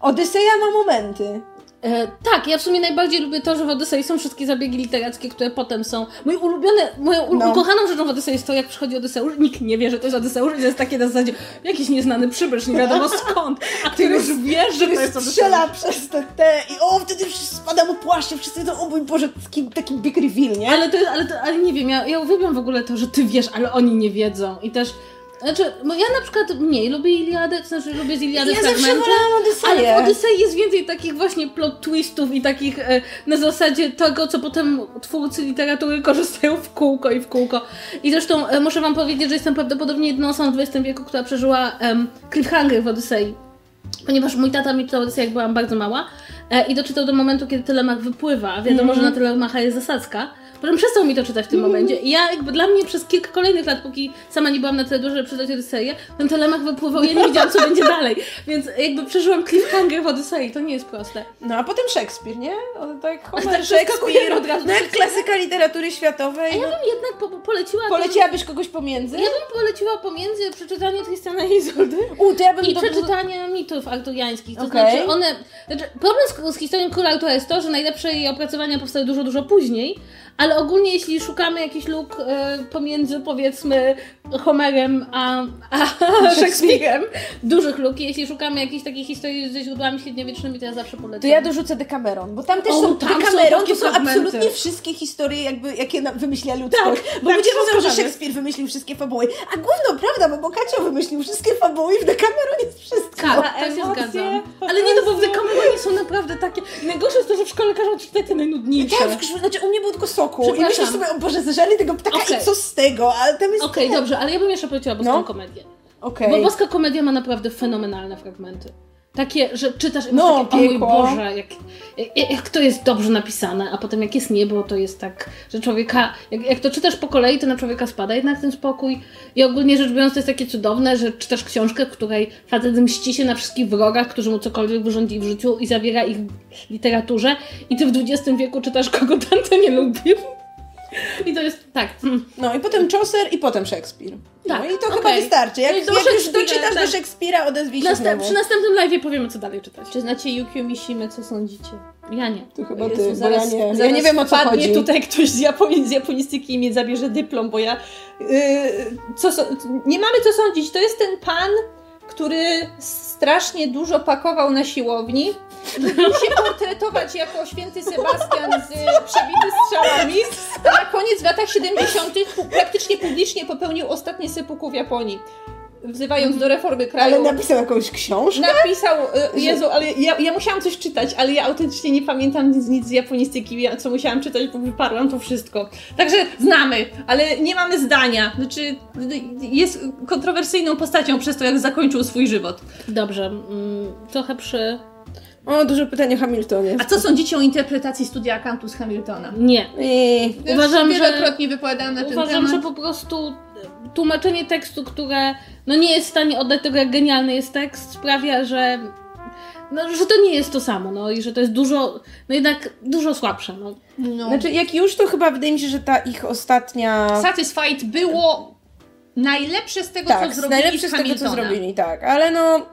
Odyseja ma momenty. E, tak, ja w sumie najbardziej lubię to, że w Odysei są wszystkie zabiegi literackie, które potem są. Mój ulubiony, moją ul- No. ukochaną rzeczą w Odysei jest to, jak przychodzi Odyseusz. Nikt nie wie, że to jest Odyseusz to jest takie na zasadzie jakiś nieznany przybysz, nie wiadomo [LAUGHS] skąd. A ty już wiesz, że to jest Odyseusz. strzela przez te, te i o, wtedy spada mu płaszcz wszyscy to, o mój Boże, taki, taki big reveal, nie? Ale to jest, ale, to, ale nie wiem, ja, ja uwielbiam w ogóle to, że ty wiesz, ale oni nie wiedzą. I też, znaczy, bo ja na przykład mniej lubię Iliadę, to znaczy lubię z Iliady ja zawsze fragmenty. wolałam Odyseję. Ale w Odysei jest więcej takich właśnie plot twistów i takich e, na zasadzie tego, co potem twórcy literatury korzystają w kółko i w kółko. I zresztą e, muszę wam powiedzieć, że jestem prawdopodobnie jedną osobą w XX wieku, która przeżyła em, cliffhanger w Odysei. Ponieważ mój tata mi czytał Odyseję, jak byłam bardzo mała e, i doczytał do momentu, kiedy Telemach wypływa. Wiadomo, że na Telemacha jest zasadzka. Potem przestał mi to czytać w tym momencie i ja jakby dla mnie przez kilka kolejnych lat, póki sama nie byłam na tyle duża, żeby czytać Odyseję, ten Telemach wypływał ja nie wiedziałam, co będzie dalej. Więc jakby przeżyłam cliffhanger w Odysei, to nie jest proste. No a potem Szekspir, nie? O, tak, Homer, Szekspir, od razu no jak klasyka literatury światowej. A ja No, bym jednak po, poleciła... poleciłabyś kogoś pomiędzy? Ja bym poleciła pomiędzy przeczytanie Tristana i Izoldy U, to ja bym i do- przeczytanie mitów arturiańskich. To Okej. znaczy one... Znaczy problem z, z historią króla Artura jest to, że najlepsze jej opracowania powstały dużo, dużo później, ale ogólnie jeśli szukamy jakichś luk e, pomiędzy powiedzmy Homerem a, a [LAUGHS] Szekspirem, dużych luk, jeśli szukamy jakichś takich historii ze źródłami średniowiecznymi, to ja zawsze polecam. To ja dorzucę Decameron, bo tam też O, są tam są Decameron, takie to są fragmenty. absolutnie wszystkie historie, jakby, jakie na, wymyśliła ludzkość. bo tak, ludzie się mówią, że. Szekspir wymyślił wszystkie fabuły, a główną prawda, bo Boccaccio wymyślił wszystkie fabuły i w Decameron jest wszystko. Tak, to się emocje, zgadzam. Ale nie, no bo w prostu. Decameronie są naprawdę takie... Najgorsze jest to, że w szkole każą czytać te najnudniejsze. Tak, znaczy u mnie było tylko soku i myślisz sobie, o Boże, zeżarli tego ptaka Okej. i co z tego, ale tam jest Okej, tyle. dobrze, ale ja bym jeszcze poleciła boską No. komedię. Okej. Bo boska komedia ma naprawdę fenomenalne fragmenty. Takie, że czytasz i No, takie, o mój. Boże, jak, jak, jak to jest dobrze napisane, a potem jak jest niebo, to jest tak, że człowieka, jak, jak to czytasz po kolei, to na człowieka spada jednak ten spokój i ogólnie rzecz biorąc to jest takie cudowne, że czytasz książkę, w której facet mści się na wszystkich wrogach, którzy mu cokolwiek wyrządzili w życiu i zawiera ich w literaturze i ty w XX wieku czytasz, kogo Dante nie lubił. I to jest, tak, No i potem Chaucer i potem Szekspir. No Tak, i to okej. chyba wystarczy. Jak, No jak już Szekspira, doczytasz tak. do Szekspira, odezwij się Następ, znowu. przy następnym live powiemy, co dalej czytać. Czy znacie Yukio Mishime, co sądzicie? Ja nie. To chyba Jezu, ty, bo zaraz- ja nie, ja zaraz nie wiem o co chodzi. tutaj ktoś z, Japoni- z japonistyki i mnie zabierze dyplom, bo ja... Yy, co, so- nie mamy co sądzić. To jest ten pan, który strasznie dużo pakował na siłowni. Lubił się portretować jako święty Sebastian z przebity strzałami, a na koniec w latach 70. pu- praktycznie publicznie popełnił ostatnie seppuku w Japonii. Wzywając do reformy kraju. Ale napisał jakąś książkę? Napisał, e, Jezu, ale ja, ja musiałam coś czytać, ale ja autentycznie nie pamiętam nic, nic z japonistyki, ja- co musiałam czytać, bo wyparłam to wszystko. Także znamy, ale nie mamy zdania. Znaczy, jest kontrowersyjną postacią przez to, jak zakończył swój żywot. Dobrze, mm, trochę przy... O, dużo pytań o Hamiltonie. A co sądzicie o interpretacji studia Campus Hamiltona? Nie. Eee, Uważam, Już że- wielokrotnie wypowiadałam na ten Uważam, temat. że po prostu tłumaczenie tekstu, które no nie jest w stanie oddać tego, jak genialny jest tekst, sprawia, że no, że to nie jest to samo, no i że to jest dużo, no jednak dużo słabsze, no. No. Znaczy, jak już, to chyba wydaje mi się, że ta ich ostatnia... Satisfied było najlepsze z tego, tak, co zrobili najlepsze z z tego, co zrobili, tak. Ale no,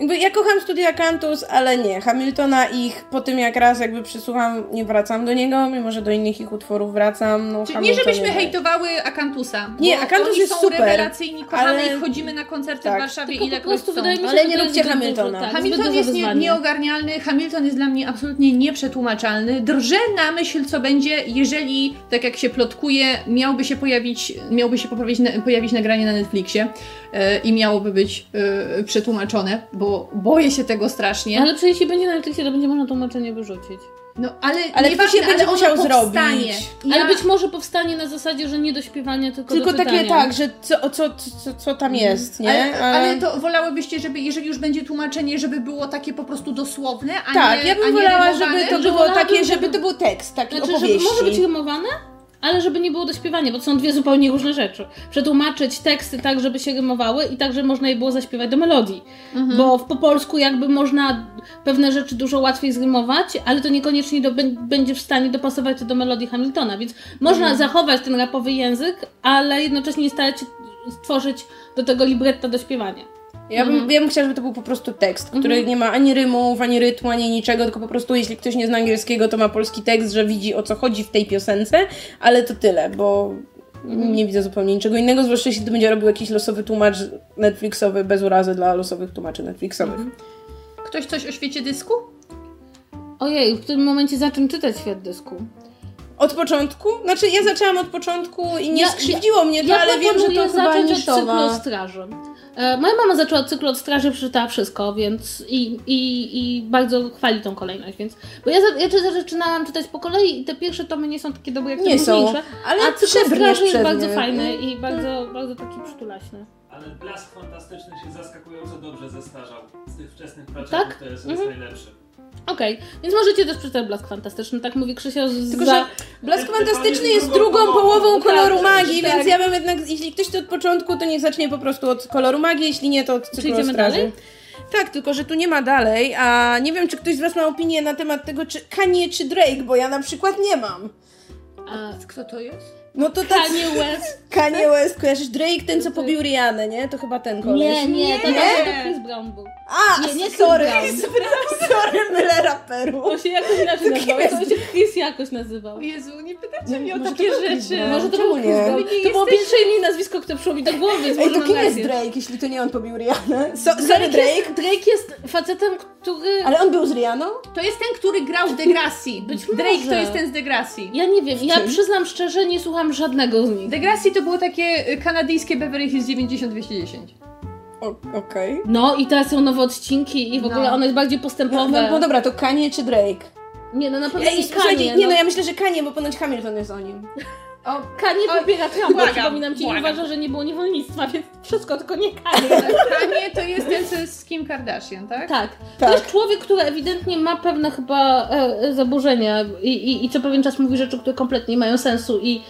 Jakby ja kocham studia Cantus, ale nie. Hamiltona ich po tym jak raz jakby przysłucham, nie wracam do niego, mimo że do innych ich utworów wracam. No, Czyli nie żebyśmy nie. hejtowały Akantusa. Nie, Akantus oni jest są super, rewelacyjni, kochamy ale- ich, chodzimy na koncerty Tak. w Warszawie ile po prostu wydaje mi się, Ale że nie to róbcie Hamiltona. Dużo, tak, Hamilton jest nie, nieogarnialny, Hamilton jest dla mnie absolutnie nieprzetłumaczalny. Drżę na myśl, co będzie, jeżeli, tak jak się plotkuje, miałby się pojawić, miałby się poprawić, pojawić nagranie na Netflixie i miałoby być e, przetłumaczone, bo boję się tego strasznie. Ale przecież jeśli będzie na Netflixie, to będzie można tłumaczenie wyrzucić. No, ale, Ale nieważne, ktoś je będzie ale musiał powstanie. zrobić. Ja- Ale być może powstanie na zasadzie, że nie do śpiewania, tylko, Tylko do takie tak, że co, co, co, co tam jest, nie? Ale, ale to wolałybyście, żeby jeżeli już będzie tłumaczenie, żeby było takie po prostu dosłowne, a Tak, nie ja a bym nie wolała, żeby to Że było takie, żeby- żeby to był tekst, taki Znaczy, opowieści. żeby może być rymowane, ale żeby nie było do śpiewania, bo to są dwie zupełnie różne rzeczy. Przetłumaczyć teksty tak, żeby się rymowały i tak, żeby można je było zaśpiewać do melodii. Mhm. Bo w po polsku jakby można pewne rzeczy dużo łatwiej zrymować, ale to niekoniecznie do, w stanie dopasować to do melodii Hamiltona, więc można Mhm. zachować ten rapowy język, ale jednocześnie nie starać się stworzyć do tego libretta do śpiewania. Ja bym, ja bym chciała, żeby to był po prostu tekst, który nie ma ani rymów, ani rytmu, ani niczego, tylko po prostu jeśli ktoś nie zna angielskiego, to ma polski tekst, że widzi o co chodzi w tej piosence, ale to tyle, bo nie widzę zupełnie niczego innego, zwłaszcza jeśli to będzie robił jakiś losowy tłumacz Netflixowy, bez urazy dla losowych tłumaczy Netflixowych. Ktoś coś o świecie dysku? Ojej, w tym momencie zacząć czytać świat dysku. Od początku? Znaczy ja zaczęłam od początku i nie Ja- skrzywdziło mnie to, Ja ale wiem, że to chyba zacząć od cyklu niszowa. o straży. E, moja mama zaczęła od cyklu od straży, przeczytała wszystko, więc i, i, i bardzo chwali tą kolejność, więc bo ja, ja czy- zaczynałam czytać po kolei i te pierwsze tomy nie są takie dobre jak Nie te są, późniejsze, ale a cykl straży jest bardzo fajny i bardzo, bardzo taki przytulaśny. Ale Blask Fantastyczny się zaskakująco dobrze zestarzał. Z tych wczesnych Tak? praczków to jest, jest Mhm. najlepszy. Okej, więc możecie też przeczytać Blask Fantastyczny, tak mówi Krzysia z Tylko, że Blask Ty- Fantastyczny ty jest drugą połową połową, koloru tak, magii, tak. więc ja bym jednak, jeśli ktoś chce od początku, to niech zacznie po prostu od koloru magii, jeśli nie, to od cyklu Czy idziemy straży. dalej? Tak, tylko że tu nie ma dalej, a nie wiem, czy ktoś z Was ma opinię na temat tego, czy Kanye czy Drake, bo ja na przykład nie mam. A, Kto to jest? No to tak. Kanye West. Kanye West, kojarzysz Drake, ten co pobił Rihanę, nie? To chyba ten koleś. Nie, nie, to, Nie. to Chris Brown był. A, Nie, nie sorry, Chris sorry, [LAUGHS] mylę raperów. On się jakoś inaczej nazywał, jest? to się Chris jakoś nazywał. Jezu, nie pytajcie mnie o może takie to był Chris rzeczy. Brown. Może to był nie? Brown. To było pierwsze imię nazwisko, które przyszło mi do głowy, więc Ej, to kim jest. Drake, jeśli to nie on pobił Rihanę? So, sorry, Drake Drake. jest, facetem, który... Ale on był z Rihanną? To jest ten, który grał w Degrassi. Być Drake to jest ten z Degrassi. Ja nie wiem, ja przyznam szczerze, nie słucham żadnego z nich. Degrassi to było takie y, kanadyjskie Beverly Hills 90-210. O- Okej. No i teraz są nowe odcinki i w ogóle No. one jest bardziej No, postępowe. no, no dobra, to Kanye czy Drake? Nie, no na pewno Ej, nie Kanye. nie no, no. ja myślę, że Kanye, bo ponoć Hamilton jest o nim. O, popiera Trumpa, błagam, przypominam ci, i błagam. uważa, że nie było niewolnictwa, więc wszystko, tylko nie Kanye. [LAUGHS] Kanye to jest ten, co jest z Kim Kardashian, tak? Tak. To Tak. jest człowiek, który ewidentnie ma pewne chyba e, e, zaburzenia i, i, i co pewien czas mówi rzeczy, które kompletnie nie mają sensu i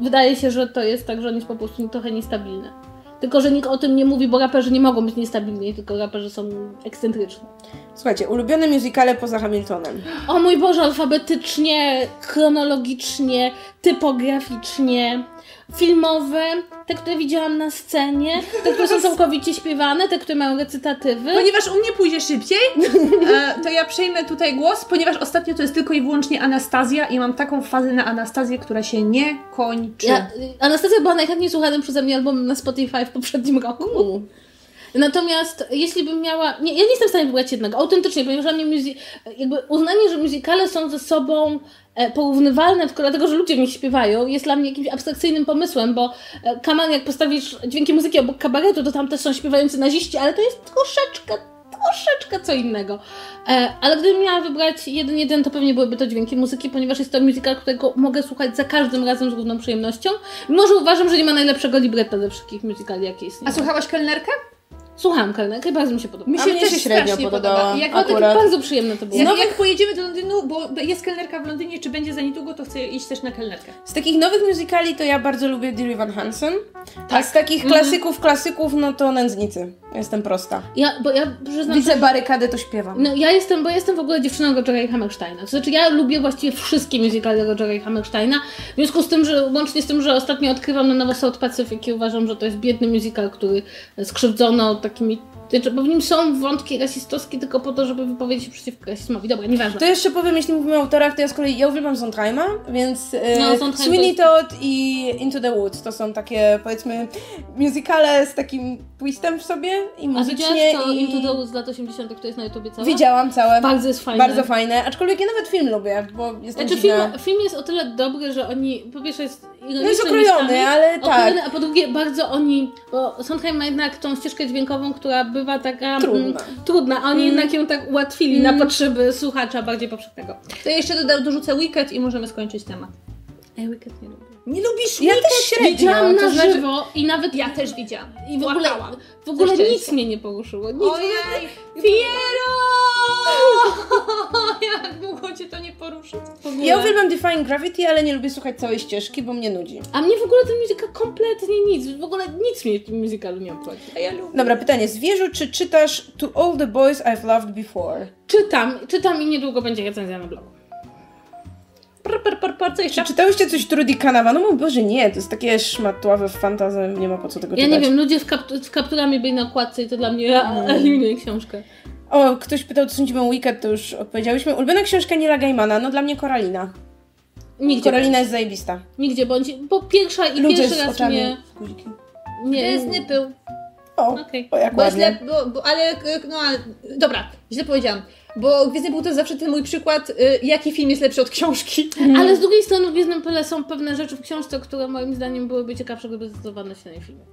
wydaje się, że to jest tak, że on jest po prostu trochę niestabilny. Tylko, że nikt o tym nie mówi, bo raperzy nie mogą być niestabilni, tylko raperzy są ekscentryczni. Słuchajcie, ulubione musicale poza Hamiltonem. O mój Boże, alfabetycznie, chronologicznie, typograficznie, filmowe, te, które widziałam na scenie, te, które są [LAUGHS] całkowicie śpiewane, te, które mają recytatywy. Ponieważ u mnie pójdzie szybciej, [LAUGHS] e, to ja przejmę tutaj głos, ponieważ ostatnio to jest tylko i wyłącznie Anastazja i mam taką fazę na Anastazję, która się nie kończy. Ja, Anastazja była najchętniej słuchanym przeze mnie albumem na Spotify w poprzednim roku. Natomiast jeśli bym miała. Nie, ja nie jestem w stanie wybrać jednego, autentycznie, ponieważ dla mnie muzy- jakby uznanie, że muzykale są ze sobą porównywalne tylko dlatego, że ludzie w nich śpiewają, jest dla mnie jakimś abstrakcyjnym pomysłem, bo e, Kaman, jak postawisz dźwięki muzyki obok kabaretu, to tam też są śpiewający naziści, ale to jest troszeczkę, troszeczkę co innego. E, ale gdybym miała wybrać jeden, jeden, to pewnie byłyby to dźwięki muzyki, ponieważ jest to musical, którego mogę słuchać za każdym razem z równą przyjemnością. Mimo, że uważam, że nie ma najlepszego libretta ze wszystkich musicali, jakie A istnieją. słuchałaś kelnerkę? Słucham i bardzo mi się podoba. Mi A się mnie też się średnio podobała. podoba. Jak, A akurat. bardzo przyjemne to było. jak, nowych- jak pojedziemy do Londynu, bo jest kelnerka w Londynie, czy będzie za niedługo, to chcę iść też na kelnerkę. Z takich nowych musicali to ja bardzo lubię Dear Van Hansen. A Tak. z takich klasyków, klasyków, no to Nędznicy. Jestem prosta. Ja, bo ja przyznam, Widzę że... barykady, to śpiewam. No, ja jestem, bo jestem w ogóle dziewczyną Rogera i Hammersteina. To znaczy, ja lubię właściwie wszystkie musicale Rogera i Hammersteina. W związku z tym, że łącznie z tym, że ostatnio odkrywam na nowo South Pacific i uważam, że to jest biedny musical, który skrzywdzono takimi Znaczy, bo w nim są wątki rasistowskie tylko po to, żeby wypowiedzieć się przeciwko rasizmowi. Dobra, nieważne. To jeszcze powiem, jeśli mówimy o autorach, to ja z kolei, ja uwielbiam Sondheima, więc e, No, Sondheim Sweeney Todd i Into the Woods to są takie, powiedzmy, musicale z takim twistem w sobie i A muzycznie widziałaś to i... Into the Woods z lat 80., to jest na YouTubie całe? Widziałam całe. Bardzo jest fajne. Bardzo fajne, aczkolwiek ja nawet film lubię, bo jestem Znaczy film, film jest o tyle dobry, że oni, po pierwsze jest No jest okrojony, ale tak. Okrojony, a po drugie bardzo oni, bo Sondheim ma jednak tą ścieżkę dźwiękową, która bywa taka Trudna. Mm, trudna a oni jednak ją tak ułatwili na potrzeby słuchacza bardziej powszechnego. To jeszcze dorzucę Wicked i możemy skończyć temat. Ej, Wicked nie lubię. Nie lubisz Ja też średnio, Widziałam na to znaczy... żywo i nawet Ja też widziałam. i w ogóle, Płakałam. w ogóle nic mnie nie poruszyło. Nic. Ojej! Piero! [LAUGHS] Jak mogło cię to nie ogóle. Ja uwielbiam Defying Gravity, ale nie lubię słuchać całej ścieżki, bo mnie nudzi. A mnie w ogóle ten muzyka kompletnie nic, w ogóle nic mnie w tym musicalu nie obchodzi. A ja lubię. Dobra, pytanie. Zwierzu, czy czytasz To All the Boys I've Loved Before? Czytam, czytam i niedługo będzie recenzja na blogu. Par, par, par, par, co jeszcze? Czy czytałyście coś Trudy Kanava? No mój Boże, nie, to jest takie szmatławe fantazy, nie ma po co tego Ja czytać. nie wiem, ludzie z, kaptu- z kapturami byli na okładce i to dla mnie Mm. [LAUGHS] eliminuje książkę. O, ktoś pytał, co sądzimy o Wicked, to już odpowiedziałyśmy. Ulubiona książka Nila Gaimana? No dla mnie Koralina. Nigdzie. Koralina jest zajebista. Nigdzie bądź. Bo pierwsza i Ludzie pierwszy z raz oczami mnie. w guziki. To Nie. jest nypył. O, Okej. o jak Bo jest ładnie. lep, bo, bo, ale, no, ale, dobra, źle powiedziałam. Bo Gwiezdny był to jest zawsze ten mój przykład, y, jaki film jest lepszy od książki. Ale z drugiej strony w Gwiezdnym Pyle są pewne rzeczy w książce, które moim zdaniem byłyby ciekawsze, gdyby zdecydowane się na jej filmie.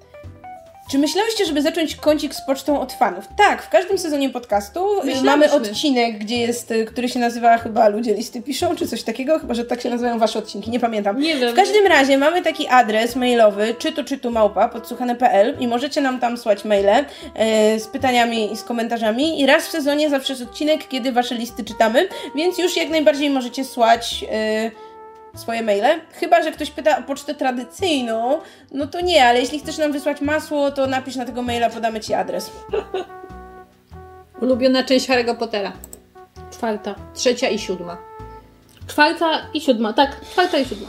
Czy myślałyście, żeby zacząć kącik z pocztą od fanów? Tak, w każdym sezonie podcastu y, Myślałyśmy. mamy odcinek, gdzie jest, y, który się nazywa chyba Ludzie listy piszą, czy coś takiego, chyba, że tak się nazywają wasze odcinki, nie pamiętam. Nie wiem. W każdym razie mamy taki adres mailowy, czy to, czy tu małpa, podsłuchane.pl i możecie nam tam słać maile e, z pytaniami i z komentarzami i raz w sezonie zawsze jest odcinek, kiedy wasze listy czytamy, więc już jak najbardziej możecie słać e, swoje maile. Chyba, że ktoś pyta o pocztę tradycyjną, no to nie, ale jeśli chcesz nam wysłać masło, to napisz na tego maila, podamy ci adres. Ulubiona część Harry'ego Pottera. Czwarta. Trzecia i siódma. Czwarta i siódma, tak, czwarta i siódma.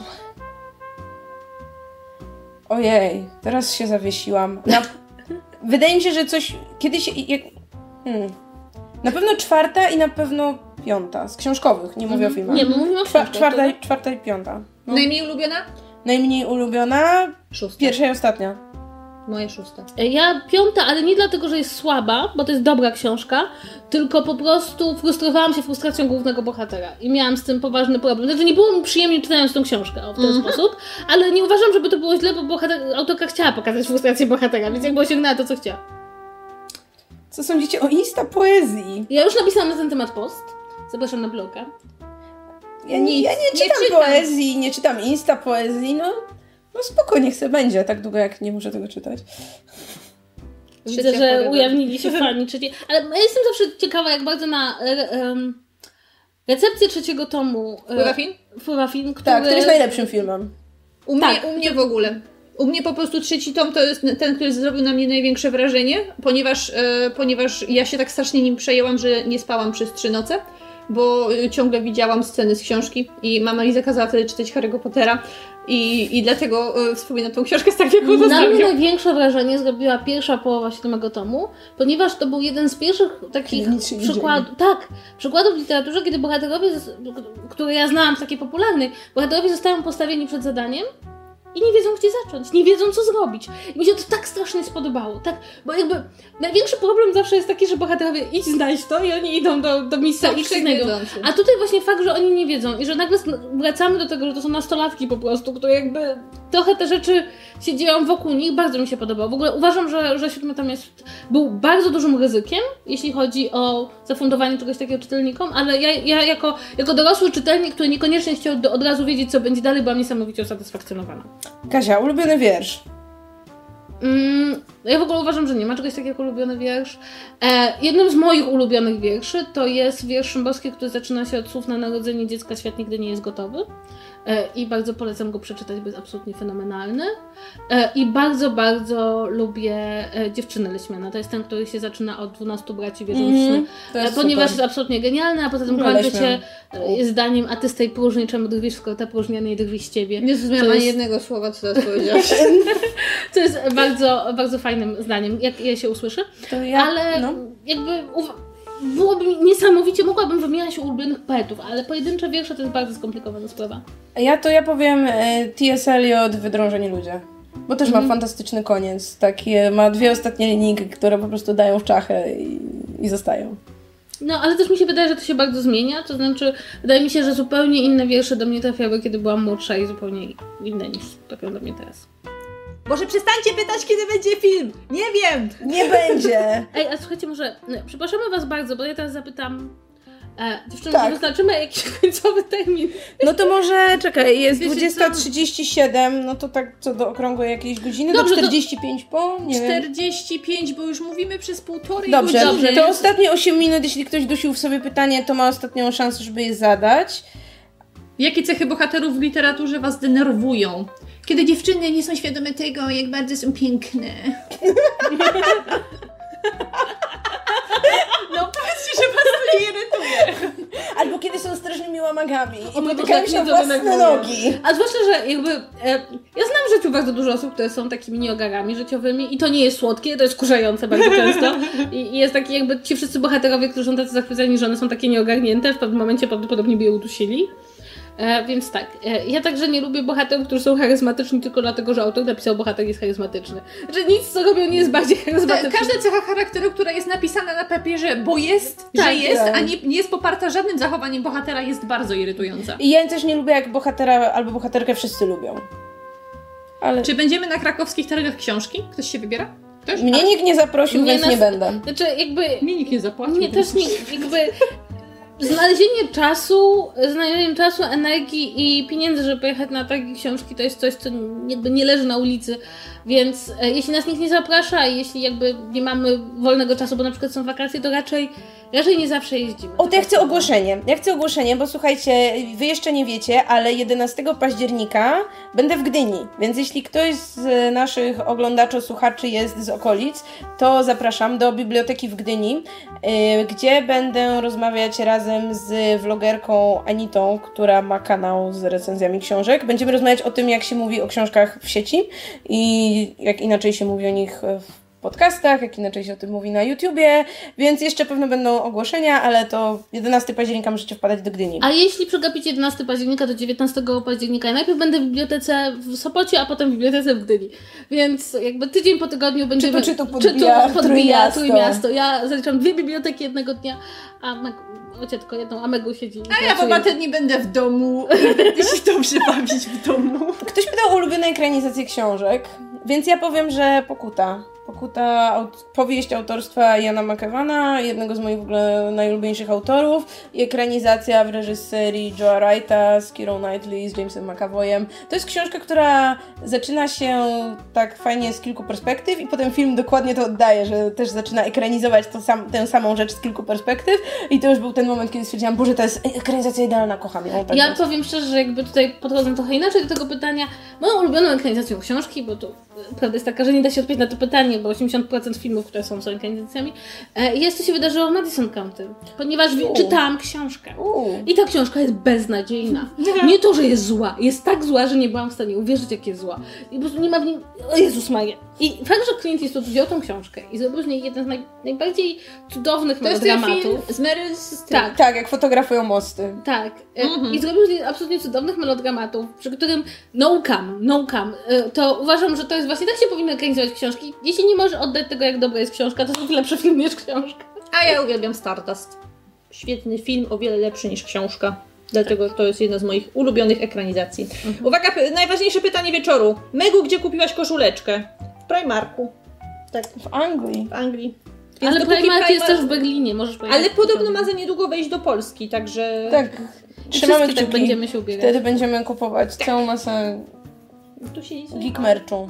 Ojej, teraz się zawiesiłam. Na... Wydaje mi się, że coś kiedyś. Jak... Hmm. Na pewno czwarta i na pewno piąta. Z książkowych, nie mówię o filmach. Nie, bo mówimy o Czwa- książkach. czwarta, i- czwarta i piąta. No. Najmniej ulubiona? Najmniej ulubiona, Szósta. pierwsza i ostatnia. Moje szósta. Ja piąta, ale nie dlatego, że jest słaba, bo to jest dobra książka, tylko po prostu frustrowałam się frustracją głównego bohatera i miałam z tym poważny problem. Znaczy nie było mi przyjemnie czytając tą książkę o, w ten Mhm. sposób, ale nie uważam, żeby to było źle, bo bohater, autorka chciała pokazać frustrację bohatera, więc jakby osiągnęła to, co chciała. Co sądzicie o Insta poezji? Ja już napisałam na ten temat post, zapraszam na bloga. Ja nie, ja nie nie czytam czytam. poezji, nie czytam Insta poezji, no. No spoko, niech se będzie, tak długo jak nie muszę tego czytać. Widzę, Trzecia że porywa. ujawnili się [LAUGHS] fani trzeciej. Ale ja jestem zawsze ciekawa, jak bardzo na em, recepcję trzeciego tomu Wpływa film? wpływa film, który... Tak, który jest najlepszym filmem. U mnie, Tak. u mnie w ogóle. U mnie po prostu trzeci tom to jest ten, który zrobił na mnie największe wrażenie, ponieważ, e, ponieważ ja się tak strasznie nim przejęłam, że nie spałam przez trzy noce, bo e, ciągle widziałam sceny z książki i mama mi zakazała wtedy czytać Harry'ego Pottera i, i dlatego e, wspominam tą książkę z tak wielką Na mnie największe wrażenie zrobiła pierwsza połowa siódmego tomu, ponieważ to był jeden z pierwszych takich przykładów, tak, przykładów w literaturze, kiedy bohaterowie, które ja znałam z takiej popularnej, bohaterowie zostają postawieni przed zadaniem i nie wiedzą, gdzie zacząć, nie wiedzą, co zrobić. I mi się to tak strasznie spodobało, tak, bo jakby największy problem zawsze jest taki, że bohaterowie idź znajdź to i oni idą do, do miejsca Są X i znajdą. krzywdzący. A tutaj właśnie fakt, że oni nie wiedzą i że nagle wracamy do tego, że to są nastolatki po prostu, które jakby trochę te rzeczy się dzieją wokół nich, bardzo mi się podobało. W ogóle uważam, że, że siódmy tam jest, był bardzo dużym ryzykiem, jeśli chodzi o zafundowanie czegoś takiego czytelnikom, ale ja, ja jako, jako dorosły czytelnik, który niekoniecznie chciał od razu wiedzieć, co będzie dalej, byłam niesamowicie usatysfakcjonowana. Kasia, ulubiony wiersz. Mm, ja w ogóle uważam, że nie ma czegoś takiego jak ulubiony wiersz. E, jednym z moich ulubionych wierszy to jest wiersz Szymborski, który zaczyna się od słów na narodzenie dziecka świat nigdy nie jest gotowy. E, I bardzo polecam go przeczytać, bo jest absolutnie fenomenalny. E, I bardzo, bardzo lubię e, Dziewczynę Leśmiana. To jest ten, który się zaczyna od 12 braci wierzących jest Ponieważ super. jest absolutnie genialny, a poza tym No, kończy się zdaniem, a ty z tej próżni czemu drwisz, skoro ta próżnia nie drwi z ciebie. Nie zrozumiałam jest- jednego słowa, co teraz powiedziałaś. [LAUGHS] Co jest bardzo, bardzo fajne. Fajnym zdaniem, jak je się usłyszy. To ja, ale no. jakby byłoby niesamowicie, mogłabym wymieniać ulubionych poetów, ale pojedyncze wiersze to jest bardzo skomplikowana sprawa. Ja to ja powiem e, T.S. Eliot, Wydrążeni ludzie. Bo też Mhm. ma fantastyczny koniec. Takie, ma dwie ostatnie linijki, które po prostu dają w czachę i, i zostają. No, ale też mi się wydaje, że to się bardzo zmienia, to znaczy wydaje mi się, że zupełnie inne wiersze do mnie trafiały, kiedy byłam młodsza i zupełnie inne niż trafią do mnie teraz. Może przestańcie pytać, kiedy będzie film. Nie wiem. Nie będzie! [LAUGHS] Ej, a słuchajcie, może, nie, przepraszamy Was bardzo, bo ja teraz zapytam e, dziewczyny, Tak. czy wyznaczymy jakiś [LAUGHS] końcowy termin? No to może, czekaj, jest Wiecie co? 20.37, no to tak co do okrągłej jakiejś godziny, Dobrze, do to- 45 po? Nie wiem. 45, bo już mówimy przez półtorej Dobrze, godziny. dobrze. to ostatnie 8 minut, jeśli ktoś dusił w sobie pytanie, to ma ostatnią szansę, żeby je zadać. Jakie cechy bohaterów w literaturze was denerwują? Kiedy dziewczyny nie są świadome tego, jak bardzo są piękne. no powiedzcie, że was to nie irytuje. Albo kiedy są strasznymi łamagami i O mój potykają Boże, się to własne denerwuje. nogi. A zwłaszcza, że jakby e, ja znam w życiu bardzo dużo osób, które są takimi nieogarami życiowymi i to nie jest słodkie, to jest kurzające bardzo często. I, I jest taki jakby ci wszyscy bohaterowie, którzy są tacy zachwyceni, że one są takie nieogarnięte, w pewnym momencie prawdopodobnie by je udusili. E, więc tak, e, ja także nie lubię bohaterów, którzy są charyzmatyczni tylko dlatego, że autor napisał bohater jest charyzmatyczny. Że nic co robią nie jest bardziej charyzmatyczne. każda cecha charakteru, która jest napisana na papierze, bo jest, Tak, że jest, tak. a nie, nie jest poparta żadnym zachowaniem bohatera, jest bardzo irytująca. I ja też nie lubię, jak bohatera albo bohaterkę wszyscy lubią. Ale Czy będziemy na krakowskich targach książki? Ktoś się wybiera? Ktoś? mnie nikt nie zaprosił, Mnie więc nas- nie będę. Znaczy jakby Mnie nikt nie zapłacił. Nie, też nie, jakby znalezienie czasu, znalezienie czasu, energii i pieniędzy, żeby pojechać na takie książki, to jest coś, co jakby nie leży na ulicy, więc e, jeśli nas nikt nie zaprasza i jeśli jakby nie mamy wolnego czasu, bo na przykład są wakacje, to raczej, raczej nie zawsze jeździmy. O, to ja chcę ogłoszenie. Ja chcę ogłoszenie, bo słuchajcie, wy jeszcze nie wiecie, ale 11 października będę w Gdyni, więc jeśli ktoś z naszych oglądaczy, słuchaczy jest z okolic, to zapraszam do biblioteki w Gdyni, yy, gdzie będę rozmawiać razem z vlogerką Anitą, która ma kanał z recenzjami książek. Będziemy rozmawiać o tym, jak się mówi o książkach w sieci i jak inaczej się mówi o nich w podcastach, jak inaczej się o tym mówi na YouTubie, więc jeszcze pewno będą ogłoszenia, ale to 11 października możecie wpadać do Gdyni. A jeśli przegapicie 11 października do 19 października, ja najpierw będę w bibliotece w Sopocie, a potem w bibliotece w Gdyni. Więc jakby tydzień po tygodniu będziemy... czytu podbija Trójmiasto. Trójmiasto. Ja zaliczam dwie biblioteki jednego dnia, a Meg, ojciec tylko jedną, a Megu siedzi A ja po dni będę w domu [LAUGHS] będę się dobrze bawić w domu. Ktoś pytał o ulubione ekranizacje książek, więc ja powiem, że Pokuta. Pokuta, aut- powieść autorstwa Jana McEwana, jednego z moich w ogóle najulubieńszych autorów i ekranizacja w reżyserii Joe'a Wrighta z Keirą Knightley, z Jamesem McAvoyem. To jest książka, która zaczyna się tak fajnie z kilku perspektyw i potem film dokładnie to oddaje, że też zaczyna ekranizować to sam, tę samą rzecz z kilku perspektyw i to już był ten moment, kiedy stwierdziłam, Boże, to jest ekranizacja idealna, kocham ją. Tak Ja jest. powiem szczerze, że jakby tutaj podchodzę trochę inaczej do tego pytania. Moją ulubioną ekranizacją książki, bo to e, prawda jest taka, że nie da się odpowiedzieć na to pytanie, bo 80% filmów, które są, ekranizacjami, e, jest to się wydarzyło w Madison County, ponieważ U. czytałam książkę. Uuu. I ta książka jest beznadziejna. [LAUGHS] Nie to, że jest zła. Jest tak zła, że nie byłam w stanie uwierzyć, jak jest zła. I po prostu nie ma w nim... O Jezus Maria. I fakt, że Clint Eastwood wziął tą książkę i zrobił z niej jeden z naj... najbardziej cudownych To jest ten melodramatów. film z Meryl. Tak. Tak, jak fotografują mosty. Tak. E, Mhm. I zrobił z niej absolutnie cudownych melodramatów, przy którym no cam, no cam. E, To uważam, że to jest właśnie tak się powinny ekranizować książki. Jeśli nie możesz oddać tego, jak dobra jest książka, to jest lepszy film niż książka. A ja uwielbiam Stardust. Świetny film, o wiele lepszy niż książka. Dlatego to jest jedna z moich ulubionych ekranizacji. Uwaga, p- najważniejsze pytanie wieczoru. Megu, gdzie kupiłaś koszuleczkę? W Primarku. Tak, W Anglii. w Anglii. Więc Ale dopóki Primark jest Primark- też w Berlinie, możesz pojechać. Ale podobno ma za niedługo wejść do Polski, także... Tak. Trzymamy tak kciuki. będziemy się ubierać. Wtedy będziemy kupować całą masę Tu się nic geek merchu.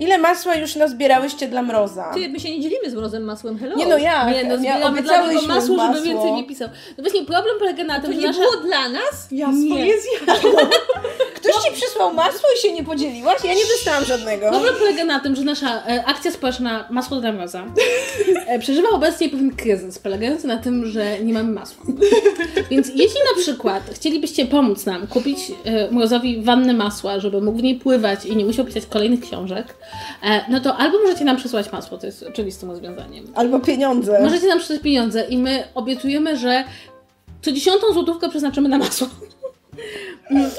Ile masła już nazbierałyście dla mroza? Ty, my się nie dzielimy z mrozem masłem, hello. Nie no jak? Nie, no ja zbieramy dla niego obiecałyśmy masło, żeby masło. więcej nie pisał. No właśnie, problem polega na To tym, że nie nasza... było dla nas? Ja Nie. swoje zjadłam. [LAUGHS] Ktoś ci przysłał masło i się nie podzieliłaś? Ja nie dostałam żadnego. Problem polega na tym, że nasza e, akcja społeczna Masło dla Mroza e, przeżywa obecnie pewien kryzys, polegający na tym, że nie mamy masła. Więc jeśli na przykład chcielibyście pomóc nam kupić e, Mrozowi wannę masła, żeby mógł w niej pływać i nie musiał pisać kolejnych książek, e, no to albo możecie nam przysłać masło, to jest oczywistym rozwiązaniem. Albo pieniądze. Możecie nam przysłać pieniądze i my obiecujemy, że co dziesiątą złotówkę przeznaczymy na masło.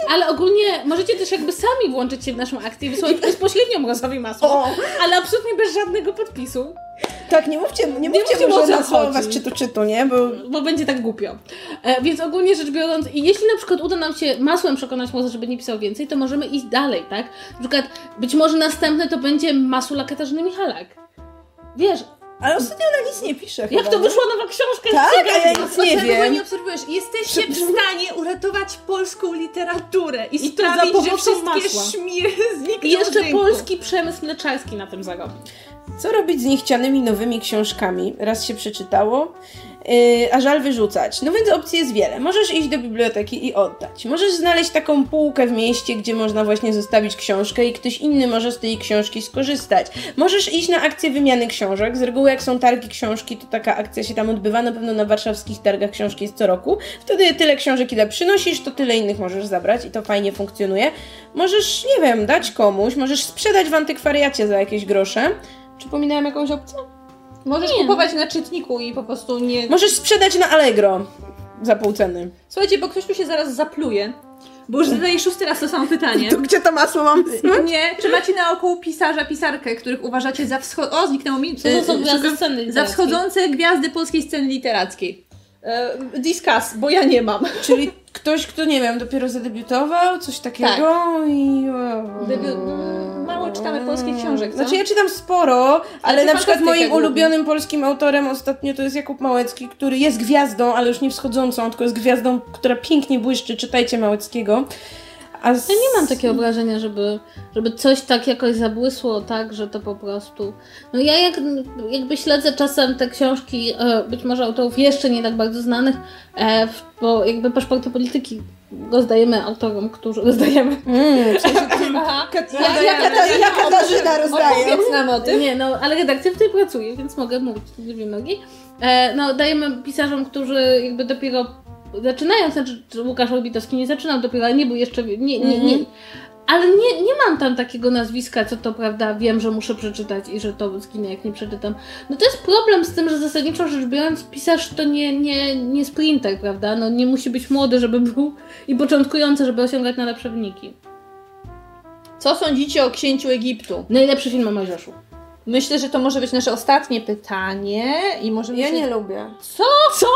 Ale ogólnie możecie też jakby sami włączyć się w naszą akcję i wysłać bezpośrednio mrozowi masło, O. ale absolutnie bez żadnego podpisu, Tak, nie mówcie, nie mówcie mówcie, mu, o że co nasłał chodzi. was czytu czytu, nie? Bo bo będzie tak głupio. E, więc ogólnie rzecz biorąc, i jeśli na przykład uda nam się masłem przekonać mroza, żeby nie pisał więcej, to możemy iść dalej, tak? Na przykład być może następne to będzie masula Katarzyny Michalak. Wiesz, Ale ostatnio ona nic nie pisze jak chyba, to nie? wyszła nowa książka? Tak, z a ja nic nie wiem. nie obserwujesz? Jesteście w stanie uratować polską literaturę i, I to za sprawić, że wszystkie masła. znikną I jeszcze polski przemysł mleczarski na tym zarobi. Co robić z niechcianymi nowymi książkami? Raz się przeczytało, a żal wyrzucać. No więc opcji jest wiele. Możesz iść do biblioteki i oddać. Możesz znaleźć taką półkę w mieście, gdzie można właśnie zostawić książkę i ktoś inny może z tej książki skorzystać. Możesz iść na akcję wymiany książek. Z reguły jak są targi książki, to taka akcja się tam odbywa. Na pewno na warszawskich targach książki jest co roku. Wtedy tyle książek, ile przynosisz, to tyle innych możesz zabrać i to fajnie funkcjonuje. Możesz, nie wiem, dać komuś, możesz sprzedać w antykwariacie za jakieś grosze. Czy jakąś opcję? Możesz Nie. kupować na czytniku i po prostu nie... Możesz sprzedać na Allegro za pół ceny. Słuchajcie, bo ktoś tu się zaraz zapluje. Bo już zadaję szósty raz to samo pytanie. To gdzie to masło mam? Nie, czy macie na oku pisarza, pisarkę, których uważacie za wschod... O, zniknęło mi. Co to są E, gwiazdy sceny Za wschodzące gwiazdy polskiej sceny literackiej. E, discuss, bo ja nie mam. Czyli ktoś, kto nie wiem, dopiero zadebiutował, coś takiego i... Debiut, no, mało czytamy polskich książek, co? Znaczy ja czytam sporo, ale ty na przykład moim ulubionym polskim autorem ostatnio to jest Jakub Małecki, który jest gwiazdą, ale już nie wschodzącą, tylko jest gwiazdą, która pięknie błyszczy. Czytajcie Małeckiego. A z... Ja nie mam takiego wrażenia, żeby, żeby coś tak jakoś zabłysło tak, że to po prostu... No ja jak, jakby śledzę czasem te książki, e, być może autorów jeszcze nie tak bardzo znanych, e, bo jakby paszporty polityki rozdajemy autorom, którzy rozdajemy. Mm. [LAUGHS] Aha. Ja, Ja- ja, ja- Kata- ja Katarzyna rozdaję. Opowiedz nam o tym. Nie, no, ale redakcja w tej pracuje, więc mogę mówić dwie nogi. E, no, dajemy pisarzom, którzy jakby dopiero zaczynają, znaczy czy Łukasz Orbitowski nie zaczynał dopiero, ale nie był jeszcze, nie, nie, nie. Ale nie, nie mam tam takiego nazwiska, co to prawda wiem, że muszę przeczytać i że to zginę, jak nie przeczytam. No to jest problem z tym, że zasadniczo rzecz biorąc, pisarz to nie, nie, nie sprinter, prawda? No nie musi być młody, żeby był i początkujący, żeby osiągać najlepsze wyniki. Co sądzicie o księciu Egiptu? Najlepszy film o Mojżeszu. Myślę, że to może być nasze ostatnie pytanie i możemy Ja się... nie lubię. Co? Co?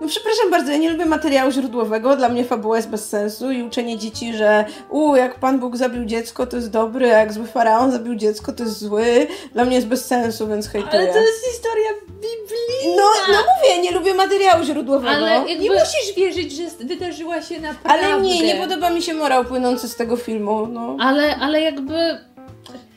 No przepraszam bardzo, ja nie lubię materiału źródłowego, dla mnie fabuła jest bez sensu i uczenie dzieci, że u, jak Pan Bóg zabił dziecko, to jest dobry, a jak zły faraon zabił dziecko, to jest zły. Dla mnie jest bez sensu, więc hejtuję. Ale to jest historia biblijna. No, no mówię, nie lubię materiału źródłowego. Ale Ale, jakby... Nie musisz wierzyć, że wydarzyła się naprawdę. nie, nie podoba mi się morał płynący z tego filmu. No. Ale, ale jakby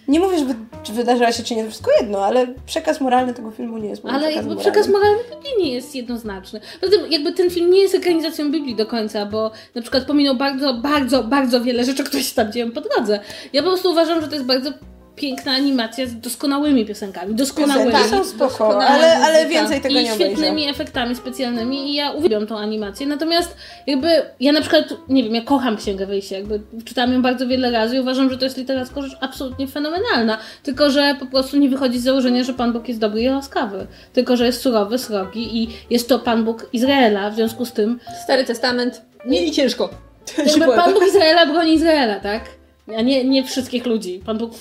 Nie mówię, że wy, czy wydarzyła się, czy nie, to wszystko jedno, ale przekaz moralny tego filmu nie jest moim Ale jakby przekaz moralny Biblii nie jest jednoznaczny. Poza tym jakby ten film nie jest ekranizacją Biblii do końca, bo na przykład pominął bardzo, bardzo, bardzo wiele rzeczy, które się tam dzieją po drodze. Ja po prostu uważam, że to jest bardzo piękna animacja z doskonałymi piosenkami. Doskonałymi. Piosenki są spoko, ale, ale więcej tego I nie obejrzę. świetnymi efektami specjalnymi i ja uwielbiam tą animację. Natomiast jakby ja na przykład, nie wiem, ja kocham Księgę Wyjścia, jakby czytałam ją bardzo wiele razy i uważam, że to jest literacko rzecz absolutnie fenomenalna. Tylko, że po prostu nie wychodzi z założenia, że Pan Bóg jest dobry i łaskawy. Tylko, że jest surowy, srogi i jest to Pan Bóg Izraela, w związku z tym Stary Testament. Mieli ciężko. jakby Pan Bóg Izraela broni Izraela, tak? A nie, nie wszystkich ludzi. Pan Bóg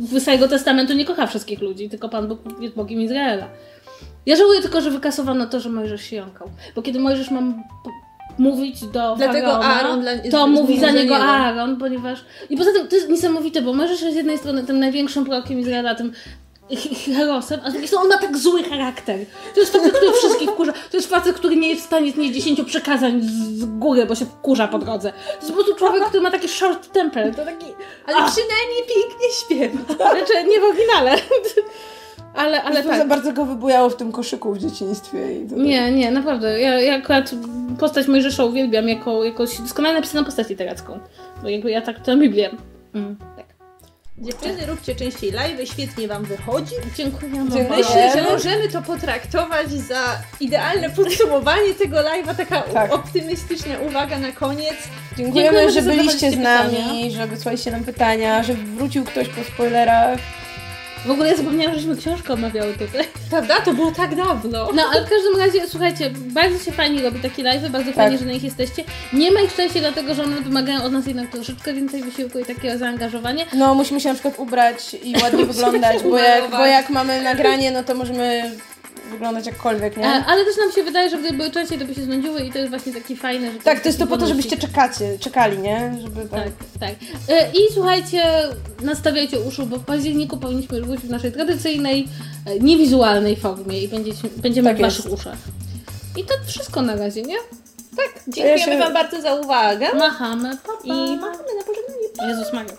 w Starego Testamentu nie kocha wszystkich ludzi, tylko Pan Bóg jest Bogiem Izraela. Ja żałuję tylko, że wykasowano to, że Mojżesz się jąkał. Bo kiedy Mojżesz ma p- mówić do Dlatego faraona, Aaron dla- to mówi za niego. Aaron, ponieważ... I poza tym to jest niesamowite, bo Mojżesz jest z jednej strony tym największym prorokiem Izraela, tym herosem, a z drugiej strony on ma tak zły charakter. To jest facet, który wszystkich wkurza. To jest facet, który nie jest w stanie znieść 10 przekazań z z góry, bo się wkurza po drodze. To jest po prostu człowiek, który ma taki short temper. To taki... Ale przynajmniej pięknie śpiewa. Znaczy, nie w oryginale. Ale, ale za tak. bardzo go wybujało w tym koszyku w dzieciństwie. I Nie, nie, naprawdę. Ja, ja akurat postać Mojżesza uwielbiam jako, jako doskonale napisaną postać literacką. Bo jakby ja tak tę Biblię. Mm. Dziewczyny, róbcie częściej live, świetnie wam wychodzi. Dziękuję. Dziękuję. mama. Myślę, że możemy to potraktować za idealne podsumowanie tego live'a, taka Tak. optymistyczna uwaga na koniec. Dziękujemy, Dziękujemy, że byliście z nami, że wysłaliście nam pytania, że wrócił ktoś po spoilerach. W ogóle ja zapomniałam, żeśmy książkę omawiały tutaj. Prawda? To było tak dawno. No, ale w każdym razie, słuchajcie, bardzo się fajnie robi takie live, bardzo fajnie, że na nich jesteście. Nie ma ich częściej dlatego, że one wymagają od nas jednak troszeczkę więcej wysiłku i takiego zaangażowania. No, musimy się na przykład ubrać i ładnie [LAUGHS] wyglądać, bo jak, bo jak mamy nagranie, no to możemy wyglądać jakkolwiek, nie? ale też nam się wydaje, że gdyby były częściej, to by się znudziły i to jest właśnie taki fajny, że Tak, to jest to po to, żebyście czekacie, czekali, nie? Żeby tak. Tak, tak. I słuchajcie, nastawiajcie uszu, bo w październiku powinniśmy już być w naszej tradycyjnej, e, niewizualnej formie i będziecie, będziemy Tak w waszych uszach. I to wszystko na razie, nie? Tak, dziękujemy Ja się- wam bardzo za uwagę. Machamy, pa, pa. I machamy na pożegnanie. Jezus Maria.